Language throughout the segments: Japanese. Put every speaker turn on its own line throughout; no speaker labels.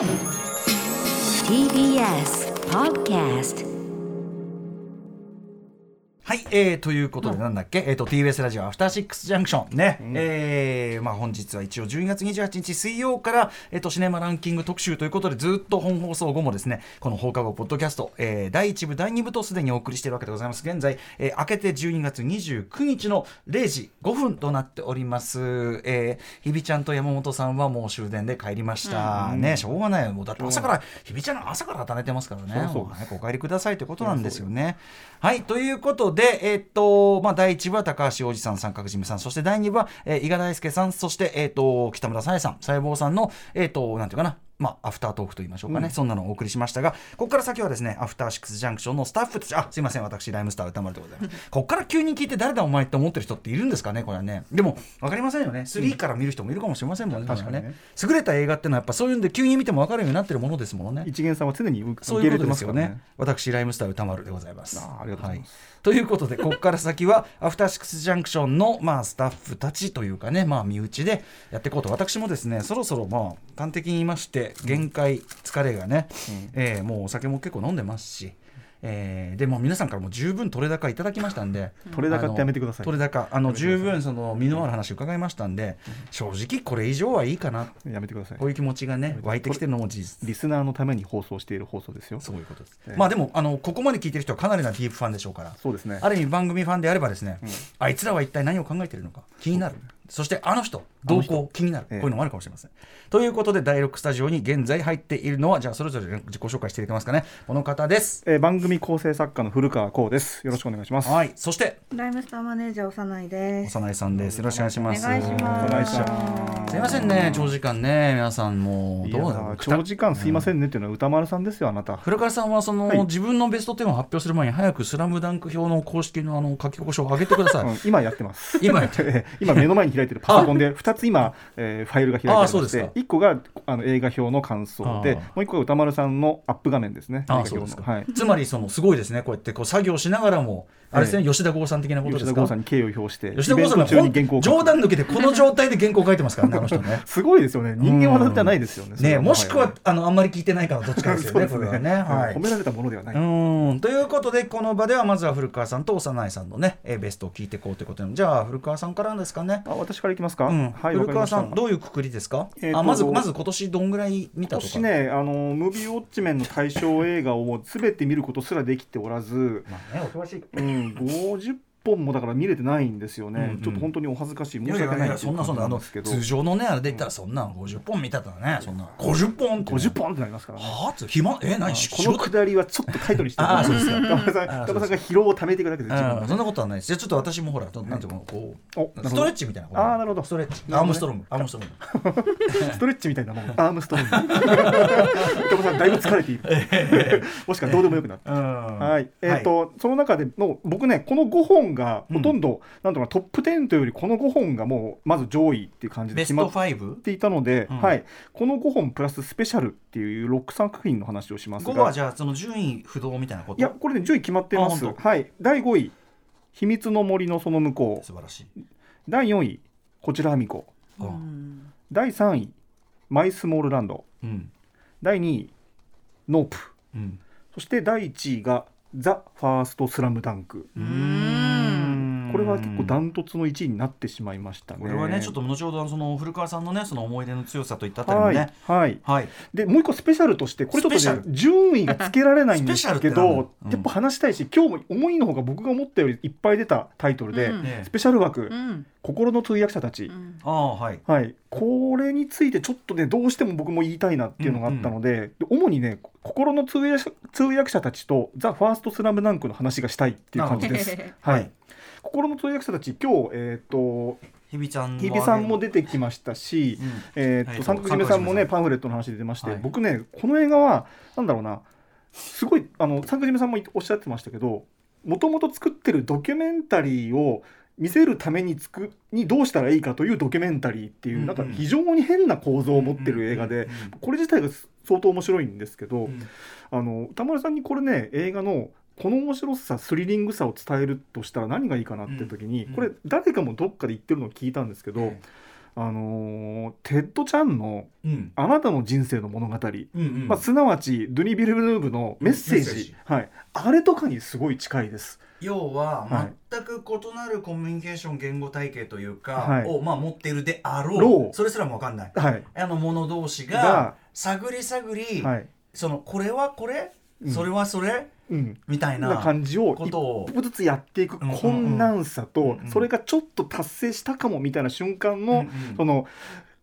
TBS Podcast
はい、えー、ということで、なんだっけ、えっ、と、TBS ラジオアフターシックスジャンクションね、えーまあ、本日は一応12月28日水曜から、えっ、と、シネマランキング特集ということで、ずっと本放送後もですね、この放課後ポッドキャスト、えー、第1部、第2部とすでにお送りしているわけでございます。現在、えー、明けて12月29日の0時5分となっております。えー、ひびちゃんと山本さんはもう終電で帰りました。ね、しょうがないよ。もうだって朝から、ひびちゃんの朝から働いてますからね。
そうそう
もう早くお帰りくださいということなんですよね。はい、ということで、えっと、まあ、第1部は高橋おじさん、三角締めさん、そして第2部は、えー、伊賀大輔さん、そして、えっと、北村さえさん、細胞さんの、えっと、なんていうかな、まあ、アフタートークと言いましょうかね、そんなのをお送りしましたが、ここから先はですね、アフターシックスジャンクションのスタッフたち、あすいません、私、ライムスター歌丸でございます。ここから急に聞いて、誰だお前って思ってる人っているんですかね、これはね。でも、わかりませんよね、3から見る人もいるかもしれませんもんね、
確かにね
優れた映画っていうのは、やっぱそういうんで、急に見ても分かるようになってるものですものね。
一元さんは常に受け入れて
ですよね
ますからね。。
私、ライムスター歌丸でございます。
ありがとうございます
はということで、ここから先は、アフターシックスジャンクションの、まあ、スタッフたちというかね、まあ、身内でやっていこうと。私もですね、そろそろ、まあ、端的に言いまして、限界、疲れがね、えーもうお酒も結構飲んでますし、えーでも皆さんからも十分取れ高いただきましたんで
取れ高ってやめてください。
取れ高あの十分その身のある話伺いましたんで正直これ以上はいいかな
やめてください。
こういう気持ちがね湧いてきてるのも事実。
リスナーのために放送している放送ですよ。
そういうことです。
ええ。
まあでもあのここまで聞いてる人はかなりなディープファンでしょうから。
そうですね。
ある意味番組ファンであればですね、あいつらは一体何を考えているのか気になる。そしてあの人動向気になる、
ええ
こういうのもあるかもしれません。ということで第6スタジオに現在入っているのはじゃあそれぞれ自己紹介していただけますかね。この方です。
えー番組構成作家の古川光ですよろしくお願いします
はい。そして
ライムスターマネージャー幼いです。
幼いさんです。よろしくお願いします。
お願いします
お願いします
すいませんね長時間ね皆さんもうどうなの
長時間すいませんねっていうのは歌丸さんですよあなた
古川さんはその、
はい
自分のベスト10を発表する前に早く「スラムダンク表の公式のあの書き起こしを上げてください。
うん今やってます
今やって
えー今目の前に開いてるパソコンで2つ今、えーファイルが開いてありまして
あそうですか。
1個があの映画表の感想で
あ
もう1個が歌丸さんのアップ画面ですね。はい。
つまりそのすごいですね。こうやってこう作業しながらもあれですね、吉田剛さん的なことですか？
吉田剛さんに敬意を表して
吉田剛さんが冗談抜けてこの状態で原稿書いてますからねあの人ね。
すごいですよね。人間技じゃないですよね
ね
は。
もしくはあのあんまり聞いてないかのどっちかですよね
そうです
これはね、はい。
褒められたものではない、
うん。ということでこの場ではまずは古川さんと幼いさんのねえーベストを聞いていこうということで。じゃあ古川さんからですかね。
あ私からいきますか、
うん。
はい
古川さんどういうくくりですか、
えーと
あまずまず今年どんぐらい見たとか。
今年ねあのムービーウォッチメンの対象映画をもう全て見ることすらできておらず、
まあねお詳しい
うん、50本もだから見れてないんですよね、
うんうん。
ちょっと本当にお恥ずかしい。
い
申し訳ない
そんなそんなあの通常のねあれで言ったらそんな50本見たとねそんな。50本ってね。
50本ってなりますからね。
は暇？え何
このくだりはちょっとタイトルにして
あーそうですか。
田村さんさんが疲労をためていくだけで
そんなことはないです。ちょっと私もほらなんていうのこうストレッチみたいな
あーなるほど。
ストレッチ。アームストロングアームストロング
ストレッチみたいなもん。アームストロング田村さんだいぶ疲れている。もしくはどうでもよくなった
は
はい、えっ、と、その中での僕ねこの5本がほとんど、なんとかトップ10というよりこの5本がもうまず上位っていう感じで決まっ
5?
ていたので、
うん。
はい、この5本プラススペシャルっていう6作品の話をします
5は
が
じゃあその順位不動みたいなこと？
いやこれね順位決まってます。
あ本
はい。第5位「秘密の森のその向こう。
素晴らしい」
第4位「こちらはみこ。
う
うん。ん」
第3位「マイスモールランド。
うん」
第2位「ノープ。
うん」
そして第1位が「ザ・ファーストスラムダンク
うん。
これは結構ダントツの1位になってしまいましたね。
これはねちょっと後ほどその古川さんのねその思い出の強さといったあたりも
はい、
ね
はい、
はい。
でもう一個スペシャルとしてこれちょっとね順位がつけられないんですけど、
うん。
やっぱ話したいし今日も思いのほか僕が思ったよりいっぱい出たタイトルで、
うん。
ね
スペシャル枠、
うん。
心の通訳者たち、
うん。
ああはい。
はい、これについてちょっとねどうしても僕も言いたいなっていうのがあったので,、で主にね心の通訳通訳者たちと「ザ・ファーストスラムダンクの話がしたいっていう感じです。
は
はいい、心の通訳者たち今日、えー、と
日比ちゃん
日比さんも出てきましたし、
うん。
えと
はい
三角締めさんもねパンフレットの話で出まして、
はい。
僕ねこの映画はなんだろうなすごいあの三角締めさんもおっしゃってましたけどもともと作ってるドキュメンタリーを見せるためにつくにどうしたらいいかというドキュメンタリーっていう、
うんうん。
なんか非常に変な構造を持ってる映画で、これ自体が相当面白いんですけど、
うん。
あの宇多丸さんにこれね映画のこの面白さスリリングさを伝えるとしたら何がいいかなって時に、
うん。
これ誰かもどっかで言ってるのを聞いたんですけど、
え
あのーテッド・チャンの
うん「
あなたの人生の物語」まあ、すなわちドゥニ・ビルヌーブのメッセージ,、はい、あれとかにすごい近いです。
要は
はい。
全く異なるコミュニケーション言語体系というか、
はい。
をまあ持っているであろう。それすらも分かんない。
はい。
あの者同士が
が
探り探り、
はい。
そのこれはこれ、
うん。
それはそれ
うん、
みたいな
な感じを一歩ずつやっていく困難さと、それがちょっと達成したかもみたいな瞬間の、その、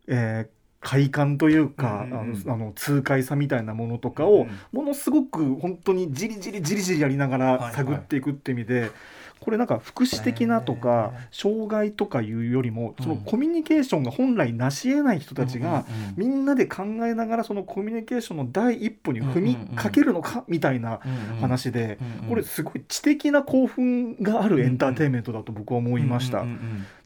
えー快感というか、
うんうんうん。
あのあの痛快さみたいなものとかを
うん。
ものすごく本当にじりじりじりじりやりながら
はいはい。
探っていくって意味で、これなんか福祉的なとか
へ
障害とかいうよりもその
うん
コミュニケーションが本来成し得ない人たちがみんなで考えながらそのコミュニケーションの第一歩に踏みかけるのかみたいな話でこれすごい知的な興奮があるエンターテインメントだと僕は思いました。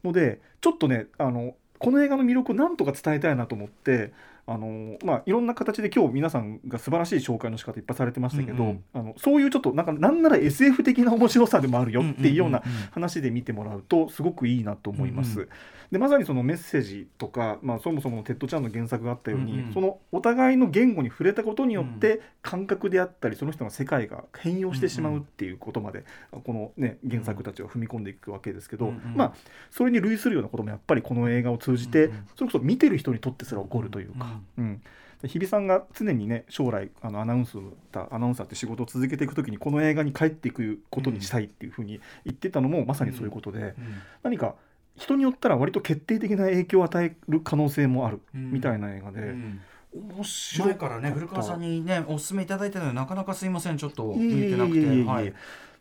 のでちょっとねあのこの映画の魅力をなんとか伝えたいなと思ってあのまあいろんな形で今日皆さんが素晴らしい紹介の仕方いっぱいされてましたけど、
うんうん。
あのそういうちょっとなんかなんなら SF 的な面白さでもあるよっていうような
うんうん。うんうん
話で見てもらうとすごくいいなと思います。
うんう
でまさにそのメッセージとか、まあ、そもそものテッド・チャンの原作があったように、
うんうん。
そのお互いの言語に触れたことによって感覚であったりその人の世界が変容してしまうっていうことまで、この、ね、原作たちは踏み込んでいくわけですけど、
うんうん。
まあそれに類するようなこともやっぱりこの映画を通じて、
うんうん。
それこそ見てる人にとってすら起こるというか。うん。で日比さんが常にね将来あのアナウンスだアナウンサーって仕事を続けていくときにこの映画に帰っていくことにしたいっていうふうに言ってたのもまさにそういうことで、
うん。
何か人によったら割と決定的な影響を与える可能性もある
うん
みたいな映画で、
うん。
面白
前からね古川さんにねお勧めいただいたのでなかなかすいませんちょっと
いえ
てなくて。はい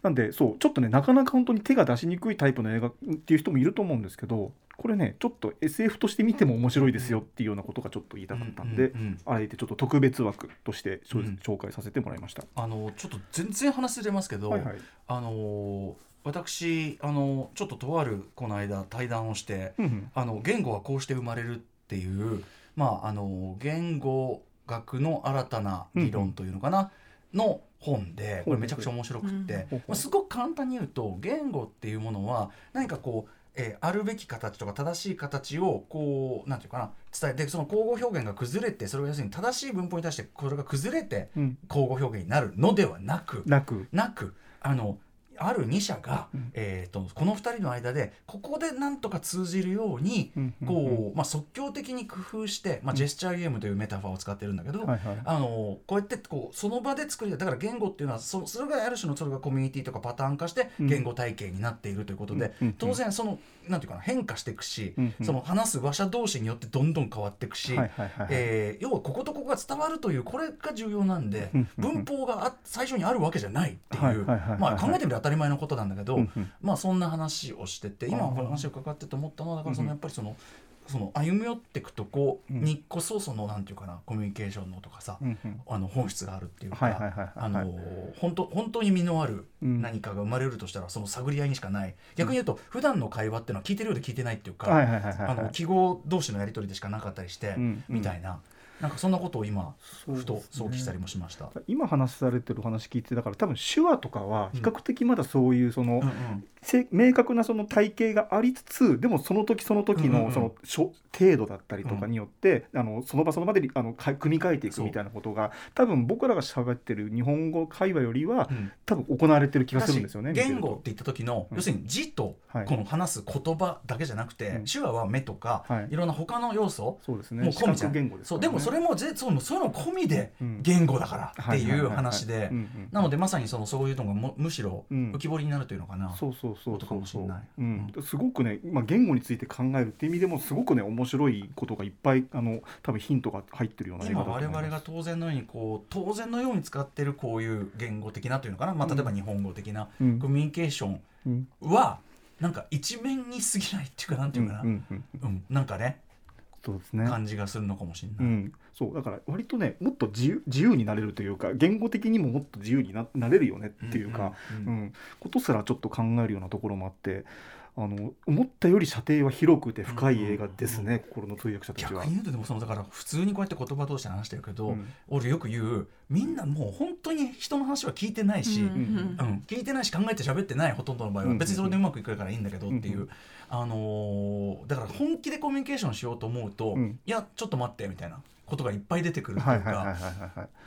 なんでそうちょっとねなかなか本当に手が出しにくいタイプの映画っていう人もいると思うんですけどこれねちょっと SF として見ても面白いですよっていうようなことがちょっと言いたかったんで、
うんうんうん。
あえてちょっと特別枠として紹介させてもらいました。
あのちょっと全然話ずれますけど、
はいはい。
あの私あのちょっととあるこの間対談をして
うんうん。
あの言語はこうして生まれるっていうまああの言語学の新たな理論というのかな、の本でこれめちゃくちゃ面白くって、
うん。
まあ、すごく簡単に言うと言語っていうものは何かこうえーあるべき形とか正しい形をこうなんていうかな伝えてその交互表現が崩れてそれが要するに正しい文法に対してこれが崩れて
うん。
交互表現になるのではなく
なく。
なくあのある2者が、
うん。
えー、とこの2人の間でここでなんとか通じるように
うんうん
こう、まあ、即興的に工夫して、まあ、ジェスチャーゲームというメタファーを使ってるんだけど、
はいはい。
あのこうやってこうその場で作りだから言語っていうのはそそれがある種のそれがコミュニティとかパターン化して
うん。
言語体系になっているということで、当然そのなんていうかな変化していくし、
うんうん。
その話す話者同士によってどんどん変わっていくし、
はいはいはいはい。
えー要はこことここが伝わるというこれが重要なんで、
うんうんうん。
文法があ最初にあるわけじゃないっていう、
はいはいはいはい
まあ考えてみれば当たり前のことなんだけど、
うんうん。
まあそんな話をしてて今この話を伺ってて思ったのはだからそのやっぱりその。その歩み寄っていくとこ
うん。
にこそそのなんていうかなコミュニケーションのとかさ、
うんうん。
あの本質があるっていうか本当本当に身のある
うん。
何かが生まれるとしたらその探り合いにしかない。逆に言うと普段の会話っていうのは聞いてるようで聞いてないっていうか、記号同士のやり取りでしかなかったりして、
うん
みたいな。なんかそんなことを今
そう
ふと想起したりもしました。
今話されてる話聞いてだから多分手話とかは比較的まだそういうその、
うんうん
せ明確なその体系がありつつでもその時その時
うんうんうん。
のその程度だったりとかによって、あのその場その場であのか組み替えていくみたいなことが多分僕らが喋ってる日本語会話よりは
うん。
多分行われてる気がするんですよね。
言語って言った時の、
うん。
要するに字と
はい。
この話す言葉だけじゃなくて、
うん。
手話は目とか、
はい。
い、ろんな他の要素
とそうですね。
もう込みじゃん。
でね。
そうでもそれもぜそうそういうの込みで
うん
言語だからっていう話で。なのでまさにそのそういうのがもむしろ
うん。
浮き彫りになるというのかな。
そうそう
ことかもしれない。
うん、すごくね、まあ、言語について考えるっていう意味でもすごくね面白いことがいっぱいあの多分ヒントが入ってるような映画
今
だと思います。
我々が当然のようにこう当然のように使ってるこういう言語的なというのかな、まあ、例えば日本語的な
うん。
コミュニケーション
うん。
はなんか一面に過ぎないっていうかなんていうかな、
うんうんうん。
うん。なんかね
そうですね。
感じがするのかもしれない。
うん、そうだから割とねもっと自由自由になれるというか言語的にももっと自由にななれるよねっていうか、
うんうんうん
うんことすらちょっと考えるようなところもあってあの思ったより射程は広くて深い映画ですね、心の通訳者たちは。
逆に。言うとでもそのだから普通にこうやって言葉同士で話してるけど、
うん。
俺よく言うみんなもう本当に人の話は聞いてないし、
うん。
うん。聞いてないし考えて喋ってないほとんどの場合は
うん。
別にそれでうまくいくからいいんだけどっていう、
うん。
あのーだから本気でコミュニケーションしようと思うと、
うん。
いやちょっと待ってみたいなことがいっぱい出てくると
はいいう
か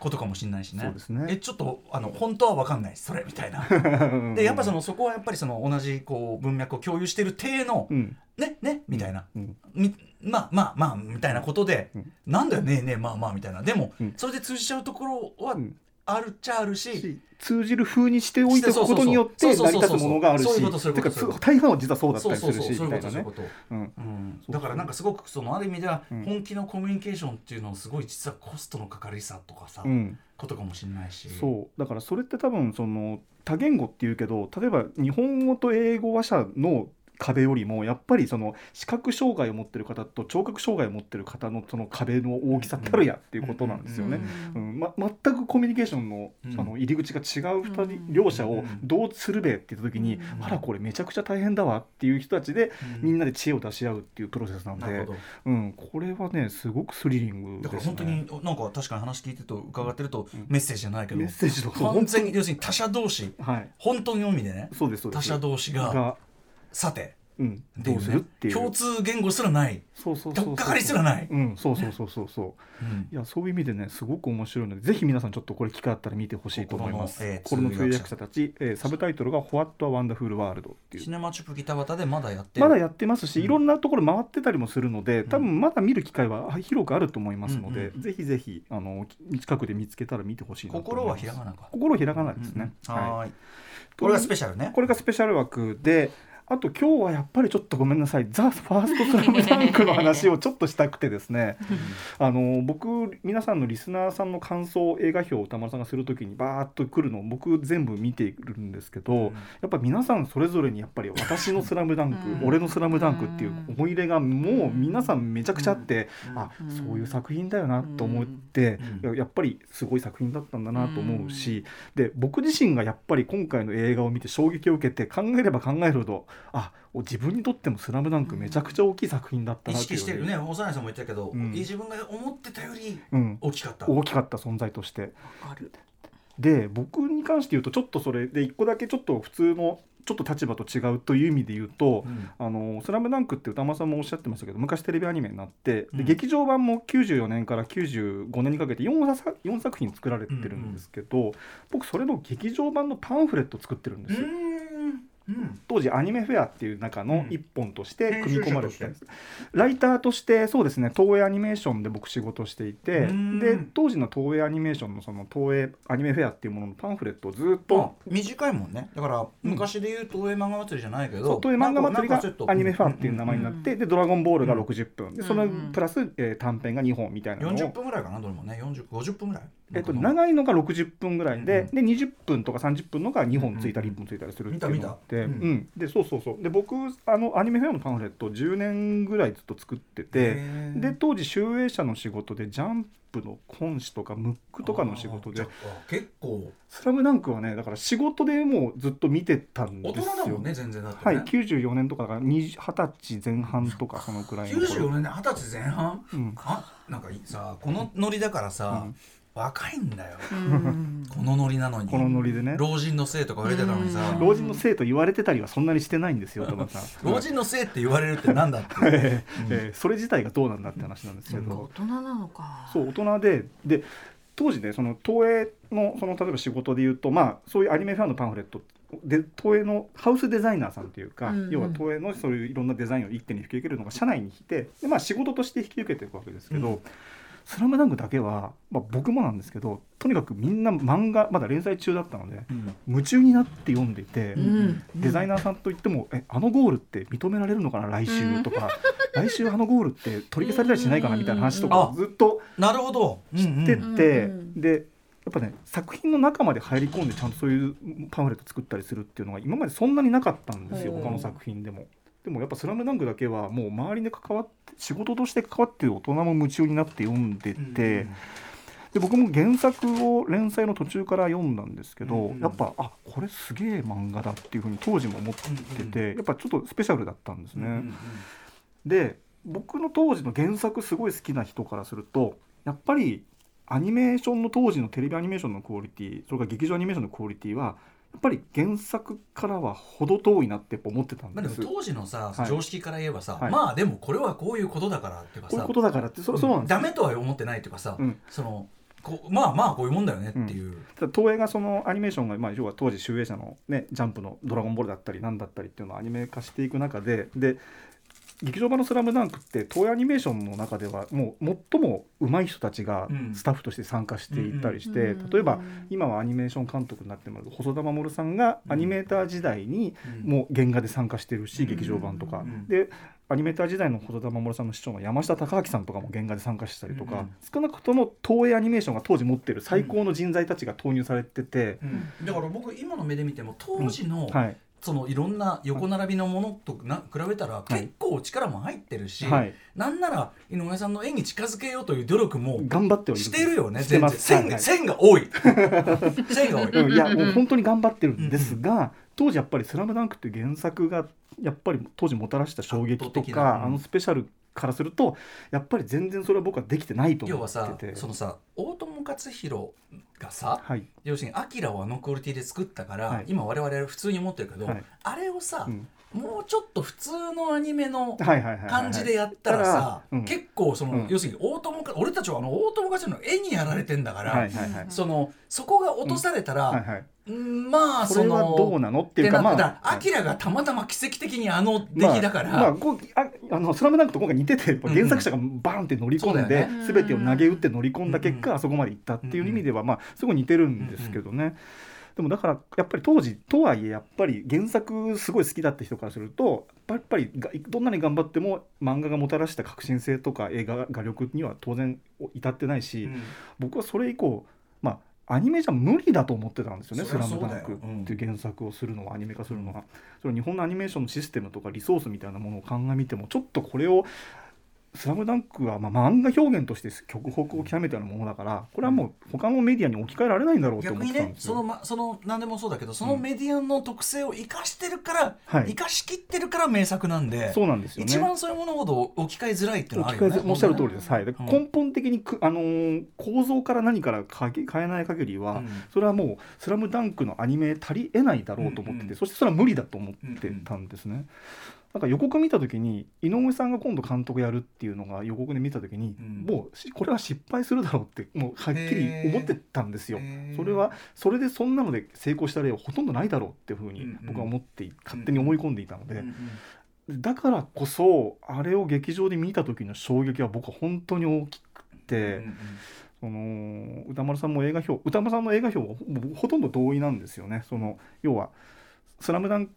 ことかもしれないしね。
ね。
えちょっとあの本当は分かんないそれみたいな。
はい。
でやっぱそのそこはやっぱりその同じこう文脈を共有してる体の、
うん。
ねねみたいな、
うん。
みまあまあまあみたいなことで、
うん。
なんだよねえねえまあまあみたいな。でも、
うん。
それで通じちゃうところは
うん
あるっちゃあるし、
し通じる風にしておいておくことによって成り立つものがあるし大半は実はそうだったりするしみたいなね。
だからなんかすごくそのある意味では
うん。
本気のコミュニケーションっていうのをすごい実はコストのかかりさとかさ、
うん。
ことかもしれないし。
そう。だからそれって多分その多言語っていうけど例えば日本語と英語話者の壁よりもやっぱりその視覚障害を持ってる方と聴覚障害を持ってる方のその壁の大きさたるやっていうことなんですよね。うんま、全くコミュニケーションの,、
うん。
あの入り口が違う2人、
うん
両者を
うん
どうするべって言った時に、
うん
あらこれめちゃくちゃ大変だわっていう人たちで、
うん。
みんなで知恵を出し合うっていうプロセスなんでうん、これはねすごくスリリング
だから。本当になんか確かに話聞いてると伺ってると
うん。
メッセージじゃないけど、
メッセージとか
完全に要するに他者同士
はい。
本当の意味でね
そうですそうです。
他者同士が
が、
さて。
うん、どうするっていう。
共通言語すらない、
そうそうそうそう。
かかりすらない。
うん。そうそうそうそうそう。
うん。
いやそういう意味でねすごく面白いのでぜひ皆さんちょっとこれ機会あったら見てほしいと思います。
心のえー
心の通訳
者
者たち、えーサブタイトルが「What a Wonderful World」っていう
シネマチュプギタバタでまだやってる？
まだやってますし、
うん。
いろんなところ回ってたりもするので、
ん。
多分まだ見る機会はあ広くあると思いますので、
うんう
ぜひぜひあの近くで見つけたら見てほしいなと
心はひらがなか。
心ひらがなですね、
うん。
はい。
はーい。これがスペシャルね。
これがスペシャル枠であと今日はやっぱりちょっとごめんなさい「ザ・ファーストスラムダンクの話をちょっとしたくてですね。あの僕皆さんのリスナーさんの感想映画表を歌丸さんがするときにバーッと来るのを僕全部見ているんですけど、
うん。
やっぱ皆さんそれぞれにやっぱり私の「スラムダンク、
うん。
俺の「スラムダンクっていう思い入れがもう皆さんめちゃくちゃあって、
うん。
あ
うん。
そういう作品だよなと思って、やっぱりすごい作品だったんだなと思うし、で僕自身がやっぱり今回の映画を見て衝撃を受けて考えれば考えるほどあ自分にとっても「スラムダンクめちゃくちゃ大きい作品だった
意
なっていう
識してるね。幼いさんも言ったけど、
うん。
自分が思ってたより
うん、
大きかった。
大きかった存在として。で僕に関して言うとちょっとそれで一個だけちょっと普通のちょっと立場と違うという意味で言うと
うん「
あのスラムダンクって歌間さんもおっしゃってましたけど昔テレビアニメになって、
うん。
で劇場版も94年から95年にかけて 4, 作4作品作られてるんですけど、僕それの劇場版のパンフレット作ってるんですよ。当時アニメフェアっていう中の一本として組み込まれてたん
編
です、ライターとしてそうですね東映アニメーションで僕仕事していて。
うん。
で当時の東映アニメーションのその東映アニメフェアっていうもののパンフレットをずっ
まあ
と
短いもんね。だから昔で言う東映漫画祭りじゃないけど
東映漫画祭りがアニメフェアっていう名前になって、で「ドラゴンボール」が
うん
60分、でそのプラス、えー短編が2本みたいなのを。
40分ぐらいかなどれもね。40 50分ぐらい。
えっと、長いのが60分ぐらいで,、
うん
で20分とか30分のが2本ついたり
うん
1本ついたりするっていうのって、うん。でそうそうそう。で僕あのアニメフェアのパンフレット10年ぐらいずっと作っててで当時集英社の仕事でジャンプの本誌とかムックとかの仕事で
あーじゃあ結構「
スラムダンクはねだから仕事でもうずっっと見てたん
大
ですよ。
人だもんね全然だって
はい
ね
94年とかだから20 20歳前半とかそのくらいの頃。
94年で二十歳前半？
うん。
あなんかいいさこのノリだからさ
うん
若いんだよ。
うん。
このノリなのに。
このノリでね。
老人のせいとか言われてたのにさ。
うん。
老人のせいと言われてたりはそんなにしてないんですよ 田中さん。
老人のせいって言われるってなんだって。
えーえーそれ自体がどうなんだって話なんですけ
大
ど
人なのか。
そう大人でで当時ねその東映のその例えば仕事で言うとまあそういうアニメファンのパンフレットで東映のハウスデザイナーさんというか、
うんうん。
要は東映のそういういろんなデザインを一手に引き受けるのが社内に来てで、まあ、仕事として引き受けていくわけですけど「
うん
スラムダンクだけは、まあ、僕もなんですけどとにかくみんな漫画まだ連載中だったので
うん。
夢中になって読んでいて。
うん。
デザイナーさんといっても、えあのゴールって認められるのかな来週とか、来週あのゴールって取り消されたりしないかなみたいな話とか
うん。
ずっと
なるほど。
知ってて、
うん
でやっぱね作品の中まで入り込んでちゃんとそういうパンフレット作ったりするっていうのが今までそんなになかったんですよ他の作品でも。でもやっぱ「スラムダンクだけはもう周りで関わって仕事として関わってる大人も夢中になって読んでて、で僕も原作を連載の途中から読んだんですけど、
うん。うん
やっぱあこれすげえ漫画だっていうふうに当時も思ってて、やっぱちょっとスペシャルだったんですね。
うんうん
で僕の当時の原作すごい好きな人からするとやっぱりアニメーションの当時のテレビアニメーションのクオリティそれから劇場アニメーションのクオリティはやっぱり原作からは程遠いなって思ってたん
まあ、で
です。
も当時のさ、
はい。
常識から言えばさ、
はい。
まあでもこれはこういうことだからっていうかさ
こういうことだからってそそうなんですよ。
ダメとは思ってないっていうかさ、
うん。
そのこうまあまあこういうもんだよねっていう、
ただ東映がそのアニメーションが、まあ、要は当時集英社の、ね、ジャンプの「ドラゴンボール」だったりなんだったりっていうのをアニメ化していく中でで劇場版の「スラムダンクって東映アニメーションの中ではもう最も上手い人たちが
うん。
スタッフとして参加していたりして、
うん
例えば今はアニメーション監督になってもらう細田守さんがアニメーター時代に
うん。
もう原画で参加してるし、
うん
劇場版とか、
うん
でアニメーター時代の細田守さんの師匠の山下隆明さんとかも原画で参加したりとか、
うん。
少なくとも東映アニメーションが当時持ってる最高の人材たちが投入されてて、
うん。だから僕今の目で見ても当時の、
はい
そのいろんな横並びのものとな比べたら
い。
結構力も入ってるし、
はい、
なんなら井上さんの絵に近づけようという努力も
頑張って
してるよね全然。線が、線が多い。線が多い、
うんいやもう本当に頑張ってるんですが、当時やっぱり「スラムダンクっていう原作がやっぱり当時もたらした衝撃とか、
うん。
あのスペシャルからするとやっぱり全然それは僕はできてないと思
要はさ
ってて
そのさ大友克洋がさ
はい、
要するに「アキラをあのクオリティで作ったから、
はい。
今我々普通に思ってるけど、
はい。
あれをさ、
うん
もうちょっと普通のアニメの
はいはいはいはい
感じでやったらさ、
うん。
結構その、
うん。
要するに大友か俺たちはあの大友克洋の絵にやられてんだから、
はいはいはい
そのそこが落とされたら、
はいはい。
うんまあ
それは
の
どうなのっていうかまあ
アキラがたまたま奇跡的にあの出来だから、
まあまあ、こうああのスラムダンクと今回似てて原作者がバーンって乗り込んで、
そうだよ
ね。
全てを投げ打って乗り込んだ結果、
うん。
あそこまでいったっていう意味では、まあすごい似てるんですけどね。でもだからやっぱり当時とはいえやっぱり原作すごい好きだった人からするとやっぱりがどんなに頑張っても漫画がもたらした革新性とか映画画力には当然至ってないし、
うん。
僕はそれ以降まあアニメじゃ無理だと思ってたんですよね「スラムダンクっていう原作をするのはアニメ化するのは、それ日本のアニメーションのシステムとかリソースみたいなものを鑑みてもちょっとこれを「スラムダンクはまあ漫画表現として極北を極めたようなものだからこれはもう他のメディアに置き換えられないんだろうと思
逆に
ってたんですよ。
ねその,、ま、その何でもそうだけどそのメディアの特性を生かしてるから、
はい。
生かしきってるから名作なんで
そうなんですよね。
一番そういうものほど置き換えづらいっていうのはあ
置
るよね。
き換えおっしゃる通りです、はい、根本的にく、あのー構造から何から変えない限りは、
うん。
それはもう「スラムダンクのアニメ足りえないだろうと思ってて、
うんうん。
そしてそれは無理だと思ってたんですね。なんか予告見た時に井上さんが今度監督やるっていうのが予告で見た時に、
うん。
もうしこれは失敗するだろうってもうはっきり思ってたんですよ。それはそれでそんなので成功した例はほとんどないだろうっていうふうに僕は思ってい勝手に思い込んでいたので、だからこそあれを劇場で見た時の衝撃は僕は本当に大きくて、
うん
その歌丸さんも映画表歌丸さんの映画表はほとんど同意なんですよね。その要は「スラムダン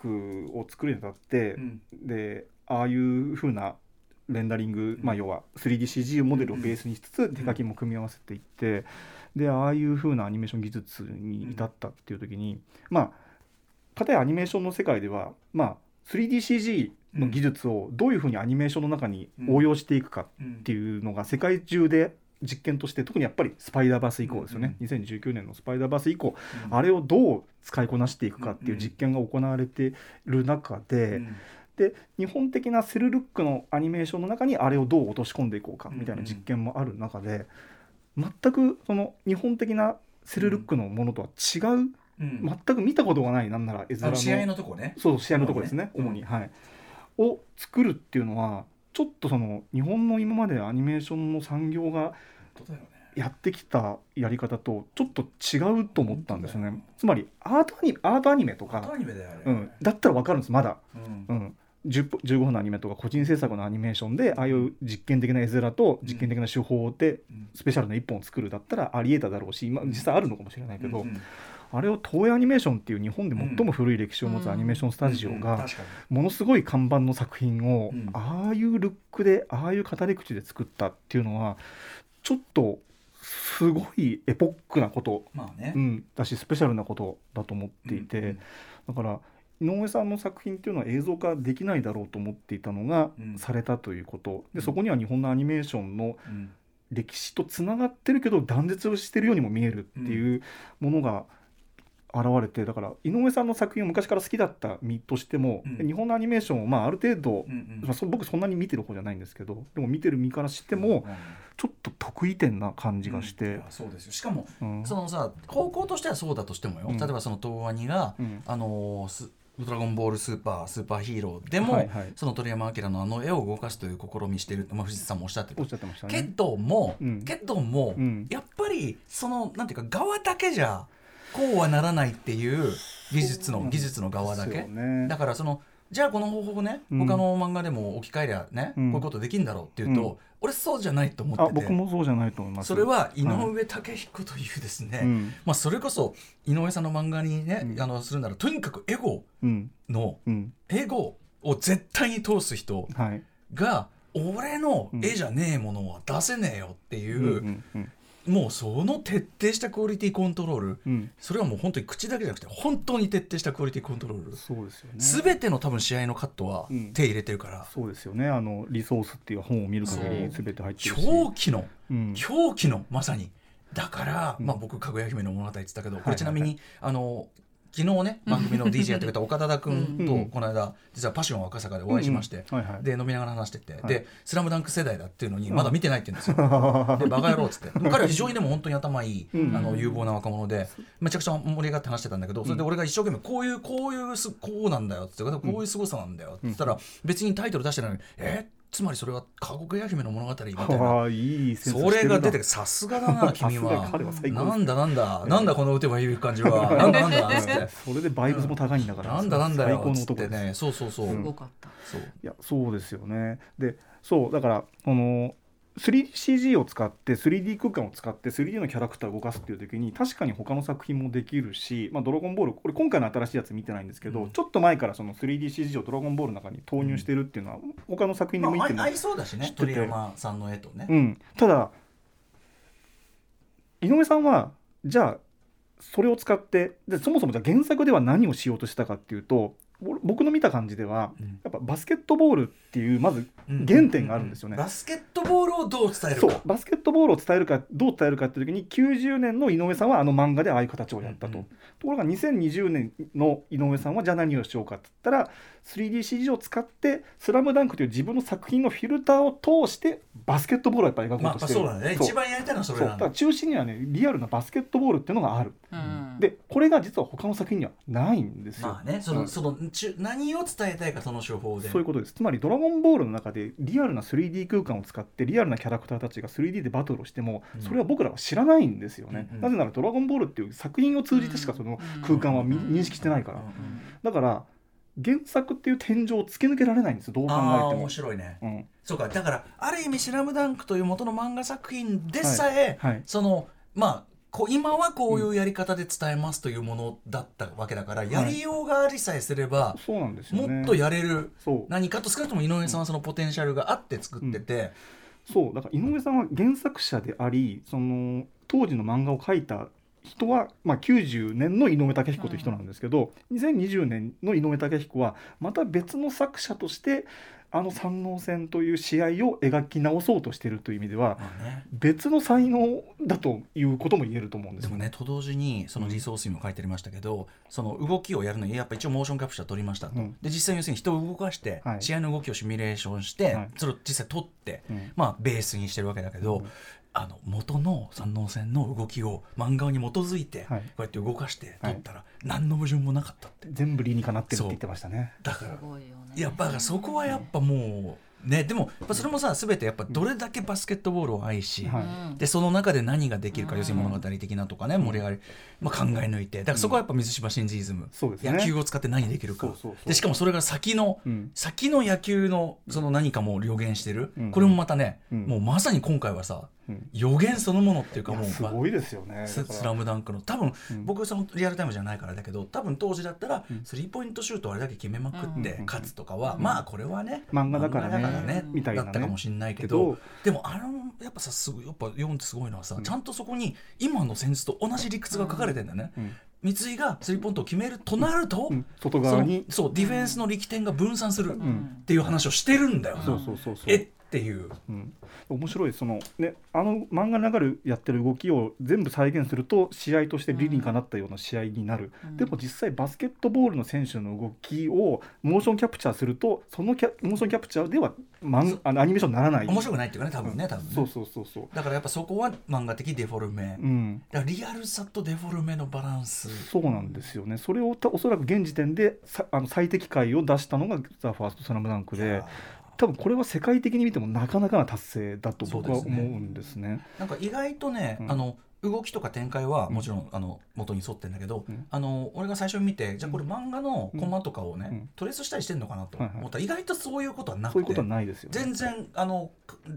クを作るにあたって、
うん。
でああいう風なレンダリング、まあ、要は 3DCG モデルをベースにしつつ手書きも組み合わせていってでああいう風なアニメーション技術に至ったっていう時にまあ片やアニメーションの世界ではまあ 3DCG の技術をどういう風にアニメーションの中に応用していくか
うん
っていうのが世界中で実験として特にやっぱりスパイダーバース以降ですよね、2019年のスパイダーバース以降、
うん。
あれをどう使いこなしていくかっていう実験が行われてる中で、
うん。
で日本的なセルルックのアニメーションの中にあれをどう落とし込んでいこうかみたいな実験もある中で、全くその日本的なセルルックのものとは違う、
うん。
全く見たことがないなんなら絵面の
試合のとこね。
そう試合のところですね
うん。
主に、はい。を作るっていうのはちょっとその日本の今までアニメーションの産業がやってきたやり方とちょっと違うと思ったんですね。つまりアートアニメアートアニメとかうん、だったら分かるんです。まだ、
うん。
うん、10 15分のアニメとか個人制作のアニメーションでああいう実験的な絵面と実験的な手法で
うん。
スペシャルな一本を作るだったらありえただろうし今実際あるのかもしれないけど、あれを東映アニメーションっていう日本で最も古い歴史を持つアニメーションスタジオがものすごい看板の作品を
うん。
ああいうルックでああいう語り口で作ったっていうのはちょっとすごいエポックなこと、
にまあね。
うん、だしスペシャルなことだと思っていて、
うん
だから井上さんの作品っていうのは映像化できないだろうと思っていたのが
うん。
されたということ。
うん。
でそこには日本のアニメーションの
うん。
歴史とつながってるけど断絶をしてるようにも見えるっていうものが現れてだから井上さんの作品を昔から好きだった身としても、
うん。
日本のアニメーションをまあある程度、
うんうん。
まあ、そ僕そんなに見てる方じゃないんですけどでも見てる身からしてもちょっと得意点な感じがし
い
て
や。そうですよ。しかも
うん。
そのさ方向としてはそうだとしてもよ、
うん。
例えばその東アニが、
うん。
あのースドラゴンボールスーパースーパーヒーローでも、
はいはい。
その鳥山明のあの絵を動かすという試みしてる、まあ、藤井さんもおっしゃってる
おっしゃってました
け
ね。
ども、
うん。
けども、
うん。
やっぱりそのなんていうか側だけじゃこうはならないっていう技術の技術の側だけ、だからそのじゃあこの方法をね、
うん。
他の漫画でも置き換えりゃね、
うん。
こういうことできるんだろうっていうと、
うん。
俺そうじゃないと思って
あ
て
僕もそうじゃないと思います。
それは井上武彦というですね、
うん。
まあ、それこそ井上さんの漫画にね、
うん。
あのするならとにかくエゴ
うん。
の
うん。
エゴを絶対に通す人
はい。
が俺の絵じゃねえものは出せねえよっていう、もうその徹底したクオリティコントロール
うん。
それはもう本当に口だけじゃなくて本当に徹底したクオリティコントロール。
そうですよね。
全ての多分試合のカットは
うん。
手入れてるから、
そうですよね。あのリソースっていう本を見る限り全て入ってるし。
狂気の
うん。
狂気のまさに。だから、
うん。
まあ、僕かぐや姫の物語って言ったけどこ
はい
れちなみに、あの昨日ね番組の DJ やってくれた岡田田君
うん。
とこの間実はパッション赤坂でお会いしまして、で飲みながら話してて、
はい。
で「スラムダンク世代だっていうのにまだ見てないって言うんですよ。でバカ野郎っつって。彼は非常にでも本当に頭いい、
うん。
あの有望な若者でめちゃくちゃ盛り上がって話してたんだけどそれで俺が一生懸命こういうこういうすこうなんだよっつってこういう凄さなんだよって言ったら別にタイトル出してないのに「え？つまりそれはかぐや姫の物語」みたいな。それが出てく
る。
るさすがだな 君は。なんだなんだ。なんだこの打てばいい感じは。なんだなんだって
それでバイブスも高いんだから、
なんだなんだ
最
よっつっ
高の男です。
てね。そうそうそう、
うん。
すごかった。
そう。
いやそうですよね。でそう。だからこの 3DCG を使って 3D 空間を使って 3D のキャラクターを動かすっていう時に確かに他の作品もできるし「まあ、ドラゴンボール」これ今回の新しいやつ見てないんですけど、
うん。
ちょっと前からその 3DCG をドラゴンボールの中に投入してるっていうのは他の作品でも
まあ、
見ても
合いそうだしね鳥山さんの絵とね、
うん、ただ井上さんはじゃあそれを使ってでそもそもじゃあ原作では何をしようとしたかっていうとぼ僕の見た感じでは
うん。
やっぱバスケットボールっていうまず原点があるんですよね。
バスケットボールをどう伝えるか。
そう。バスケットボールを伝えるかどう伝えるかっていう時に90年の井上さんはあの漫画でああいう形をやったと、
うん。うん。
ところが2020年の井上さんはじゃあ何をしようかって言ったら 3DCG を使って「スラムダンクという自分の作品のフィルターを通してバスケットボールをやっぱり描ことしてる、
そうだね。
そう。
一番やりたいのはそ
そう。だか
れなんだ
ら中心にはねリアルなバスケットボールっていうのがある、
うん。
でこれが実は他の作品にはないんですよ、
まあねその、
うん。
そのち何を伝えたいかその手法で。
そういうことです。つまり「ドラゴンボール」の中でリアルな 3D 空間を使ってリアルなキャラクターたちが 3D でバトルをしても
うん。
それは僕らは知らないんですよね、
うんうん。
なぜなら「ドラゴンボール」っていう作品を通じてしかその空間はみ
うん
認識してないから。
うんうん。
だから原作っていう天井を突き抜けられないんですよ。どう考えても。
面。白いね。
うん。
そうか。だからある意味「スラムダンクという元の漫画作品でさえ、
はい。はい。
そのまあこう今はこういうやり方で伝えますというものだったわけだから、やりようがありさえすれば、
そうなんですよね。
もっとやれる
そう。
何かと少なくとも井上さんはそのポテンシャルがあって作ってて、
そう。だから井上さんは原作者でありその当時の漫画を描いた人は、まあ、90年の井上武彦という人なんですけど、2020年の井上武彦はまた別の作者としてあの三能戦という試合を描き直そうとしているという意味では
まあね。
別の才能だということも言えると思うんですよ。
でもねと同時にそのリソースにも書いてありましたけど、その動きをやるのにやっぱ一応モーションキャプチャー撮りましたと、
うん。
で実際に要するに人を動かして、
はい。
試合の動きをシミュレーションして、
はい。
それを実際撮って、
うん。
まあベースにしてるわけだけど、
うん
あの元の三能線の動きを漫画に基づいてこ
はい。う
やって動かして撮ったら何の矛盾もなかったって、
全部理にかなってるって言ってましたね。
だからやっぱだからそこはやっぱもうねでもやっぱそれもさ全てやっぱどれだけバスケットボールを愛し、でその中で何ができるか、
うん。
要するに物語的なとかね盛り上がり、まあ、考え抜いて。だからそこはやっぱ水島新司イズム、
そうですね。
野球を使って何できるか。
そうそうそう。
でしかもそれが先の、
うん。
先の野球のその何かも予言してる、
うん。
これもまたね、
うん。
もうまさに今回はさ
うん
予言そのものっていうかもう
すごいですよね。
スラムダンクの。多分、
うん。
僕そのリアルタイムじゃないからだけど多分当時だったら、
うん。
スリーポイントシュートあれだけ決めまくって
うん
勝つとかは、
うん。
まあこれはね
漫画だからね
ね
みたいなね。
だったかもしれないけ
け
ど
ど
でもあのやっぱさすやっぱ読んですごいのはさ、
うん。
ちゃんとそこに今の戦術と同じ理屈が書かれてんだよね、
うん。
三井がスリーポイントを決めるとなると、
うん。外側に。
そうディフェンスの力点が分散するっ
ん。
ていう話をしてるんだよな、
そうそうそうそう。
えっていう。
うん、面白い。そのねあの漫画の中でやってる動きを全部再現すると試合として理にかなったような試合になる、
うん。
でも実際バスケットボールの選手の動きをモーションキャプチャーするとそのキャモーションキャプチャーではマンあのアニメーションにならない。
面白くないっていうかね多分ね多分ね。
そうそうそうそう。
だからやっぱそこは漫画的デフォルメ、
うん。
だからリアルさとデフォルメのバランス。
そうなんですよね。それをたおそらく現時点でさあの最適解を出したのが「ザ・ファーストスラムダンクで多分これは世界的に見てもなかなかな達成だと僕は
そうですね。
思うんですね。
なんか意外とね、
うん。
あの動きとか展開はもちろん、あの元に沿ってんだけど、
うん。
あの俺が最初見てじゃあこれ漫画のコマとかをね、
うん。
トレースしたりしてんのかなと思ったら意外とそういうことはなくて
そういうことはないですよね。
全然あの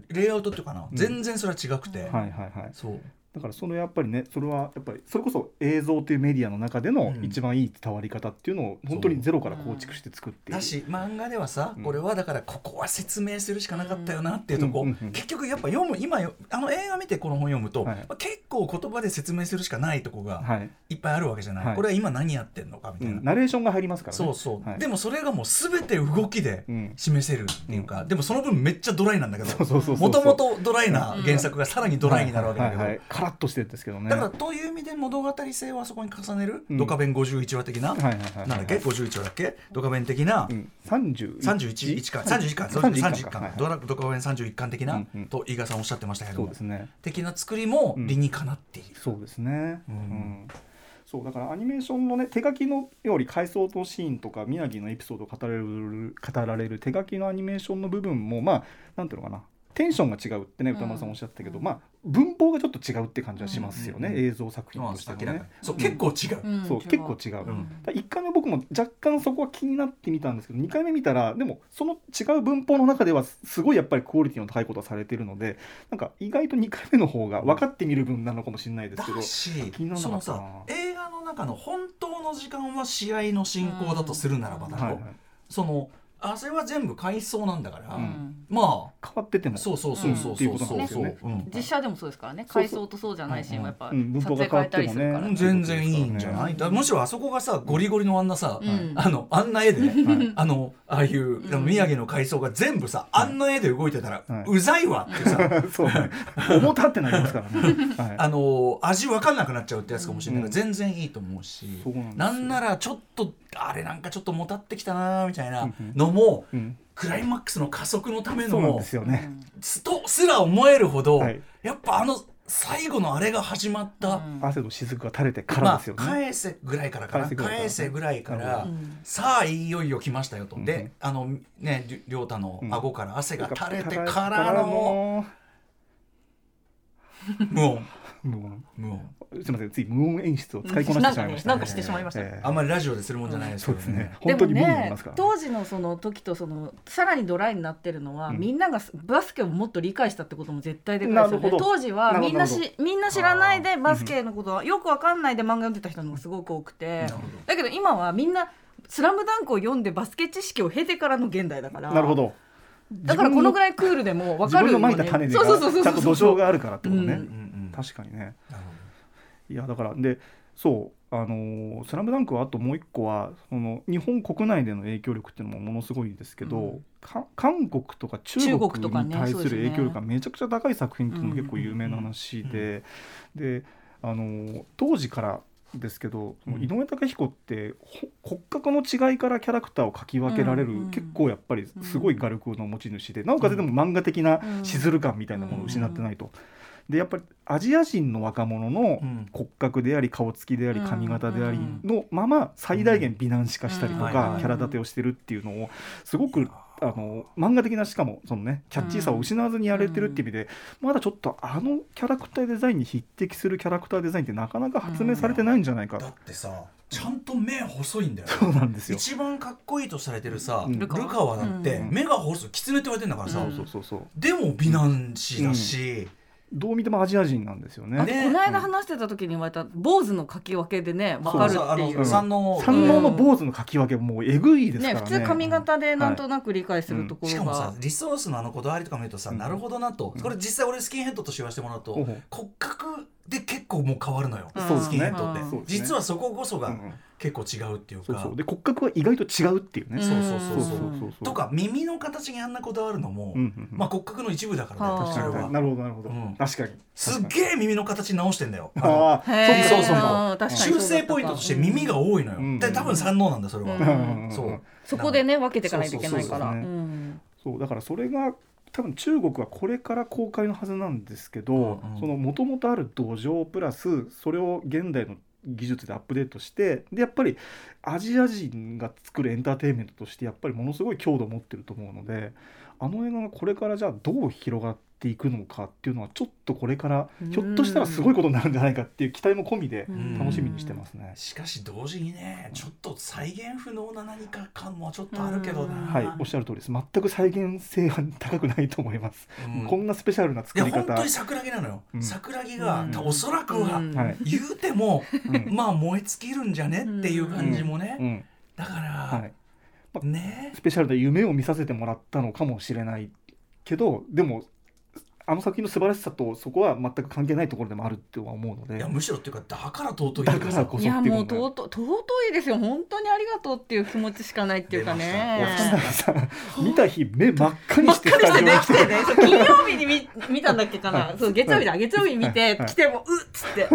レイアウトっていうかな、
うん。
全然それは違くて、
はいはいはい。
そう
だからそのやっぱりねそれはやっぱりそれこそ映像というメディアの中での
うん。
一番いい伝わり方っていうのを本当にゼロから構築して作っている。
だし漫画ではさ、
うん。
これはだからここは説明するしかなかったよなっていうとこ、
うんうんうん
結局やっぱ読む今よあの映画見てこの本読むと、
はい。
まあ結構言葉で説明するしかないとこが
はい。
いっぱいあるわけじゃない、
はい。
これは今何やってんのかみたいな、
うん。ナレーションが入りますからね。
そうそう、
はい。
でもそれがもう全て動きで
うん。
示せるっていうか、でもその分めっちゃドライなんだけどもともとドライな原作がさらにドライになるわけだけど、
はいはいはい。カラッとしてるんですけどね。
だからという意味で物語性をあそこに重ねる、
うん。
ドカベン51話的な、
はいはいはいはい。
なんだっけ？51話だっけ？ドカベン的な、
うん、31
31巻31巻
31
31巻
はい
ドラドカベン31巻的な、
うんうん。
と飯賀さんおっしゃってましたけども。
そうですね。
的な作りも理にかなっている、
そうですね。
う
うん。ん。そうだからアニメーションのね手書きのより回想とシーンとか宮城のエピソードを語られる語られる手書きのアニメーションの部分もまあなんていうのかなテンションが違うってね歌丸さんおっしゃってたけど、まあ文法がちょっと違うって感じはしますよね、映像作品
まあ
としてもね。
そう結構違う、
うん
そう結構違う、
ん。
だ1回目僕も若干そこは気になってみたんですけど2回目見たらでもその違う文法の中ではすごいやっぱりクオリティの高いことがされてるのでなんか意外と2回目の方が分かってみる分なのかもしれないですけど
だし
気にならな
その
か
映画の中の本当の時間は試合の進行だとするならばだよ、
はいはい、
そのあそれは全部回想なんだから、
うん。
ま
変わってても。
あそうそうそうそう
っていう。
そうそう
ことなんですよね。
うん。
実写でもそうですからね。
そうそう。
回想とそうじゃないシーンはやっぱ撮影変えたりするから。
うん
全然いいんじゃない、
うん。
だむしろあそこがさゴリゴリのあんなさ、
うん。
あのあんな絵で、
はい。
あのああいう、宮城の階層が全部さあんな絵で動いてたら、
はい。う
ざいわってさ。
そうね。重たってなりますからね、はい、
あの味分かんなくなっちゃうってやつかもしれないから、
うん。
全然いいと思うし。
なん
なんならちょっとあれなんかちょっともたってきたなみたいな
うんうん。
のも、
うん。
クライマックスの加速のための
ですよね、
すとすら思えるほど、
はい。
やっぱあの最後のあれが始まった、
汗の雫が垂れてから
まあ
ですよね、
返せぐらいからかな。
返せぐらいから。
返せぐらいから、
うん。
さあいよいよ来ましたよと、
うん。
であのね亮太の顎から汗が垂れてか
から
の
の
無音。
無音。
無音
すみませんつい無音演出を使いこなしてしまいました、
なんかねなんかしてしまいました。
ええ。
あんまりラジオでするもんじゃないですけど
そうですね。
でも
本当に
ね
ますから、
当時のその時とそのさらにドライになってるのは、
うん。
みんながバスケをもっと理解したってことも絶対でかいですよね。
なるほど。
当時はみんなしみんな知らないでバスケのことはよくわかんないで漫画読んでた人の方がすごく多くて。だけど今はみんな「スラムダンクを読んでバスケ知識を経てからの現代だから。
なるほど。
だからこのぐ
らい
クールでも
分
かるよね。
のまいた種で
そうそうそうそう
ちゃんと土壌があるからってことね、
うん。
うんうん
確かにね。
なるほ
いやだからでそうあのースラムダンクはあともう一個はその日本国内での影響力っていうのもものすごいですけど、
うん。
か韓国とか中
中
国に対する影響力がめちゃくちゃ高い作品っていうのも結構有名な話で、であのー当時からですけど、
うん。
井上貴彦ってほ骨格の違いからキャラクターを描き分けられる、
うん。うん
結構やっぱりすごい画力の持ち主で、なおかつでも漫画的なしずる感みたいなものを失ってないと。でやっぱりアジア人の若者の
うん。
骨格であり顔つきであり
うん。
髪型であり
うん。
のまま最大限美男子化したりと
うん。
かキャラ立てをしてるっていうのをすごくあの漫画的なしかもそのねキャッチーさを失わずにやれてるっていう意味でまだちょっとあのキャラクターデザインに匹敵するキャラクターデザインってなかなか発明されてないんじゃないか
どだってさちゃんと目細いんだよ。
そうなんですよ。
一番かっこいいとされてるさ、
うん。
ルカ。ワだって、
うん。
目が細い。狐って言われてんだからさ、
うん
そうそうそう。
でも美男子だし、
どう見てもアジア人なんですよね。
ね。
この間話してた時に言われた坊主の書き分けでね分かる
あの
っていう。
うん。
三能
三能の坊主の書き分けもうえぐいですからね。
ね普通髪型でなんとなく理解するところが、
しかもさリソースのあのこだわりとか見るとさ、
うん
なるほどなと、これ実際俺スキンヘッドとして言わせてもらうと、骨格で結構もう変わるのよ、
うん
そうですね。
スキンヘッドって、実はそここそが結構違うっていうか、
そうそう。で骨格は意外と違うっていうね、
うん
そうそうそう。そう
そうそうそう。
とか耳の形にあんなこだわるのも、
うんうんうん。
まあ骨格の一部だから
はあ
ねそれは。
なるほどなるほど、
うん。
確かに。
すっげえ耳の形直してんだよ。
ああ
そうそうそう。
あー確かに。
修正ポイントとして耳が多いのよ、
うん。
で多分三能なんだそれは、
うん。
そう。
そこでね分けていかないといけないから。
そうそうそうそう。
うん。
そうだからそれが多分中国はこれから公開のはずなんですけど、
うんうん。
そのもともとある土壌プラスそれを現代の技術でアップデートしてでやっぱりアジア人が作るエンターテインメントとしてやっぱりものすごい強度を持ってると思うのであの映画がこれからじゃあどう広がっていくのかっていうのはちょっとこれからひょっとしたらすごいことになるんじゃないかっていう期待も込みで
うん。
楽しみにしてますね。
しかし同時にねちょっと再現不能な何か感もちょっとあるけどな、
うん
はい、おっしゃる通りです。全く再現性は高くないと思います。
うん。
こんなスペシャルな作
いや
り方。
本当に桜木なのよ、
うん。
桜木が、
うん。
おそらくは。言うても、
うん。
まあ燃え尽きるんじゃね？っていう感じもね、
うん、
だから、
はい。
ね。
スペシャルで夢を見させてもらったのかもしれないけど、でもあの作品の素晴らしさとそこは全く関係ないところでもあるっては思うので。
いやむしろっていうかだから尊い
だからこそ
いやもう尊尊いですよ。本当にありがとうっていう気持ちしかないっていうか
出
ね
見た。日目真っ赤にして
真っ赤に
スタジオに来て
してね来てねそう金曜日に見見たんだっけかな。そう月曜日だ。月曜日に見て
はい。
来てもうっつって。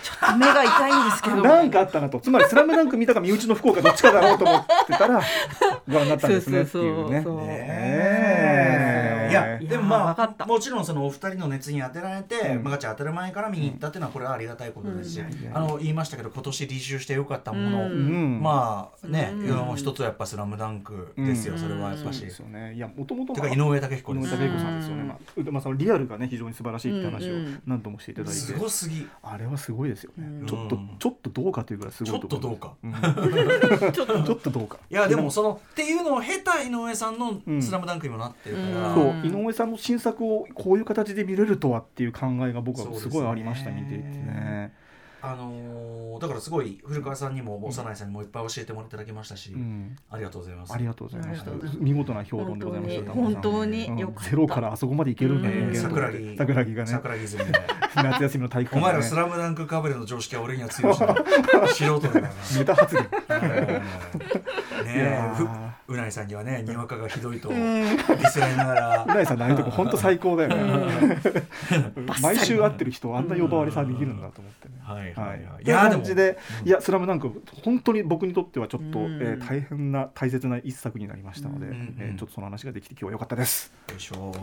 ちょっと目が痛いんですけど
なんかあったなと。つまり「スラムダンク見たか身内の福岡どっちかだろうと思ってたらご覧になったんですねっていうね。
そうそうそう
いやでもま
わかった。
あもちろんそのお二人の熱に当てられて、
うん。
まあガチャ当たる前から見に行ったっていうのはこれはありがたいことですし、
うん。
あの言いましたけど今年履修してよかったもの、
うん。
うん。
まあね、
うん。
一つはやっぱ「スラムダンクですよ、
うん。
それはやっぱし。
ですよね。いやもともと
てか井上武彦
井
です。
上武彦さん。ですよね、
うん。
まあ、まあそのリアルがね非常に素晴らしいって話を何度もしていただいて、
すごすぎ。
あれはすごいですよね、
うん。
ちょっとちょっとどうかというぐらいす
ちょっ
ごいと
どうか。
うん。
ちょっと
ちょっとどうか。
いやでもそのっていうのを経た井上さんの
うん「
スラムダンクにもなってるから、
うん
そう井上さんの新作をこういう形で見れるとはっていう考えが僕はすごいありました、
ね。
見ていてね、
あのーだからすごい古川さんにも幼いさんにもいっぱい教えてもらっていただきましたし、
うん、
ありがとうございます。
ありがとうございました見事な評論でございました
本当に。
うん。
よかった。
ゼロからあそこまでいけるんだ
うん。
人
桜木。
桜木がね。
桜木泉で
夏休みの体育
お前らスラムダンクかぶれの常識は俺には強いしな 素人だから。
ネタ発言。
な。ね
い
えうないさんにはねにわかがひどいとデ
うん。
ィスられながら。
う。ないさんのああいうとこ本当最高だよね。毎週会ってる人あんな呼ばわりさできるんだと思ってね。
はいはいはい。
いや感じで、
うん
いや、スラムダンク、本当に僕にとってはちょっと、
うん。
えー大変な大切な一作になりましたので、
うん
えーちょっとその話ができて今日は良かったです。
よいしょ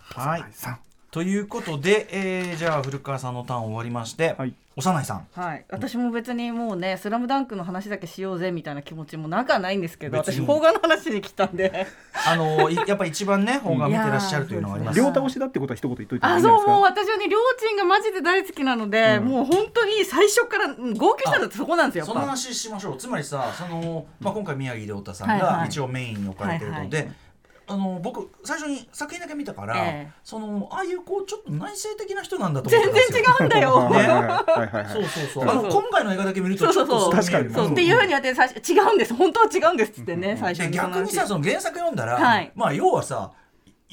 はい。
さ
ということで、えーじゃあ古川さんのターン終わりまして、
はい
幼いさん。
はい、私も別にもうね「スラムダンクの話だけしようぜみたいな気持ちもなくはないんですけど私邦画の話に来たんで。
あのいやっぱ一番ね本が見てらっしゃるというのがあります。
両倒しだってことは一言言っといてもいい
あ。そうもう私はねりょーちんがマジで大好きなので、
うん。
もう本当に最初からうん号泣したのってそこなんですよ
その話しましょう。つまりさその、まあ、今回宮城亮太さん
はいはい。
が一応メインに置かれてるので、
はいはい
あの僕最初に作品だけ見たから、
ええ。
そのああいうこうちょっと内省的な人なんだと思って
全然
たんですよ。
違うんだよ。
はいはいはいはい。はい
そうそう。そう。
そうそう。
あの今回の映画だけ見るとちょっと
そう。そう
そう
確かに。
そうっていう。ふう。に言われて最初違うんです。本当は違うんですってね、最初
で
に
逆にさその原作読んだら、
はい。
まあ要はさ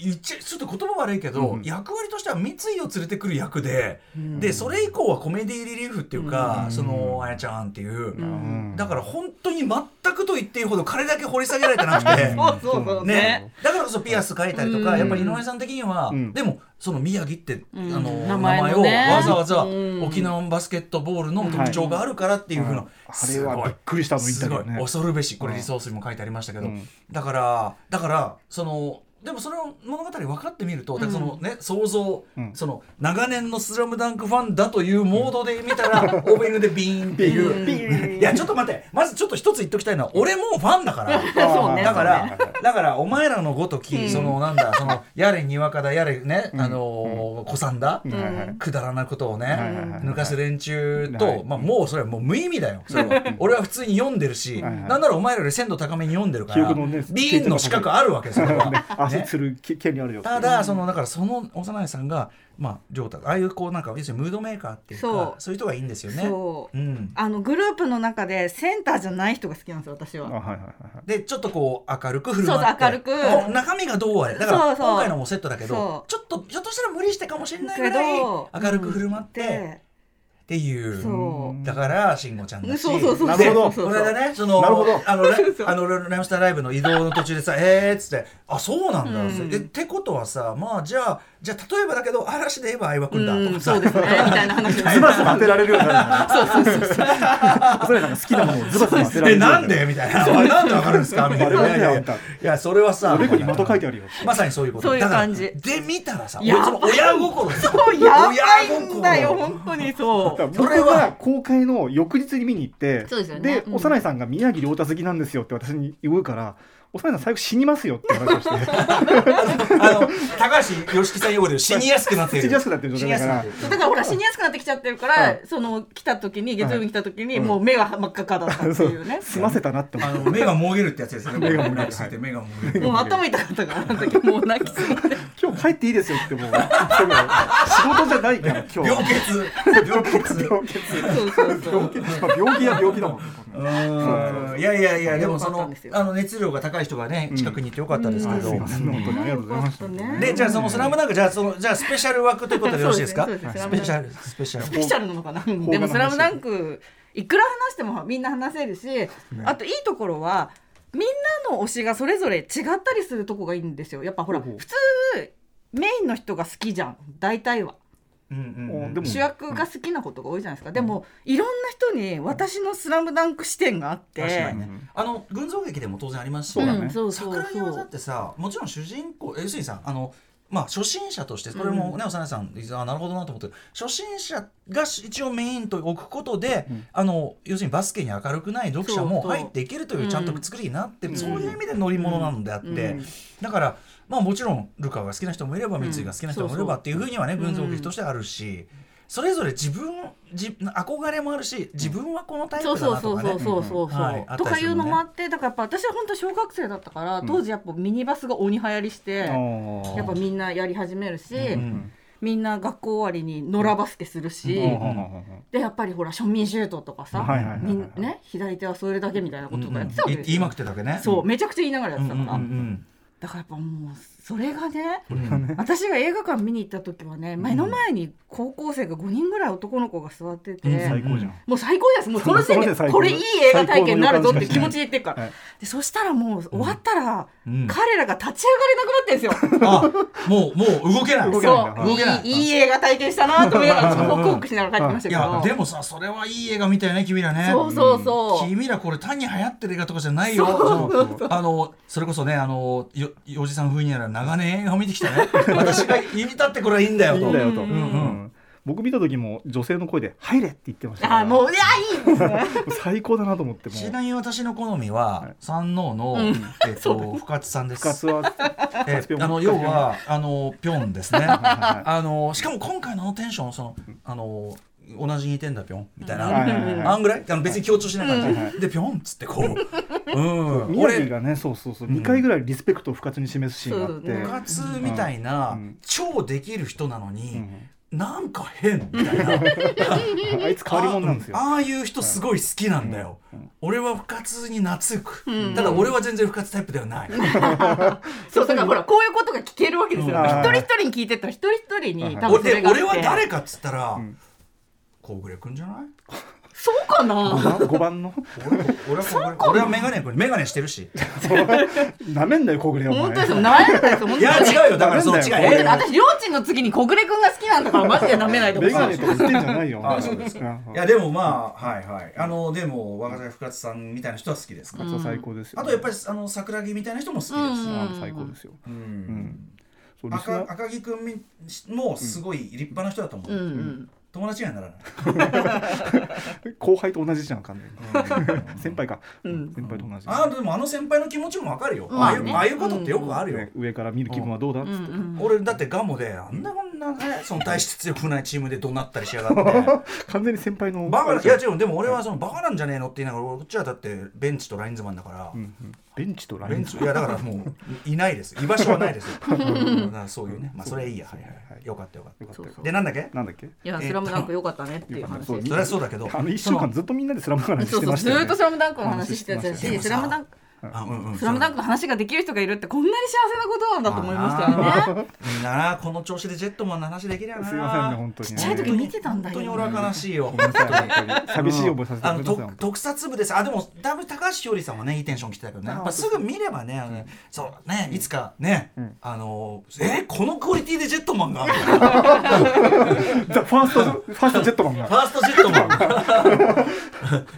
言っちゃちょっと言葉悪いけど、
うん
役割としては三井を連れてくる役で、
うん。
でそれ以降はコメディリリーフっていうか、
うん。
そのあやちゃんっていう、
うん。
だから本当に全くと言っていいほど彼だけ掘り下げられてなくて。
そうそうそうね。
ね、だからこそピアス書いたりとか、
うん。
やっぱり井上さん的には、
うん。
でもその宮城って、
うん。
あの
名
名前をわざわざ
うん。
沖縄バスケットボールの特徴があるからっていうふうな、
あれはびっくりしたの言った
すごい
けどね。
恐るべしこれ
うん
リソースにも書いてありましたけど、
うん。
だからだからそのでもその物語分かってみると、だからそのね想像、
うん。
その長年の「スラムダンクファンだというモードで見たら、オープニングでビーンっていう、いやちょっと待ってまずちょっと一つ言っときたいのは俺もファンだから。
そうね。
だから、
そうね
だからお前らのごとき、
うん。
そのなんだそのやれにわかだやれね、あのー子さん。だ、くだらなことをね、抜かす連中と、
はい。
まあ、もうそれはもう無意味だよそれは。俺は普通に読んでるし、なんならお前らより鮮度高めに読んでるから、ビーンの資格あるわけそれは。
あ足つるき権利あるよ
ただそのだからその幼いさんがまあ亮太ああいうこうなんか要するにムードメーカーっていうか
そ
そうういう人がいいんですよね。
そう。
うん、
あのグループの中でセンターじゃない人が好きなんですよ私は。
あはいはいはいはい。
でちょっとこう明るく振る舞って。
そうそう明るく。
中身がどうあれ。だから
そうそう。
今回のもセットだけどちょっとひょっとしたら無理してかもしれないぐらい
けど
明るく振る舞って、
で
っていう。
そう。
だから慎吾ちゃんだし。
そうそうそう
なるほど。
そう
これでねその
なるほど。
あのラあのライムスターライブの移動の途中でさ「えー」っつって「あそうなんだ」
うん。
えってことはさまあじゃあじゃあ例えばだけど嵐で言えば相葉君だと
うん
かさ
そうですね。みたいな話
ズバズバ当てられるようになる。そうそうそうそう。それなんか好きなものをズバズバ当てられ
え
る。
なんでみたいな。あれなんでわかるんですか？みたいな。いやいや。それはさ
おでこに的書いてあるよ。
まさにそういうこと。
そういう感じ。
で見たらさ
やばい
その親心
そうやばいんだよ
親心。
本当にそ
だ
う
僕が公開の翌日に見に行って
でね。うん。
幼いさんが宮城亮太好きなんですよって私に言うから幼いさん最後死にますよって話をして。
あの高橋良樹さん用語で死にやすくなっている。
死にやすくなってる状態だから。
だからほら死にやすくなってきちゃってるから、
はい
その来た時に月曜日に来た時に、
はい
もう目が真っ赤っかだったっていうね。
済ませたなって思
あ
って
の目がもげるってやつですよね。
目がもげる。
て目がもげる
もう頭痛かったからあの時もう泣きすぎて
今日帰っていいですよってもう。仕事じゃないから今日
病欠。病欠。
病欠。
そうそうそう
病気は病気だもん。
いやいやいやでもそのあの熱量が高い人がね近くにいてよかったですけど、
すいません。本当にありがとうございました
よかったね。
でじゃあその「スラムダンクじゃあそのじゃあスペシャル枠ということでよろしいですか？
そうですね。
スペシャルスペシャル。
スペシャルなのかな？でも「スラムダンクいくら話してもみんな話せるし、あといいところはみんなの推しがそれぞれ違ったりするとこがいいんですよ。やっぱほら
ほうほう。
普通メインの人が好きじゃん。大体は
うんうんうん。
でも。
主役が好きなことが多いじゃないですか、でもいろんな人に私の「スラムダンク視点があって。
確かにね。あの群像劇でも当然ありますし。
そうだね。
んそうそう。
桜木技ってさもちろん主人公要するにさあのまあ初心者としてこれもね幼いさんあなるほどなと思って初心者が一応メインと置くことで、あの要するにバスケに明るくない読者も入っていけるというちゃんと作りになって、
うん。
そういう意味で乗り物なのであって、
うん。
だからまあもちろんルカが好きな人もいれば三井が好きな人もいればっていうふうにはね群像劇としてあるし。それぞれ自分じ憧れもあるし自分はこのタイプ
そう
だなとかね。
とかいうのもあってだからやっぱ私は本当小学生だったから、当時やっぱミニバスが鬼流行りして、やっぱみんなやり始めるし、
うん。
みんな学校終わりに野良バスケするし、でやっぱりほら庶民シュートとかさ、んね左手は添えるだけみたいなこととかやってたわけですよ、
い言いまくってたわけね。
そうめちゃくちゃ言いながらやってたから、だからやっぱもうそれがね
うん。うん
私が映画館見に行った時はね目の前に高校生が5人ぐらい男の子が座ってて、
うん。
最高じゃん。
もう最高です。もうその時点でこれいい映画体験になるぞって気持ちで言ってるから、
はい
でそしたらもう終わったら、
うん。
彼らが立ち上がれなくなってるんですよ。
あもうもう動けない。
動けない
そう
動けない。
いいいい映画体験したなと思いながらホクホクしながら帰ってきました
い
けど。
やでもさそれはいい映画みたいね君らね。
そうそうそう。
君らこれ単に流行ってる映画とかじゃないよ。あのそれこそねあのよおじさん風にやら長年映画を見てきたね。私が言いたってこれはいいんだよと。
いいんだよと、
うん
うん。
僕見た時も女性の声で「入れ!」って言ってました。から
あもういやいいですね。
最高だなと思っても
ちなみに私の好みは、
はい。
山王の、
うん。
えっと深津さんです。
深津は
え
深津ぴょん
あの要はあのぴょんですね。
は
あのしかも今回のあのテンションそのあの同じ似てんだぴょん。みたいな、あんぐらい？あの別に強調しない感じ、
はいはい
でぴょんっつってこう、うん、
宮城
俺
がねそうそうそう、
うん。
2回ぐらいリスペクトを深津に示すシーンがあって、
そうね
部活みたいな、
うん。
超できる人なの
う
に、
ん。
なんか変みたいな。
あいつ変わり者なんですよ。
ああいう人すごい好きなんだよ、
うん。
俺は深津に懐く、
うん。
ただ俺は全然深津タイプではない、
そうだからほらこういうことが聞けるわけですよ。
うん。
一人一人に聞いてったら一人一人に多分そ
俺
れがあって。
俺は誰かっつったら、
ん
小暮君じゃない？
そうかな
？5番の？
俺俺は俺はメガネ君メガネしてるし。
なめんなよ小暮お前。
本当ですよ。なめないですよ。本当に
いや違うよ。だからその違う。え
私りょうちんの次に小暮くんが好きなんだからマジでなめないでほしい。
メガネとか言ってんじゃないよ
あそうです
か
いやでもまあはいはい。あのでも若手深津さんみたいな人は好きですか？ら、
深津は最高ですよ、
あとやっぱりあの桜木みたいな人も好きです、
うん
あ最高ですよ、
うん。赤赤木君みもすごい立派な人だと思う、
うん。うん。
友達にはならない、
後輩と同じじゃん完全に。
うん。
先輩か、
うん。
先輩と同じ。
あでもあの先輩の気持ちもわかるよ、
まあね。
ああいうああいうことってよくあるよ、
ね上から見る気分はどうだ？っつって、
うん。うん
俺だってガモであんなこんんなねその大して強くないチームで怒鳴ったりしやがって。
完全に先輩の
バカないや違う。でも俺はそのバカなんじゃねえのって言いながらこっちはだってベンチとラインズマンだから、
うんうんベンチとライン
ベンチいやだからもう いないです。居場所はないですよ。そういうね。まあそれいいや。はいはい。はいよかったよかっ
よかったよ
た。でなんだっけ？
なんだっけ？
いや、スラムダンク良かったねっていう話
そう
です
それはそうだけど。
あの一週間ずっとみんなでスラムダンクの話
そうそうず
してましたよね。
ーっとスラムダンクの話してたし、スラムダンクスラムダンクの話ができる人がいるってこんなに幸せなことなんだと思いましたよね。
みん。ななこの調子でジェットマンの話できりゃな。
すいませんね本当に。
ちっちゃい時見てたんだよ。
本当に俺は悲しいよ
寂しい思いさせて
あの特撮部です。あでもだいぶ高橋ひょりさんはねいいテンション来てたけどね。やっぱすぐ見ればねあのねそうねいつかね、
ん。
あのえこのクオリティでジェットマンが？
ファーストファーストジェットマンが。
ファーストジェットマン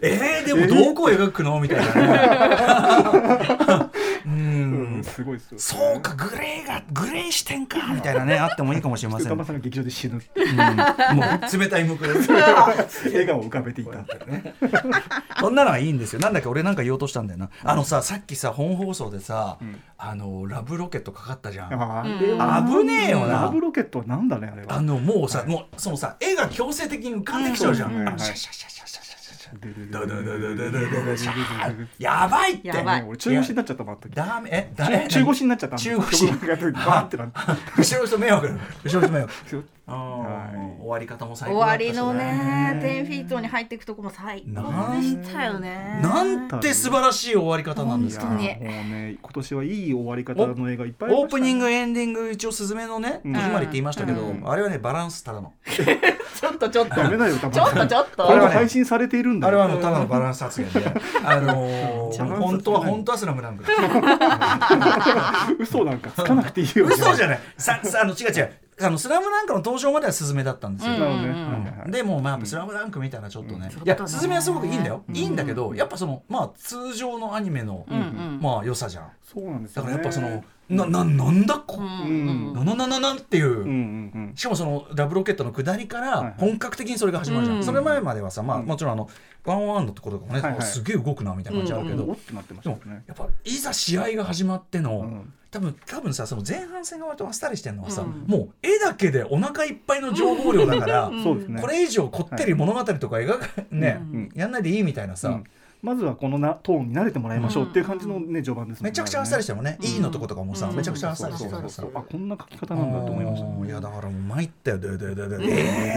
えー、でもどこを描くの？みたいなねう
うん
ん
すごいですよ
そうかグレーがグレー視点かみたいなねあってもいいかもしれません、
歌
うん、も
間さんが劇場で死ぬ。
う 冷たい向くです。
笑顔を浮かべていた
そんなのはいいんですよ。なんだっけ、俺なんか言おうとしたんだよな。あのさ、さっきさ、本放送でさ、
ん。
あのラブロケットかかったじゃん。危ねえよな。
ラブロケットはなんだねあれは。
あのもうさ、もうそのさ、絵が強制的に浮かんできちゃうじゃん。シャシャシャシャシャダダダダダダダやばいって
やばい
俺中腰になっちゃったもんあった
ダメえ
中腰になっちゃった
中腰
バーってなって
後ろの人迷惑後ろの人迷惑あ
はい
ー終わり方も最
終
高だったし
わりのね、10フィートに入っていくとこも最高でしたよね。
なんて素晴らしい終わり方なんですか。
本当に
いやもうね今年はいい終わり方の映画いっぱいあり
オー
ましたね
プニングエンディング一応スズメのね
うん
戸締まりって言いましたけど、
うん
あれはねバランスただの
ちょっとちょっと。
ダメだよ、
ちょっとちょっと。
これは配信されているんだよ。
あれはあのただのバランス発言で、あのー 本当は本当はスラムダンクです。
嘘なんかつかなくていいよ。
嘘じゃない。ささあの違う違う。あのスラムダンクの登場まではスズメだったんですよ。でもまあやっぱスラムダンクみたいなちょっとね、
うん。
いやスズメはすごくいいんだよ、
うん
いいんだけどやっぱそのまあ通常のアニメの、
うんうん。
まあ良さじゃん。
そうなんです
だか
よね。
らやっぱそのなななんだこ、
うん
うん
なななななっていう、
うんうんうん。
しかもそのラブロケットの下りから本格的にそれが始まるじゃん、
うん
それ前まではさまあ
うん。
もちろんあのワンワンのところとかもね、
はいはい。
すげえ動くなみたいな感じあるけど、でも。やっぱいざ試合が始まっての、
うん
多分多分さその前半戦が割とあっさりしてるのはさ、
うん。
もう絵だけでお腹いっぱいの情報量だから、
うん。
これ以上こってり物語とか描か、ね、
うん。
やんないでいいみたいなさ、
うんまずはこのなトーンに慣れてもらいましょうっていう感じのね序盤ですね。
めちゃくちゃあっさりしてもんね、
うん。
いいのとことかもさ、
うん。
めちゃくちゃあっさりしてるからさ
あこんな書き方なんだと思いました
うんい
ね。
やだからもう参ったよ。でででで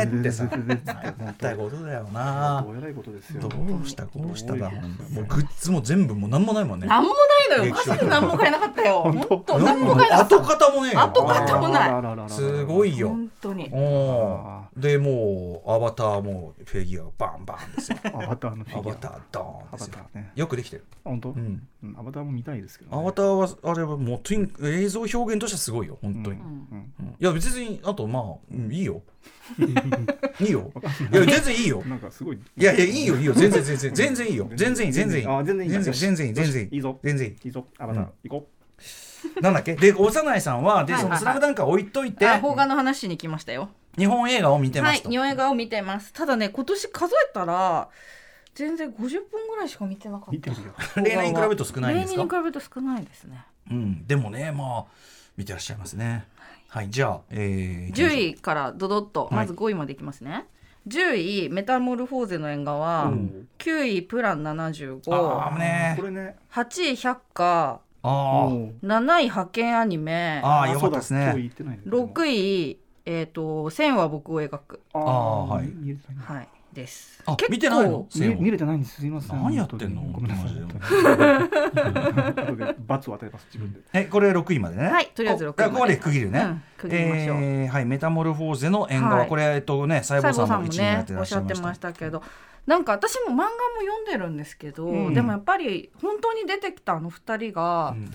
えーってさ。参ったことだよな。
どう。えらいことですよ。
どうした？こうしただもうグッズも全部もうなんもないもんね。
なんもないのよ。マジでなんも買えなかったよ。
本当。
本当。なんも買えなかった。
跡形もね
跡形もない。
すごいよ。
本当に。
でもうアバターもフェギュアがバンバンですよ。
アバターのフィギュア。
アバタードーン
アバターね。
よくできてる。
本当？
う。ん。
うん。アバターも見たいですけどね。
アバターはあれはもうとに映像表現としてはすごいよ本当に、
うん。うん。
うん。いや別にあとまあ、うんいいよ。いいよ。い。や全然いいよ。
なんかすごい。
いやいやいいよいいよ。全然全然全然いいよ。全然いい。全然いい
あ全然いい
全然いい。全然いい
いい。ぞ。
全然いい。
いいぞ。アバター
うん。
行こ
なんだっけ？で幼いさんはでその「
はいはい。はい
スラムダンクは置いといて
あ邦画の話しに来ましたよ。
日本映画を見てますと、
はい、日本映画を見てます。ただね、今年数えたら。全然50分ぐらいしか見てなかった。
う見てるよ。
例年に比べると少ないんですか？
例年に比べると少ないです。ね。
うん。でもねまあ見てらっしゃいますね。はい。じゃあ、えー、
10位からドドッと
はい。
まず5位までいきますね、10位メタモルフォーゼの縁側、
うん。
9位プラン75
ああね
これね。
8位百花
あ
もう
7位派遣アニメ
ああよかったですね。
言ってないね
6位えっ、と線は僕を描く
あ
あーはい。
はいです。
あ見てないの？
見見れてないんです。すいません。
何やってんの？
ごめんなさい。罰を与えます自分で。
えこれ6位までね。
はいとりあえず6位まで。
こここで区切るね、
うん区切りましょう。
えーはいメタモルフォーゼの縁側、
はい。
これえっとね細胞さんも
西郷さんも
一位になってら
ねおっしゃって
ました
けど。なんか私も漫画も読んでるんですけど、
うん。
でもやっぱり本当に出てきたあの二人が、
うん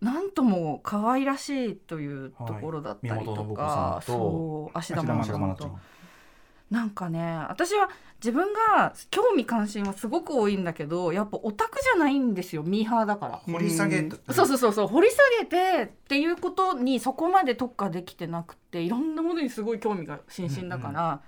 なんとも可愛らしいというところだったりとか、
と
そう芦田愛菜さんと
真奈ちゃん
なんかね私は自分が興味関心はすごく多いんだけどやっぱオタクじゃないんですよミーハーだから。
掘り下げ
うん。
そうそうそうそう。掘り下げてっていうことにそこまで特化できてなくていろんなものにすごい興味が津々だから、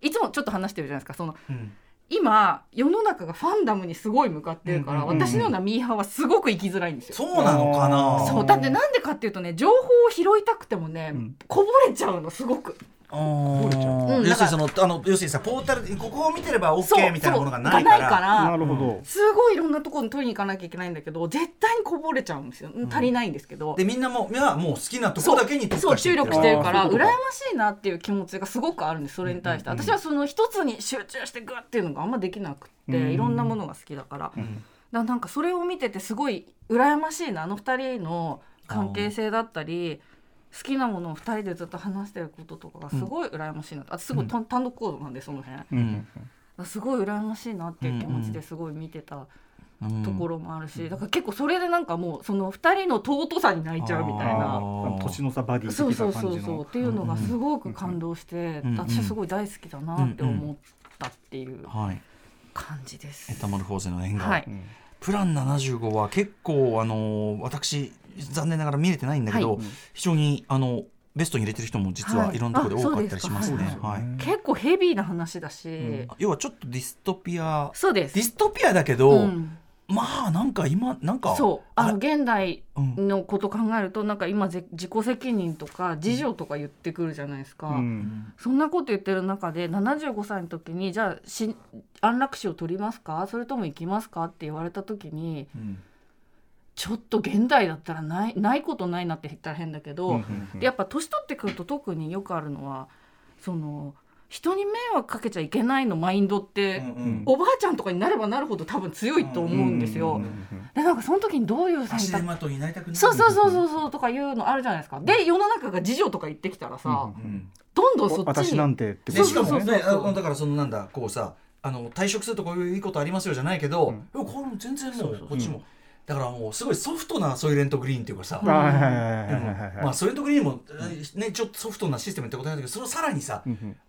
いつもちょっと話してるじゃないですか。その
うん。
今世の中がファンダムにすごい向かってるから、
うんうんうん。
私のようなミーハーはすごく生きづらいんですよ。
そうなのかな。
そう。だってなんでかっていうとね情報を拾いたくてもね、
うん。
こぼれちゃうのすごく
あー。
う。ん
要するにそのあの要するにさポータルここを見てれば
そう
OK みたいなものがないから。
なるほど。
すごいいろんなところに取りに行かなきゃいけないんだけど絶対にこぼれちゃうんですよ、足りないんですけど。
でみんなもいやもう好きなところだけに特
そう注力してるから羨ましいなっていう気持ちがすごくあるんです。それに対して、
うんうん
私はその一つに集中してグッっていうのがあんまできなくって、
うん。
いろんなものが好きだから、だからなんかそれを見ててすごい羨ましいな。あの二人の関係性だったり好きなものを二人でずっと話してることとかがすごい羨ましいな。と、あとすごい単単独行動なんでその辺、
うん。
らすごい羨ましいなっていう気持ちですごい見てた
うん
ところもあるし、だから結構それでなんかもうその二人の尊さに泣いちゃうみたい
あ
な。
ー
年の差バディ
そう
的
そうそうそう。っていうのがすごく感動して、
うんうん
私はすごい大好きだなって思ったっていう
はい。
感じです。
エタマルフォーゼの縁側、
はい。
うん。
プラン75は結構あのー私残念ながら見れてないんだけど、
はい。
非常にあのベストに入れてる人も実は
はい。
いろんなところで多か。ったりしますね。はい。
結構ヘビーな話だし、
要はちょっとディストピア。
そうです。
ディストピアだけど、
うん。
まあなんか今なんか
そう。あの
あ
現代
うん。
のこと考えるとなんか今ぜ自己責任とか自助とか言ってくるじゃないですか、
うん。
そんなこと言ってる中で75歳の時にじゃあし安楽死を取りますか？それとも生きますか？って言われた時に
うん
ちょっと現代だったらないないことないなって言ったら変だけど、
うんうん
でやっぱ年取ってくると特によくあるのはその人に迷惑かけちゃいけないのマインドって、
うん
おばあちゃんとかになればなるほど多分強いと思うんですよ。
うんうん
でなんかその時にどういう選択？そうそうそうそうそうとかいうのあるじゃないですか。で世の中が自助とか言ってきたらさ、
うん
どんどんそっち
私
に
なんてって
でしかも
そうそうそうそう。
ねあだからそのなんだこうさあの退職するとこういういいことありますよじゃないけど、いやこれも全然もうこっちも、だからもうすごいソフトなソイレントグリーンっていうかさ、まあソイレントグリーンも、ね、ちょっとソフトなシステムってことなんだけどそれをさらにさ、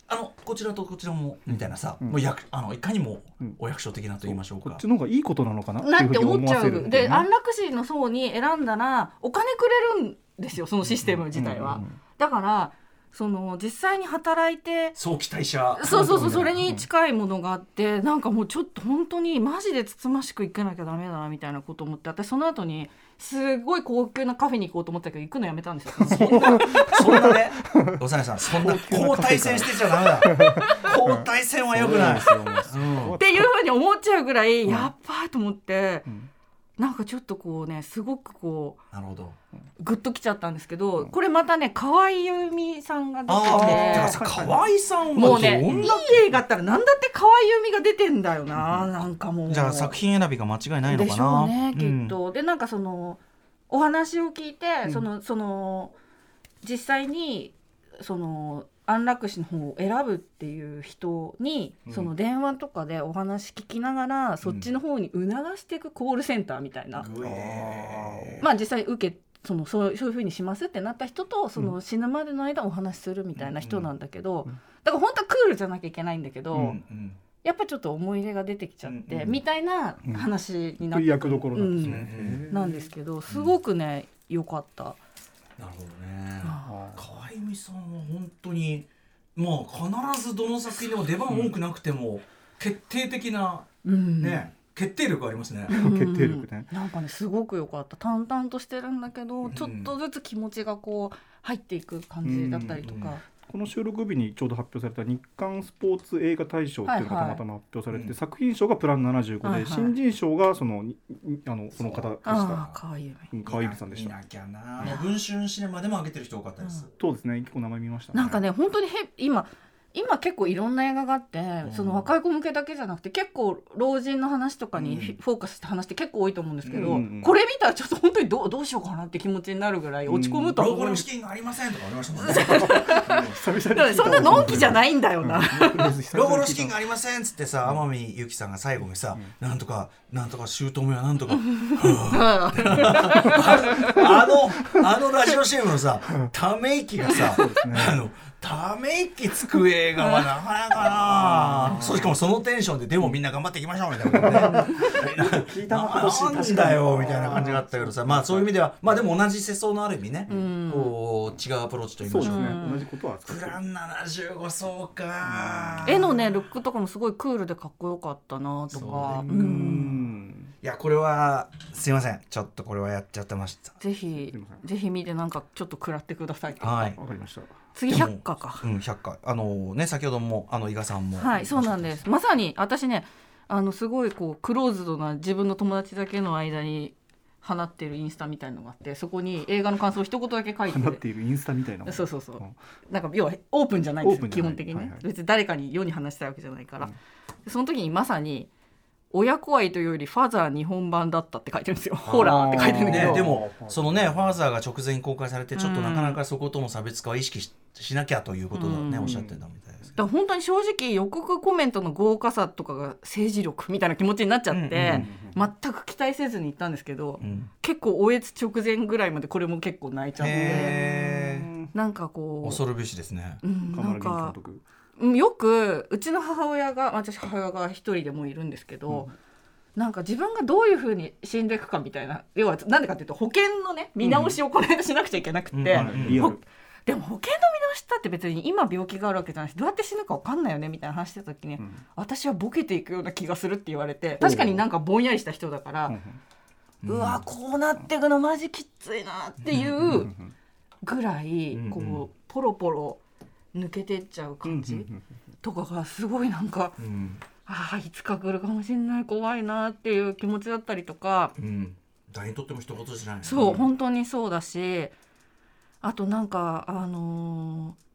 あのこちらとこちらもみたいなさ、
うん
もう役あのいかにも
うん。
お役所的なと言いましょうか。
こっ。ちの方がいいことなのかな？って
な
いうふう。に
って思っちゃ
思わせる
う。で安楽死の層に選んだらお金くれるんですよそのシステム自体は。だからその実際に働いて
早期退社。
そうそうそうそれに近いものがあってなんかもうちょっと本当にマジでつつましく行かなきゃダメだなみたいなこと思って私その後にすごい高級なカフェに行こうと思ったけど行くのやめたんですよ。
そんなそんなね。おさねさんそんな交代戦してちゃダメだ。交代戦はよくない。うん
っていうふうに思っちゃうぐらい、やっばいと思って、
ん
なんかちょっとこうねすごくこ
なるほど。
うグッときちゃったんですけどこれまたね河合由美さんが出て
ああ、て河合さんは
もうねいい映画あったらなんだって河合由美が出てんだよななんかもう。
じゃあ作品選びが間違いないの
で
かな。
しょうねき
うん
っと。でなんかそのお話を聞いて、
ん
そのその実際にその安楽死の方を選ぶっていう人に、その電話とかでお話聞きながら、そっちの方に促していくコールセンターみたいな、まあ実際受けそのそうそういうふうにしますってなった人とその死ぬまでの間お話しするみたいな人なんだけど、だから本当はクールじゃなきゃいけないんだけど、
うん。うん。
やっぱちょっと思い入れが出てきちゃって、
うん。うん
みたいな話になって
そういう役どころなん。ですね
うん。
なん。ですけどすごくね良かった。
なるほどね。
あ
河合由美さんは本当にまあ必ずどの作品でも出番多くなくても決定的な
うん。
ね決定力ありますね。
ー決定力ね。
うんなんかねすごく良かった。淡々としてるんだけど、
ん。
ちょっとずつ気持ちがこう入っていく感じだったりとか、
この収録日にちょうど発表された日韓スポーツ映画大賞っていうのが
はいはい。
たまたま発表されて、
うん。
作品賞がプラン75で、
はいはい。
新人賞がそのにあのこの方でした。
ああ可愛い
うん川井さんでした。
見なきゃな。文春シネマでも上げてる人多かったです。
そうですね。結構名前見ました、
なんかね本当にへ今今結構いろんな映画があって、その若い子向けだけじゃなくて結構老人の話とかにフォーカスした話って結構多いと思うんですけど、
うんうん
これ見たらちょっと本当にどうどうしようかなって気持ちになるぐらい落ち込むと思う。んです
の資金がありませんとかありましたもんね。
そんなのんきじゃないんだよな。
老後の資金がありませんっつってさ天海祐希さんが最後にさ、なんとかなんとか姑はなんとか。はああのあのラジオ CM のさため息がさ、あのため息つく映画はなかなかな。そうしかもそのテンションででもみんな頑張っていきましょうみたいなね。
聞いたな。
んだよみたいな感じがあったけどさ。まあそういう意味ではまあでも同じ世相のある意味ね、
ん。
こう違うアプローチといいましょう
ね。
うん
同じことは扱ってる。
プラン75そうか。
絵のねルックとかもすごいクールでかっこよかったなとか、
ね
う
うん。ん
いやこれはすいません。ちょっとこれはやっちゃってました。
ぜひぜひ見てなんかちょっと食らってください。
はい。
わかりました
次
でも
100課か。
うん100回あのね先ほどもあの伊賀さんも。
はいそうなんです。まさに私ねあのすごいこうクローズドな自分の友達だけの間に放ってるインスタみたいのがあってそこに映画の感想を一言だけ書いて
放っているインスタみたいな
そうそうそう。
うん。
なんか要はオープンじゃないんですよ基本的にね、
はいはい。
別に誰かに世に話したいわけじゃないから、
うん。
でその時にまさに親子愛というよりファザー日本版だったって書いてるんですよ。ホラーって書いてるんだけど、
ね、でもそのねファーザーが直前に公開されてちょっとなかなかそことの差別化は意識ししなきゃということをね、
うん。
おっしゃってたみたいですけど。
だから本当に正直予告コメントの豪華さとかが政治力みたいな気持ちになっちゃって、
うんうん
全く期待せずに行ったんですけど、
うん。
結構おえつ直前ぐらいまでこれも結構泣いちゃって。なんかこう。
恐るべしですね。
うん、なんかよくうちの母親が私母親が一人でもいるんですけど、なんか自分がどういうふうに死んでいくかみたいな要はなんでかっていうと保険のね見直しをこの間しなくちゃいけなくて、
うん。
でも保険の見直しだって別に今病気があるわけじゃないしどうやって死ぬか分かんないよねみたいな話してた時に、
うん。
私はボケていくような気がするって言われて確かになんかぼんやりした人だから、
うん。
うわこうなっていくのマジきついなっていうぐらい
うん。うん。
こうポロポロ抜けてっちゃう感じとかがすごいなんか
うん。
ああいつか来るかもしれない怖いなっていう気持ちだったりとか。
うん。誰にとっても一言じゃない、
そう本当にそうだし。あとなんかあのー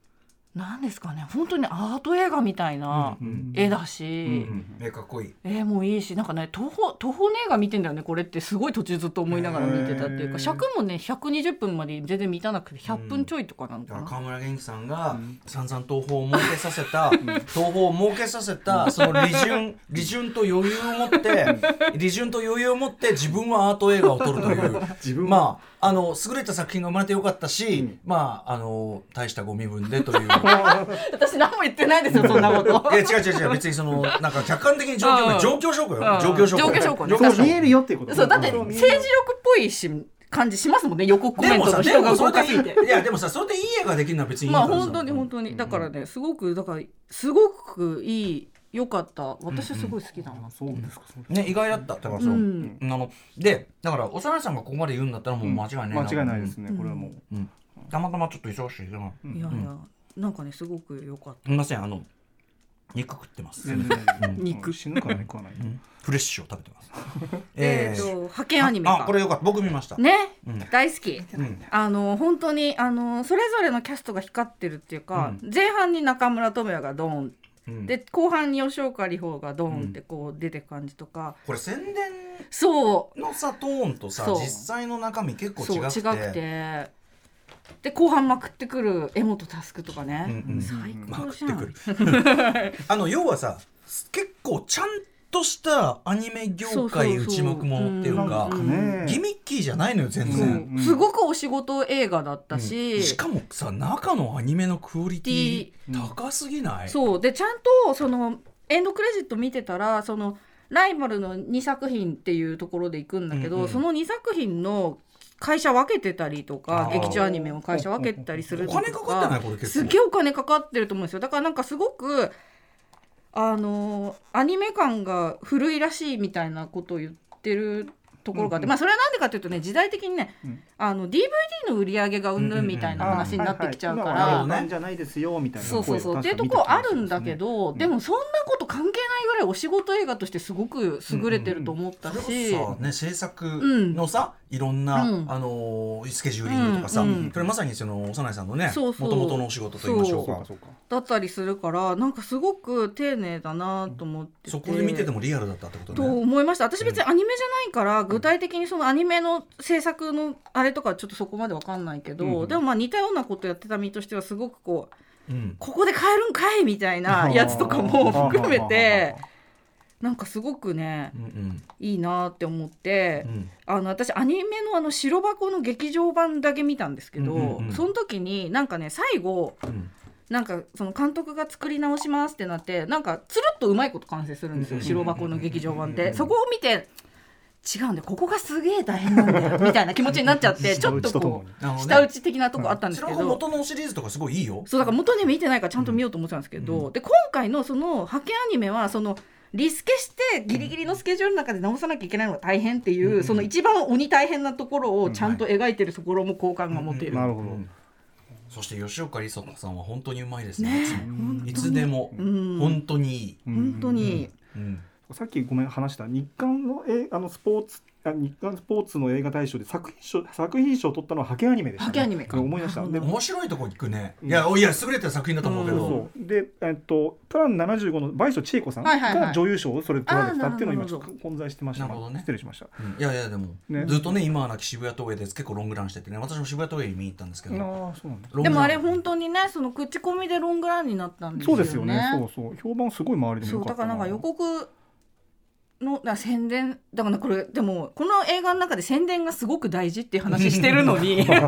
なんですかね。本当にアート映画みたいな
うん
絵だ
う
し、
ん。えかっこいい。
絵もいいしなんかね途方途方の映画見てんだよねこれってすごい途中ずっと思いながら見てたっていうか尺もね120分まで全然満たなくて100分ちょいとかなのか。な、
だから川村元気さんが散々東宝を儲けさせた東宝を儲けさせたその利潤利潤と余裕を持って利潤と余裕を持って自分はアート映画を撮るという。
自分は
まああの優れた作品が生まれてよかったし、
うん。
まああの大したご身分でという。
私何も言ってないですよそんなこと。
いや違う違う違う。別にそのなんか客観的に状況
うん。
状況証拠よ。
うん。
状況証拠。
状況証拠
そう見えるよっていうこと
そうだって政治力っぽいし感じしますもんね予告コメントの人が動かすぎて
でもさでもそれでいい。いやでもさそれでいい映画できるのは別にいい
まあ本当に本当に。だからねすごくだからすごくいい良かった。私はすごい好きだな、
そうですかそうですか。
ね意外だった。だからそう、
うん。
あのでだから幼いさんがここまで言うんだったらもう間違いないな、
間違いないですね。これはもう。
うん。たまたまちょっと忙しい。けど
うん。
いやいやなんかねすごく良かった。
すみません。あの肉食ってます、
全然。大丈夫
うん。
肉
死ぬからね食わない
うん。フレッシュを食べてます。
えっ、
ー
と派遣アニメか。
あこれよかった。僕見ました、
ね、
うん。
大好き。
うん。
あの本当にあのそれぞれのキャストが光ってるっていうか、前半に中村倫也がドーン
うん。
で後半に吉岡里帆がドーンってこう出てく感じとか、
これ宣伝
そう
のさトーンとさ実際の中身結構違くて。
違くて。で後半まくってくる柄本佑とかね、
うんうん
最高じゃん、
あの要はさ結構ちゃんとしたアニメ業界内目ものっていうかギミッキーじゃないのよ全然、
うん。
すごくお仕事映画だったし、
しかもさ中のアニメのクオリティ高すぎない、
そう。でちゃんとそのエンドクレジット見てたらそのライバルの2作品っていうところで行くんだけど、
うんうん。
その2作品の会社分けてたりとか劇中アニメを会社分けてたりする
お
のと
金かかってないこれ結構
すげえお金かかってると思うんですよだからなんかすごくあのアニメ感が古いらしいみたいなことを言ってるところがあって、まあそれはなんでかというとね時代的にね、
うん
あの DVD の売り上げがうんぬんみたいな話になってきちゃうから、
あはいはい今はね版じゃないですよみたいな
そうそうそうっていうところあるんだけど、
うん
でもそんなこと関係ないぐらいお仕事映画としてすごく優れてると思った
そ
し、
ね、制作のさ、いろんな、
うん
あのースケジューリングとかさ、
うんうん
それまさにその幼いさんのねもともとのお仕事と言いましょうか
だったりするからなんかすごく丁寧だなと思ってて。
そこで見ててもリアルだったってこと
と
ね。
思いました私別にアニメじゃないから、具体的にそのアニメの制作のあれとかちょっとそこまでわかんないけど、
うんうん。
でもまあ似たようなことやってた身としてはすごくこう
うん。
ここで買えるんかいみたいなやつとかも含めてなんかすごくね
うんうん。
いいなって思って、
うん。
あの私アニメのあの白箱の劇場版だけ見たんですけど、
うんうんうん。
その時になんかね最後
うん。
なんかその監督が作り直しますってなってなんかつるっとうまいこと完成するんですよ白箱の劇場版ってそこを見て違うんだよ。ここがすげえ大変なんだよ。みたいな気持ちになっちゃって ちょっとこう
なるほどね
舌打ち的なとこあったんですけど。
それは元のシリーズとかすごいいいよ。
そうだから元に見てないからちゃんと見ようと思ってたんですけど、で今回のその派遣アニメはそのリスケしてギリギリのスケジュールの中で直さなきゃいけないのが大変っていう、その一番鬼大変なところをちゃんと描いてるところも好感が持てる。
なるほど、
そして吉岡里帆さんは本当にうまいですね。いつでも。
ん。
本当にいい、
本当に、
うん
さっきごめん話した日韓のえあのスポーツあ日韓スポーツの映画大賞で作品賞作品賞を取ったのは派遣アニメでした、ね、
派遣アニメか。
思い出した。で
面白いとこ行くね。いやいや優れた作品だと思うけど、
そうで、えっと、プラン75の倍賞千恵子さん
はいはいはい。
が女優賞をそれで取られてたっていうのを今ちょっと混在してました
なるほどね。
失礼しました。
うん。いやいやでも、
ね。
ずっとね今はなき渋谷東映で結構ロングランしててね。私も渋谷東映に見に行ったんですけど。
ああそうなんだ。
ロングラン。
でもあれ本当にねその口コミでロングランになったんですよね。
そうですよね。そうそう。評判すごい周りでもよかった
だからなんか予告のな宣伝だからこれでもこの映画の中で宣伝がすごく大事っていう話してるのに。
でも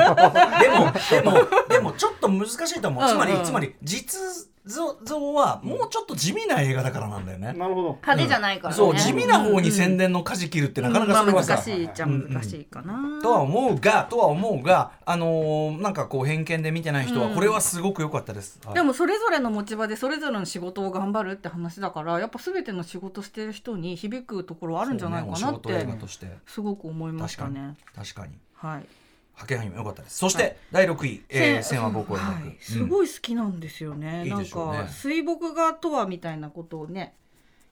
でもでもちょっと難しいと思う。つまり、つまり実像はもうちょっと地味な映画だからなんだよね、
なるほど。
派手じゃないからね。
そう地味な方に宣伝の舵切るってなかなかそれはさ、
まあ難しいっちゃ難しいかな。
とは思うがとは思うがあのーなんかこう偏見で見てない人は
うん
これはすごく良かったです、はい。
でもそれぞれの持ち場でそれぞれの仕事を頑張るって話だからやっぱ全ての仕事してる人に響くところあるんじゃないかなって
画として。
すごく思いまし
確かに。
たね。
確かに。
はい。
派遣アニメ良かったです。そして、第6位、えー、千は僕を描く、
はい、すごい好きなんですよね。
いい
なんか水墨画とはみたいなことをね